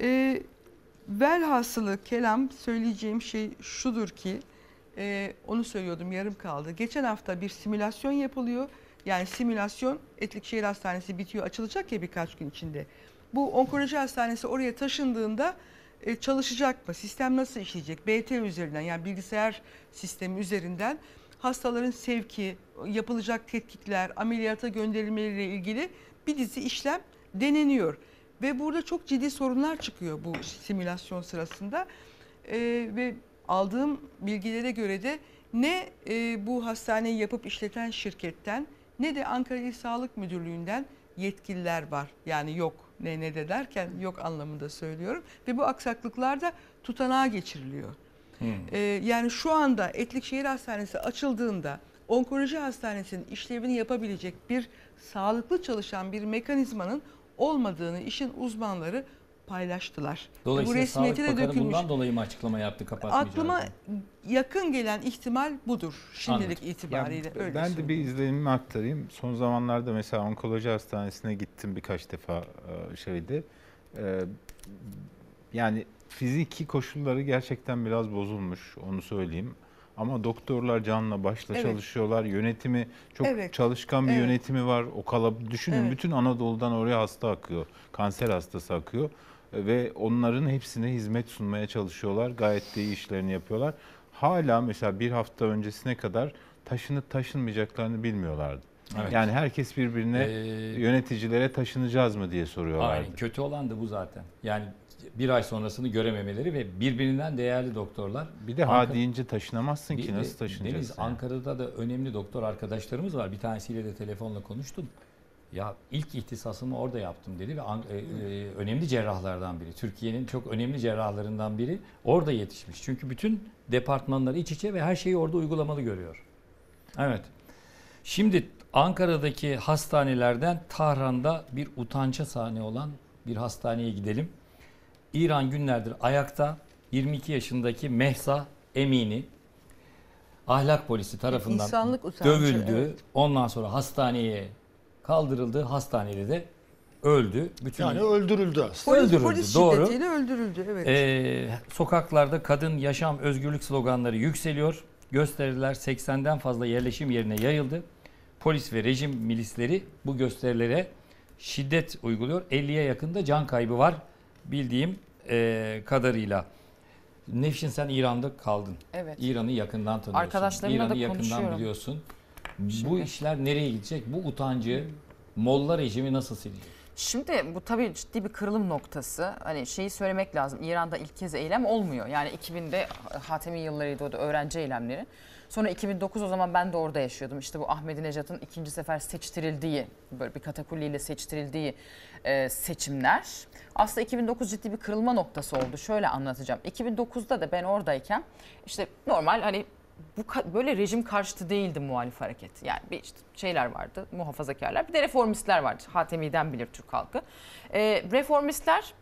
E, velhasılı kelam söyleyeceğim şey şudur ki e, onu söylüyordum yarım kaldı. Geçen hafta bir simülasyon yapılıyor. Yani simülasyon Etlik Şehir Hastanesi bitiyor açılacak ya birkaç gün içinde. Bu onkoloji hastanesi oraya taşındığında e, çalışacak mı? Sistem nasıl işleyecek? BT üzerinden yani bilgisayar sistemi üzerinden hastaların sevki, yapılacak tetkikler, ameliyata gönderilmeleriyle ilgili bir dizi işlem deneniyor. Ve burada çok ciddi sorunlar çıkıyor bu simülasyon sırasında. E, ve aldığım bilgilere göre de ne e, bu hastaneyi yapıp işleten şirketten ne de Ankara İl Sağlık Müdürlüğü'nden yetkililer var. Yani yok ne ne de derken yok anlamında söylüyorum. Ve bu aksaklıklar da tutanağa geçiriliyor. Ee, yani şu anda Etlik Şehir Hastanesi açıldığında onkoloji hastanesinin işlevini yapabilecek bir sağlıklı çalışan bir mekanizmanın olmadığını işin uzmanları paylaştılar. Dolayısıyla Sağlık resmiyete de Bakanı dökülmüş. bundan dolayı mı açıklama yaptı kapatmayacağız? Aklıma yakın gelen ihtimal budur şimdilik Anladım. itibariyle. Ya, öyle ben de söyleyeyim. bir izlenimimi aktarayım. Son zamanlarda mesela onkoloji hastanesine gittim birkaç defa e, şeyde. E, Yani fiziki koşulları gerçekten biraz bozulmuş onu söyleyeyim. Ama doktorlar canla başla Evet. çalışıyorlar. Yönetimi çok Evet. çalışkan bir Evet. yönetimi var. O kalab düşünün Evet. bütün Anadolu'dan oraya hasta akıyor. Kanser hastası akıyor E, ve onların hepsine hizmet sunmaya çalışıyorlar. Gayet de iyi işlerini yapıyorlar. Hala mesela bir hafta öncesine kadar taşınıp taşınmayacaklarını bilmiyorlardı. Evet. Yani herkes birbirine Ee, yöneticilere taşınacağız mı diye soruyorlardı. Aynen kötü olan da bu zaten. Yani bir ay sonrasını görememeleri ve birbirinden değerli doktorlar. Bir de ha Ankara- deyince taşınamazsın ki nasıl taşınacaksın? Deniz yani? Ankara'da da önemli doktor arkadaşlarımız var. Bir tanesiyle de telefonla konuştum. Ya ilk ihtisasımı orada yaptım dedi ve e, e, önemli cerrahlardan biri. Türkiye'nin çok önemli cerrahlarından biri orada yetişmiş. Çünkü bütün departmanlar iç içe ve her şeyi orada uygulamalı görüyor. Evet. Şimdi Ankara'daki hastanelerden Tahran'da bir utança sahne olan bir hastaneye gidelim. İran günlerdir ayakta 22 yaşındaki Mehsa Emini ahlak polisi tarafından İnsanlık utancı, dövüldü. evet. Ondan sonra hastaneye kaldırıldı. Hastanede de öldü. Bütün Yani öldürüldü aslında. Polis, öldürüldü. polis doğru. şiddetiyle öldürüldü. Evet. Ee, sokaklarda kadın yaşam özgürlük sloganları yükseliyor. Gösteriler 80'den fazla yerleşim yerine yayıldı. Polis ve rejim milisleri bu gösterilere şiddet uyguluyor. 50'ye yakında can kaybı var bildiğim ee, kadarıyla. Nevşin sen İran'da kaldın. Evet. İran'ı yakından tanıyorsun. Arkadaşlarımla İran'ı da yakından konuşuyorum. biliyorsun. Bu işler nereye gidecek? Bu utancı Molla rejimi nasıl silecek? Şimdi bu tabii ciddi bir kırılım noktası. Hani şeyi söylemek lazım. İran'da ilk kez eylem olmuyor. Yani 2000'de Hatemi yıllarıydı o da öğrenci eylemleri. Sonra 2009 o zaman ben de orada yaşıyordum. İşte bu Ahmadinejad'ın ikinci sefer seçtirildiği, böyle bir katakulliyle seçtirildiği e, seçimler. Aslında 2009 ciddi bir kırılma noktası oldu. Şöyle anlatacağım. 2009'da da ben oradayken işte normal hani bu böyle rejim karşıtı değildi muhalif hareket. Yani bir işte şeyler vardı, muhafazakarlar. Bir de reformistler vardı. Hatemi'den bilir Türk halkı. Ee, reformistler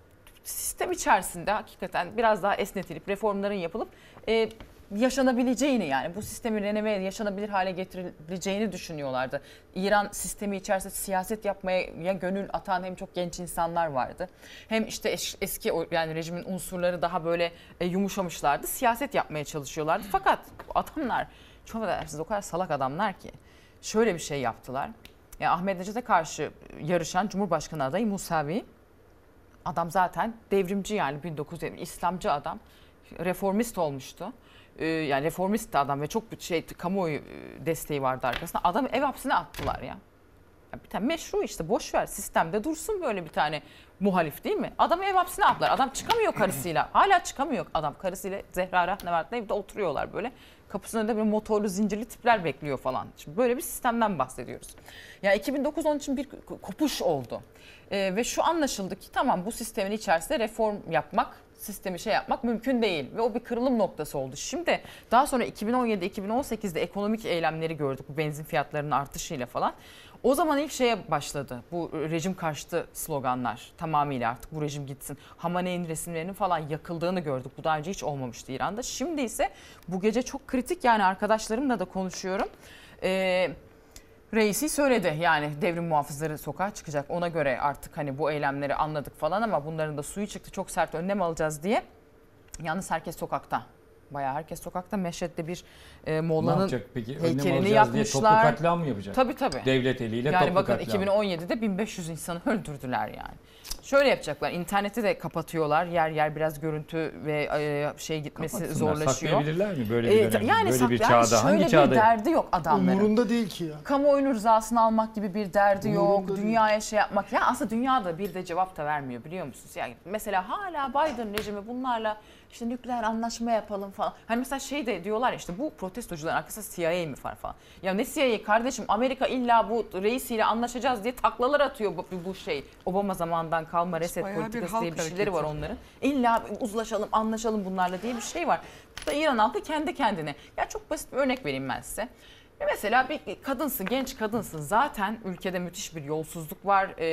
sistem içerisinde hakikaten biraz daha esnetilip reformların yapılıp e, yaşanabileceğini yani bu sistemin renove yaşanabilir hale getirileceğini düşünüyorlardı. İran sistemi içerisinde siyaset yapmaya ya gönül atan hem çok genç insanlar vardı. Hem işte es- eski yani rejimin unsurları daha böyle e, yumuşamışlardı. Siyaset yapmaya çalışıyorlardı. Fakat adamlar çok affedersiniz o kadar salak adamlar ki şöyle bir şey yaptılar. Ya Ahmadinejad'a karşı yarışan Cumhurbaşkanı adayı Musavi Adam zaten devrimci yani 1970 İslamcı adam. Reformist olmuştu. Ee, yani reformist adam ve çok bir şey kamuoyu e, desteği vardı arkasında. Adamı ev hapsine attılar ya. ya bir tane meşru işte boş ver sistemde dursun böyle bir tane muhalif değil mi? Adamı ev hapsine attılar. Adam çıkamıyor karısıyla. Hala çıkamıyor adam karısıyla Zehra Rahnevart'la evde oturuyorlar böyle. Kapısının önünde böyle motorlu zincirli tipler bekliyor falan. Şimdi böyle bir sistemden bahsediyoruz. Ya 2009 onun için bir kopuş oldu. Ee, ve şu anlaşıldı ki tamam bu sistemin içerisinde reform yapmak, sistemi şey yapmak mümkün değil. Ve o bir kırılım noktası oldu. Şimdi daha sonra 2017-2018'de ekonomik eylemleri gördük bu benzin fiyatlarının artışıyla falan. O zaman ilk şeye başladı bu rejim karşıtı sloganlar tamamıyla artık bu rejim gitsin. Hamaney'in resimlerinin falan yakıldığını gördük. Bu daha önce hiç olmamıştı İran'da. Şimdi ise bu gece çok kritik yani arkadaşlarımla da konuşuyorum. Ee, Reisi söyledi yani devrim muhafızları sokağa çıkacak. Ona göre artık hani bu eylemleri anladık falan ama bunların da suyu çıktı çok sert önlem alacağız diye. Yalnız herkes sokakta. Bayağı herkes sokakta. Meşhed'de bir e, Molla'nın heykelini alacağız diye toplu yakmışlar. katliam mı yapacak? Tabii tabii. Devlet eliyle yani toplu bakın katliam. 2017'de 1500 insanı öldürdüler yani. Şöyle yapacaklar. İnterneti de kapatıyorlar. Yer yer biraz görüntü ve e, şey gitmesi Kapatsınlar. zorlaşıyor. Saklayabilirler mi böyle bir E, dönemde? yani böyle bir çağda? şöyle Hangi bir çağda? derdi yok adamların. Umurunda değil ki ya. Kamuoyunun rızasını almak gibi bir derdi yok. Umurunda değil. Dünyaya şey yapmak. Ya aslında dünyada bir de cevap da vermiyor biliyor musunuz? Yani mesela hala Biden rejimi bunlarla işte nükleer anlaşma yapalım falan. Hani mesela şey de diyorlar ya işte bu protestocuların arkasında CIA mi var falan. Ya ne CIA kardeşim Amerika illa bu reisiyle anlaşacağız diye taklalar atıyor bu, bu şey. Obama zamandan kalma reset Bayağı bir politikası halk diye bir şeyleri var onların. İlla uzlaşalım anlaşalım bunlarla diye bir şey var. Bu da İran halkı kendi kendine. Ya çok basit bir örnek vereyim ben size. Ya Mesela bir kadınsın, genç kadınsın. Zaten ülkede müthiş bir yolsuzluk var. e,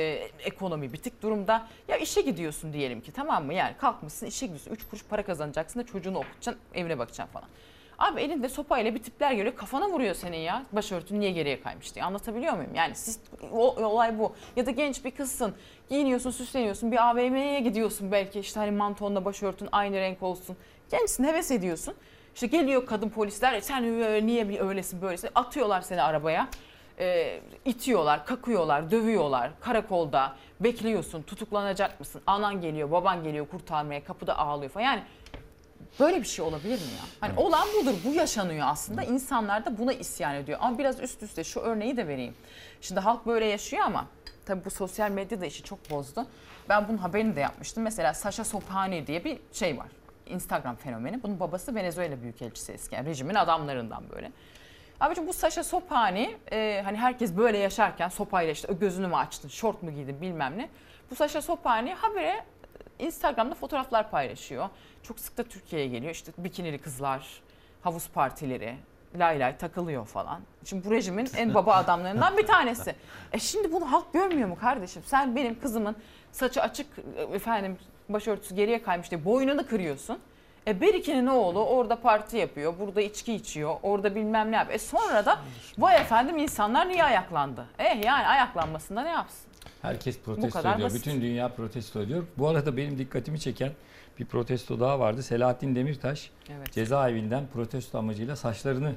ekonomi bitik durumda. Ya işe gidiyorsun diyelim ki tamam mı? Yani kalkmışsın işe gidiyorsun. Üç kuruş para kazanacaksın da çocuğunu okutacaksın, evine bakacaksın falan. Abi elinde sopayla bir tipler geliyor kafana vuruyor senin ya. Başörtün niye geriye kaymış diye. Anlatabiliyor muyum? Yani siz, o, olay bu. Ya da genç bir kızsın. Giyiniyorsun, süsleniyorsun. Bir AVM'ye gidiyorsun belki. işte hani mantonla başörtün aynı renk olsun. Gençsin, heves ediyorsun. İşte geliyor kadın polisler. "E Sen niye bir öylesin böylesin? Atıyorlar seni arabaya. E, itiyorlar, kakıyorlar, dövüyorlar. Karakolda bekliyorsun. Tutuklanacak mısın? Anan geliyor, baban geliyor kurtarmaya. Kapıda ağlıyor falan. Yani Böyle bir şey olabilir mi ya? Hani olan budur. Bu yaşanıyor aslında. İnsanlar da buna isyan ediyor. Ama biraz üst üste şu örneği de vereyim. Şimdi halk böyle yaşıyor ama tabii bu sosyal medya da işi çok bozdu. Ben bunun haberini de yapmıştım. Mesela Sasha Sopani diye bir şey var. Instagram fenomeni. Bunun babası Venezuela Büyükelçisi eski. Yani rejimin adamlarından böyle. Abicim bu Sasha Sopani e, hani herkes böyle yaşarken sopayla işte gözünü mü açtın, şort mu giydin bilmem ne. Bu Sasha Sopani habire Instagram'da fotoğraflar paylaşıyor. Çok sık da Türkiye'ye geliyor. İşte bikinili kızlar, havuz partileri, lay lay takılıyor falan. Şimdi bu rejimin en baba adamlarından bir tanesi. E şimdi bunu halk görmüyor mu kardeşim? Sen benim kızımın saçı açık efendim başörtüsü geriye kaymış diye boynunu kırıyorsun. E Berike'nin oğlu orada parti yapıyor, burada içki içiyor, orada bilmem ne yapıyor. E sonra da vay efendim insanlar niye ayaklandı? Eh yani ayaklanmasında ne yapsın? Herkes protesto ediyor. basit. Bütün dünya protesto ediyor. Bu arada benim dikkatimi çeken bir protesto daha vardı. Selahattin Demirtaş Evet. cezaevinden protesto amacıyla saçlarını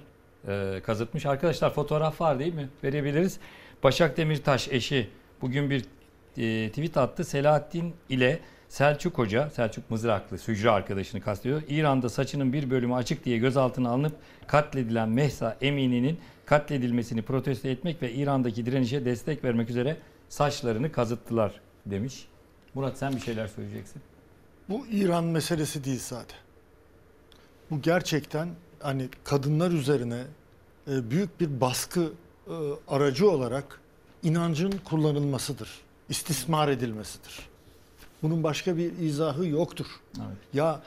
e, kazıtmış. Arkadaşlar fotoğraf var değil mi? Verebiliriz. Başak Demirtaş eşi bugün bir e, tweet attı. Selahattin ile Selçuk Hoca, Selçuk Mızraklı, hücre arkadaşını kastediyor. İran'da saçının bir bölümü açık diye gözaltına alınıp katledilen Mehsa Emini'nin katledilmesini protesto etmek ve İran'daki direnişe destek vermek üzere saçlarını kazıttılar demiş. Murat sen bir şeyler söyleyeceksin. Bu İran meselesi değil zaten. Bu gerçekten hani kadınlar üzerine e, büyük bir baskı e, aracı olarak inancın kullanılmasıdır. İstismar edilmesidir. Bunun başka bir izahı yoktur. Evet. Ya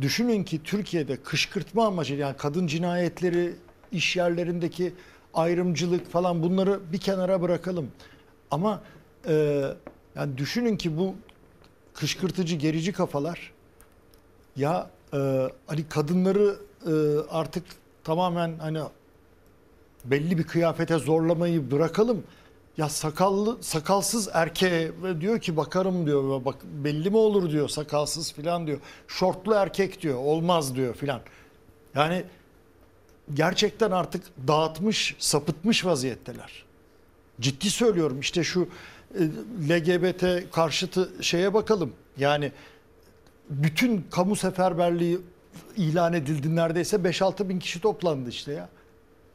düşünün ki Türkiye'de kışkırtma amacı yani kadın cinayetleri, iş yerlerindeki ayrımcılık falan bunları bir kenara bırakalım. Ama e, yani düşünün ki bu kışkırtıcı gerici kafalar ya e, hani kadınları e, artık tamamen hani belli bir kıyafete zorlamayı bırakalım. Ya sakallı sakalsız erkeğe diyor ki bakarım diyor bak belli mi olur diyor sakalsız filan diyor. Şortlu erkek diyor olmaz diyor filan. Yani gerçekten artık dağıtmış, sapıtmış vaziyetteler. Ciddi söylüyorum işte şu e, LGBT karşıtı şeye bakalım. Yani bütün kamu seferberliği ilan edildi neredeyse 5-6 bin kişi toplandı işte ya.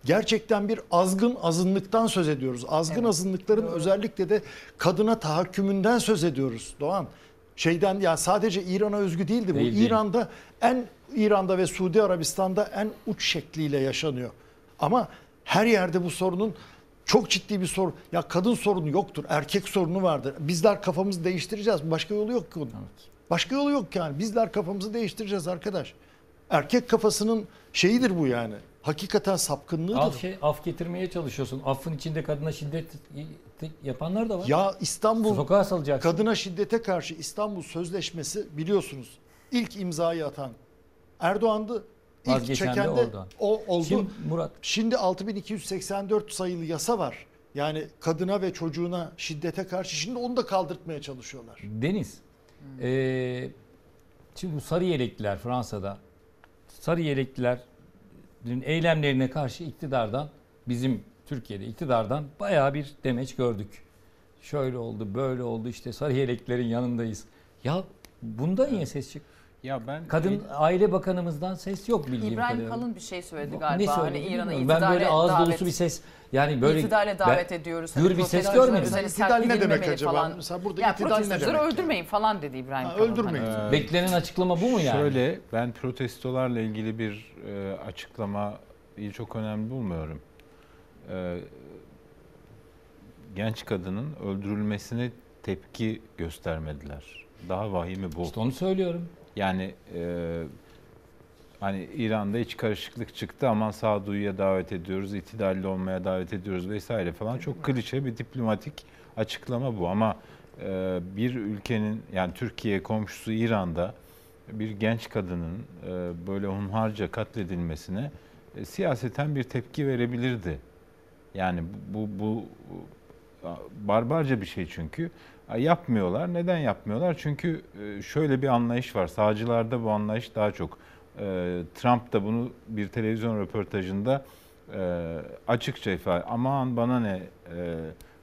Gerçekten bir azgın azınlıktan söz ediyoruz. Azgın azınlıkların özellikle de kadına tahakkümünden söz ediyoruz Doğan. Şeyden ya sadece İran'a özgü değildi bu. Değil, değil. İran'da en İran'da ve Suudi Arabistan'da en uç şekliyle yaşanıyor. Ama her yerde bu sorunun çok ciddi bir sorun. Ya kadın sorunu yoktur. Erkek sorunu vardır. Bizler kafamızı değiştireceğiz. Başka yolu yok ki bunun. Başka yolu yok yani. Bizler kafamızı değiştireceğiz arkadaş. Erkek kafasının şeyidir bu yani. Hakikaten sapkınlığıdır. Af, şey, af getirmeye çalışıyorsun. Affın içinde kadına şiddet yapanlar da var. Ya İstanbul Sokağa salacaksın. kadına şiddete karşı İstanbul Sözleşmesi biliyorsunuz ilk imzayı atan Erdoğan'dı. İlk Vazgeçen çeken de o oldu. Şimdi Murat Şimdi 6284 sayılı yasa var. Yani kadına ve çocuğuna şiddete karşı şimdi onu da kaldırtmaya çalışıyorlar. Deniz. eee, şimdi bu sarı yelekliler Fransa'da sarı yeleklilerin eylemlerine karşı iktidardan bizim Türkiye'de iktidardan bayağı bir demeç gördük. Şöyle oldu, böyle oldu işte sarı yeleklerin yanındayız. Ya bunda niye ses çık? Ya ben Kadın Aile Bakanımızdan ses yok bildiğim İbrahim kadarıyla. Kalın bir şey söyledi Ne galiba. söyledi hani İran'a bilmiyorum. Ben böyle itidale ağız davet, dolusu bir ses yani böyle itidale davet ediyoruz. Hani Gür bir ses görmedim. İtidal ne demek acaba? Falan. Mesela burada ya itidal ne demek yani? öldürmeyin falan dedi İbrahim Ha, Kalın. öldürmeyin. Hani. Ee, Beklenen açıklama bu mu yani? Şöyle ben protestolarla ilgili bir e, açıklamayı çok önemli bulmuyorum. E, genç kadının öldürülmesine tepki göstermediler. Daha vahimi bu. İşte onu söylüyorum. Yani e, hani İran'da iç karışıklık çıktı aman sağduyuya davet ediyoruz, itidalli olmaya davet ediyoruz vesaire falan. Çok klişe bir diplomatik açıklama bu ama e, bir ülkenin yani Türkiye komşusu İran'da bir genç kadının e, böyle hunharca katledilmesine e, siyaseten bir tepki verebilirdi. Yani bu bu barbarca bir şey çünkü. Yapmıyorlar. Neden yapmıyorlar? Çünkü e, şöyle bir anlayış var. Sağcılarda bu anlayış daha çok. E, Trump da bunu bir televizyon röportajında e, açıkça ifade. Aman bana ne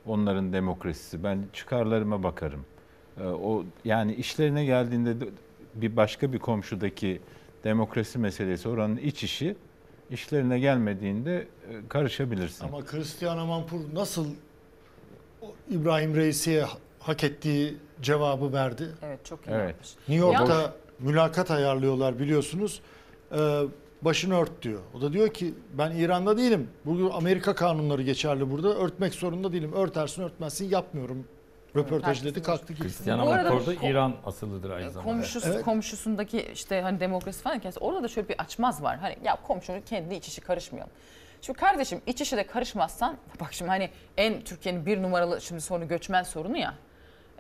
onların demokrasisi. Ben çıkarlarıma bakarım. O yani işlerine geldiğinde bir başka bir komşudaki demokrasi meselesi oranın iç işi işlerine gelmediğinde karışabilirsin. Ama Hristiyan Amanpur nasıl İbrahim Reisi'ye hak ettiği cevabı verdi. Evet çok iyi Evet. yapmış. New York'ta Ya- mülakat ayarlıyorlar biliyorsunuz. Ee, başını ört diyor. O da diyor ki ben İran'da değilim. Bugün Amerika kanunları geçerli burada. Örtmek zorunda değilim. Örtersin örtmezsin yapmıyorum Röportaj dedi kalktı gitti. Cristiano Bu Laporte İran asıllıdır aynı zamanda. Komşusu, komşusundaki işte hani demokrasi falan hikayesi orada da şöyle bir açmaz var. Hani ya komşunun kendi iç işi karışmayalım. Şimdi kardeşim iç işe de karışmazsan bak şimdi hani en Türkiye'nin bir numaralı şimdi sorunu göçmen sorunu ya.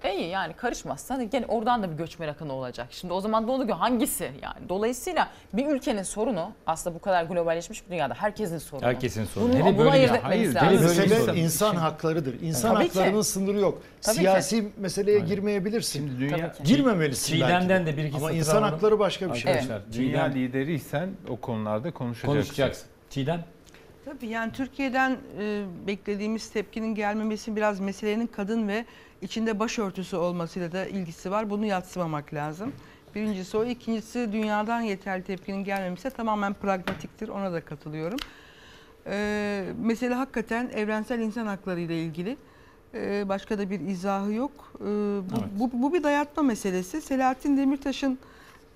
İyi yani karışmazsan gene oradan da bir göçmen akını olacak. Şimdi o zaman da oluyor ki hangisi yani. Dolayısıyla bir ülkenin sorunu aslında bu kadar globalleşmiş bir dünyada herkesin sorunu. Herkesin sorunu. Bunu, Hele bunu böyle ayırt etmeniz hayır, lazım. Mesele insan haklarıdır. İnsan Tabii ki. haklarının sınırı yok. Tabii ki. Siyasi meseleye girmeyebilirsin. Şimdi dünya Girmemelisin Çiğdem'den belki de bir iki Ama insan alalım. hakları başka bir şey. Arkadaşlar, dünya Çiğdem- lideriysen o konularda konuşacaksın. Konuşacaksın. Çiğdem? Tabii yani Türkiye'den e, beklediğimiz tepkinin gelmemesi biraz meselenin kadın ve içinde başörtüsü olmasıyla da ilgisi var. Bunu yatsımamak lazım. Birincisi o. ikincisi dünyadan yeterli tepkinin gelmemesi tamamen pragmatiktir. Ona da katılıyorum. E, mesele hakikaten evrensel insan hakları ile ilgili. E, başka da bir izahı yok. E, bu, bu, bu bir dayatma meselesi. Selahattin Demirtaş'ın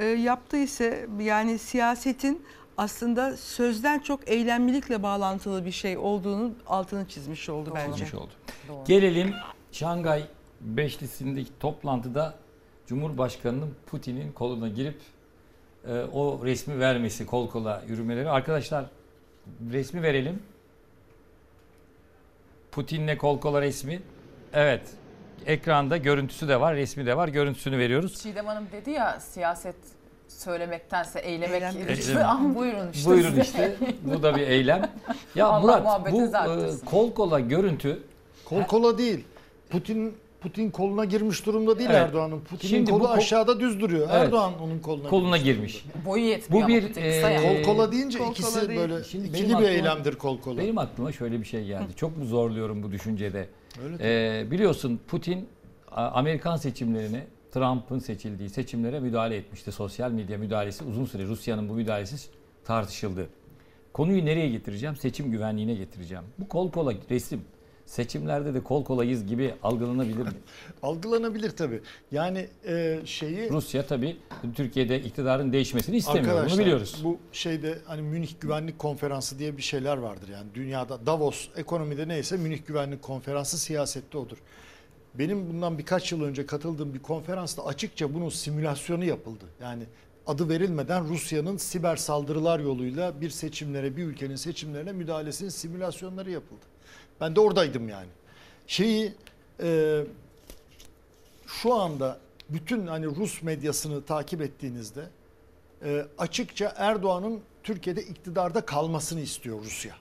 e, yaptığı ise yani siyasetin aslında sözden çok eylemlilikle bağlantılı bir şey olduğunu altını çizmiş oldu bence. Çizmiş oldu. Gelelim Şangay Beşlisi'ndeki toplantıda Cumhurbaşkanı'nın Putin'in koluna girip e, o resmi vermesi, kol kola yürümeleri. Arkadaşlar resmi verelim. Putin'le kol kola resmi. Evet. Ekranda görüntüsü de var, resmi de var. Görüntüsünü veriyoruz. Çiğdem Hanım dedi ya siyaset söylemektense eylemek. Eylem- Lütfen, ah, buyurun işte. Buyurun size. işte. Bu da bir eylem. Ya Allah Murat bu e, kol kola görüntü Kol kola değil. Putin Putin koluna girmiş durumda değil Evet. Erdoğan'ın. Putin'in Şimdi kolu kol- aşağıda düz duruyor. Evet. Erdoğan onun koluna koluna girmiş. Boyu yetmiyor Bu ama bir e. Kol kola deyince Kol ikisi kola değil. böyle Şimdi ikili benim bir aklıma- eylemdir kol kola. Benim aklıma şöyle bir şey geldi. Çok mu zorluyorum bu düşüncede? Öyle Ee, biliyorsun Putin Amerikan seçimlerine Trump'ın seçildiği seçimlere müdahale etmişti. Sosyal medya müdahalesi uzun süre Rusya'nın bu müdahalesi tartışıldı. Konuyu nereye getireceğim? Seçim güvenliğine getireceğim. Bu kol kola resim seçimlerde de kol kolayız gibi algılanabilir mi? Algılanabilir tabii. Yani e, şeyi Rusya tabii Türkiye'de iktidarın değişmesini istemiyor. Bunu Arkadaşlar, biliyoruz. Bu şeyde hani Münih Güvenlik Konferansı diye bir şeyler vardır yani dünyada Davos ekonomide neyse Münih Güvenlik Konferansı siyasette odur. Benim bundan birkaç yıl önce katıldığım bir konferansta açıkça bunun simülasyonu yapıldı. Yani adı verilmeden Rusya'nın siber saldırılar yoluyla bir seçimlere, bir ülkenin seçimlerine müdahalesinin simülasyonları yapıldı. Ben de oradaydım yani. Şeyi e, şu anda bütün hani Rus medyasını takip ettiğinizde e, açıkça Erdoğan'ın Türkiye'de iktidarda kalmasını istiyor Rusya.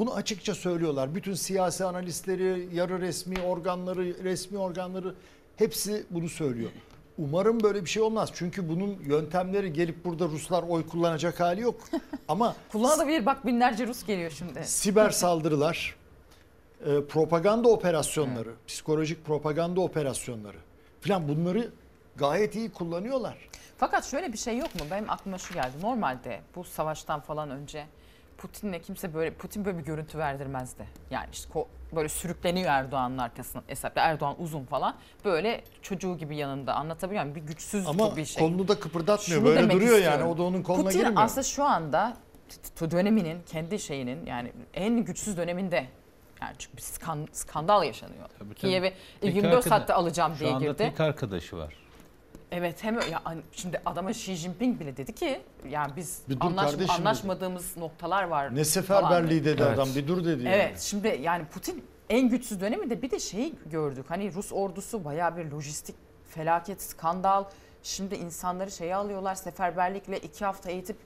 Bunu açıkça söylüyorlar. Bütün siyasi analistleri, yarı resmi organları, resmi organları hepsi bunu söylüyor. Umarım böyle bir şey olmaz. Çünkü bunun yöntemleri gelip burada Ruslar oy kullanacak hali yok. Ama Kullanabilir bak binlerce Rus geliyor şimdi. siber saldırılar, e, propaganda operasyonları, psikolojik propaganda operasyonları falan bunları gayet iyi kullanıyorlar. Fakat şöyle bir şey yok mu? Benim aklıma şu geldi. Normalde bu savaştan falan önce Putin'le kimse böyle Putin böyle bir görüntü verdirmezdi. Yani işte ko- böyle sürükleniyor Erdoğan'ın arkasından. Hesapta Erdoğan uzun falan. Böyle çocuğu gibi yanında anlatabiliyor muyum? Bir güçsüz Ama bir şey. kolunu da kıpırdatmıyor. Şunu Böyle duruyor istiyorum. yani. O da onun koluna Putin girmiyor. aslında şu anda döneminin kendi şeyinin yani en güçsüz döneminde yani çünkü bir skan- skandal yaşanıyor. Tabii, tabii. Kiev'i Tek 24 arkada- saatte alacağım Şu diye anda girdi. tek arkadaşı var. Evet hem ya şimdi adama Xi Jinping bile dedi ki yani biz Bir dur anlaş- kardeşim dedi. anlaşmadığımız noktalar var. Ne seferberliği dedi Evet. adam. Bir dur dedi. yani. Evet şimdi yani Putin en güçsüz döneminde bir de şeyi gördük. Hani Rus ordusu bayağı bir lojistik felaket, skandal. Şimdi insanları şeye alıyorlar seferberlikle iki hafta eğitip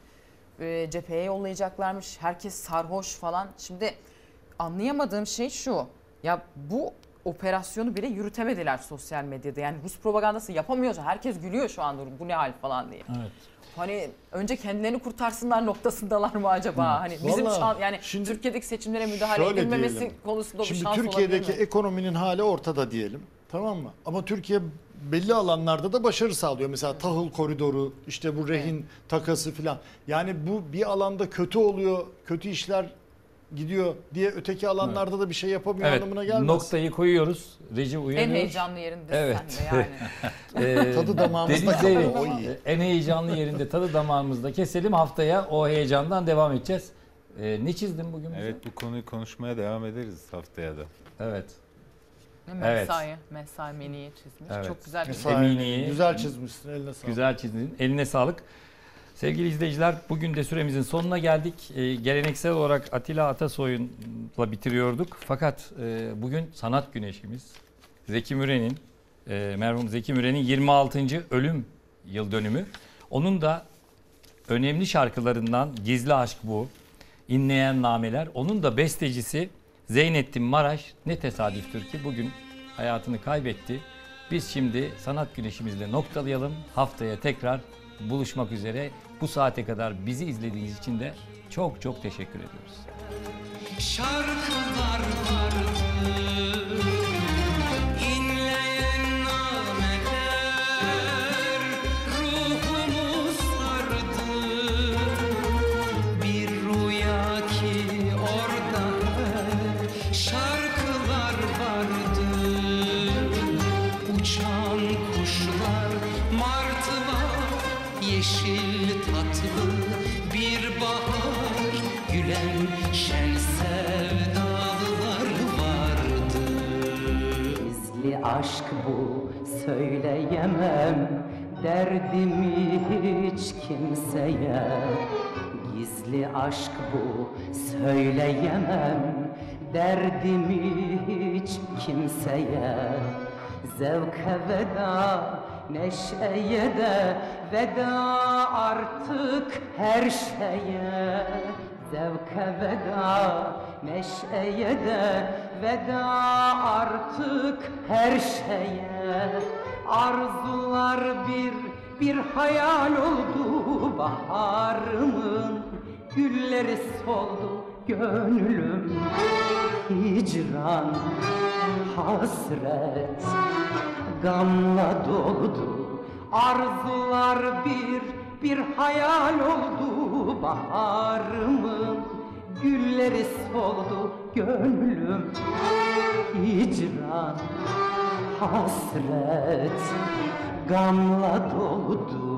e, cepheye yollayacaklarmış. Herkes sarhoş falan. Şimdi anlayamadığım şey şu. Ya bu operasyonu bile yürütemediler sosyal medyada. Yani Rus propagandası yapamıyorsa herkes gülüyor şu anda bu ne hal falan diye. Evet. Hani önce kendilerini kurtarsınlar noktasındalar mı acaba? Hani bizim Vallahi şan, yani şimdi Türkiye'deki seçimlere müdahale edilmemesi diyelim. konusunda bir Şimdi şans Türkiye'deki ekonominin hali ortada diyelim. Tamam mı? Ama Türkiye belli alanlarda da başarı sağlıyor. Mesela tahıl koridoru, işte bu rehin takası filan. Yani bu bir alanda kötü oluyor, kötü işler gidiyor diye öteki alanlarda da bir şey yapamıyor Evet, anlamına gelmez. noktayı koyuyoruz. Recep uyanıyor. En heyecanlı yerinde Evet. sen de yani. Ee, Tadı damağımızda Deniz kalıyor, o iyi. En heyecanlı yerinde tadı damağımızda keselim. Haftaya o heyecandan devam edeceğiz. Ee, ne çizdin bugün bize? Evet bu konuyu konuşmaya devam ederiz haftaya da. Evet. Evet. Mesai, mesai meniye çizmiş. Evet. Çok güzel bir Mesai. Güzel çizmişsin, eline sağlık. Güzel çizdin. Eline sağlık. Sevgili izleyiciler bugün de süremizin sonuna geldik. Ee, geleneksel olarak Atilla Atasoy'unla bitiriyorduk. Fakat e, bugün sanat güneşimiz Zeki Müren'in, e, merhum Zeki Müren'in 26. ölüm yıl dönümü. Onun da önemli şarkılarından Gizli Aşk Bu, İnleyen Nameler. Onun da bestecisi Zeynettin Maraş ne tesadüftür ki bugün hayatını kaybetti. Biz şimdi sanat güneşimizle noktalayalım. Haftaya tekrar buluşmak üzere. Bu saate kadar bizi izlediğiniz için de çok çok teşekkür ediyoruz. Şarkılar vardı aşk bu söyleyemem. Derdimi hiç kimseye. Gizli aşk bu söyleyemem. Derdimi hiç kimseye. Zevke veda neşeye de Veda artık her şeye. Zevke veda, neşeye de veda artık her şeye. Arzular bir bir hayal oldu baharımın. Gülleri soldu gönlüm Hicran, hasret, gamla doldu. Arzular bir bir hayal oldu baharımın Gülleri soldu gönlüm. Hicran, hasret, gamla doldu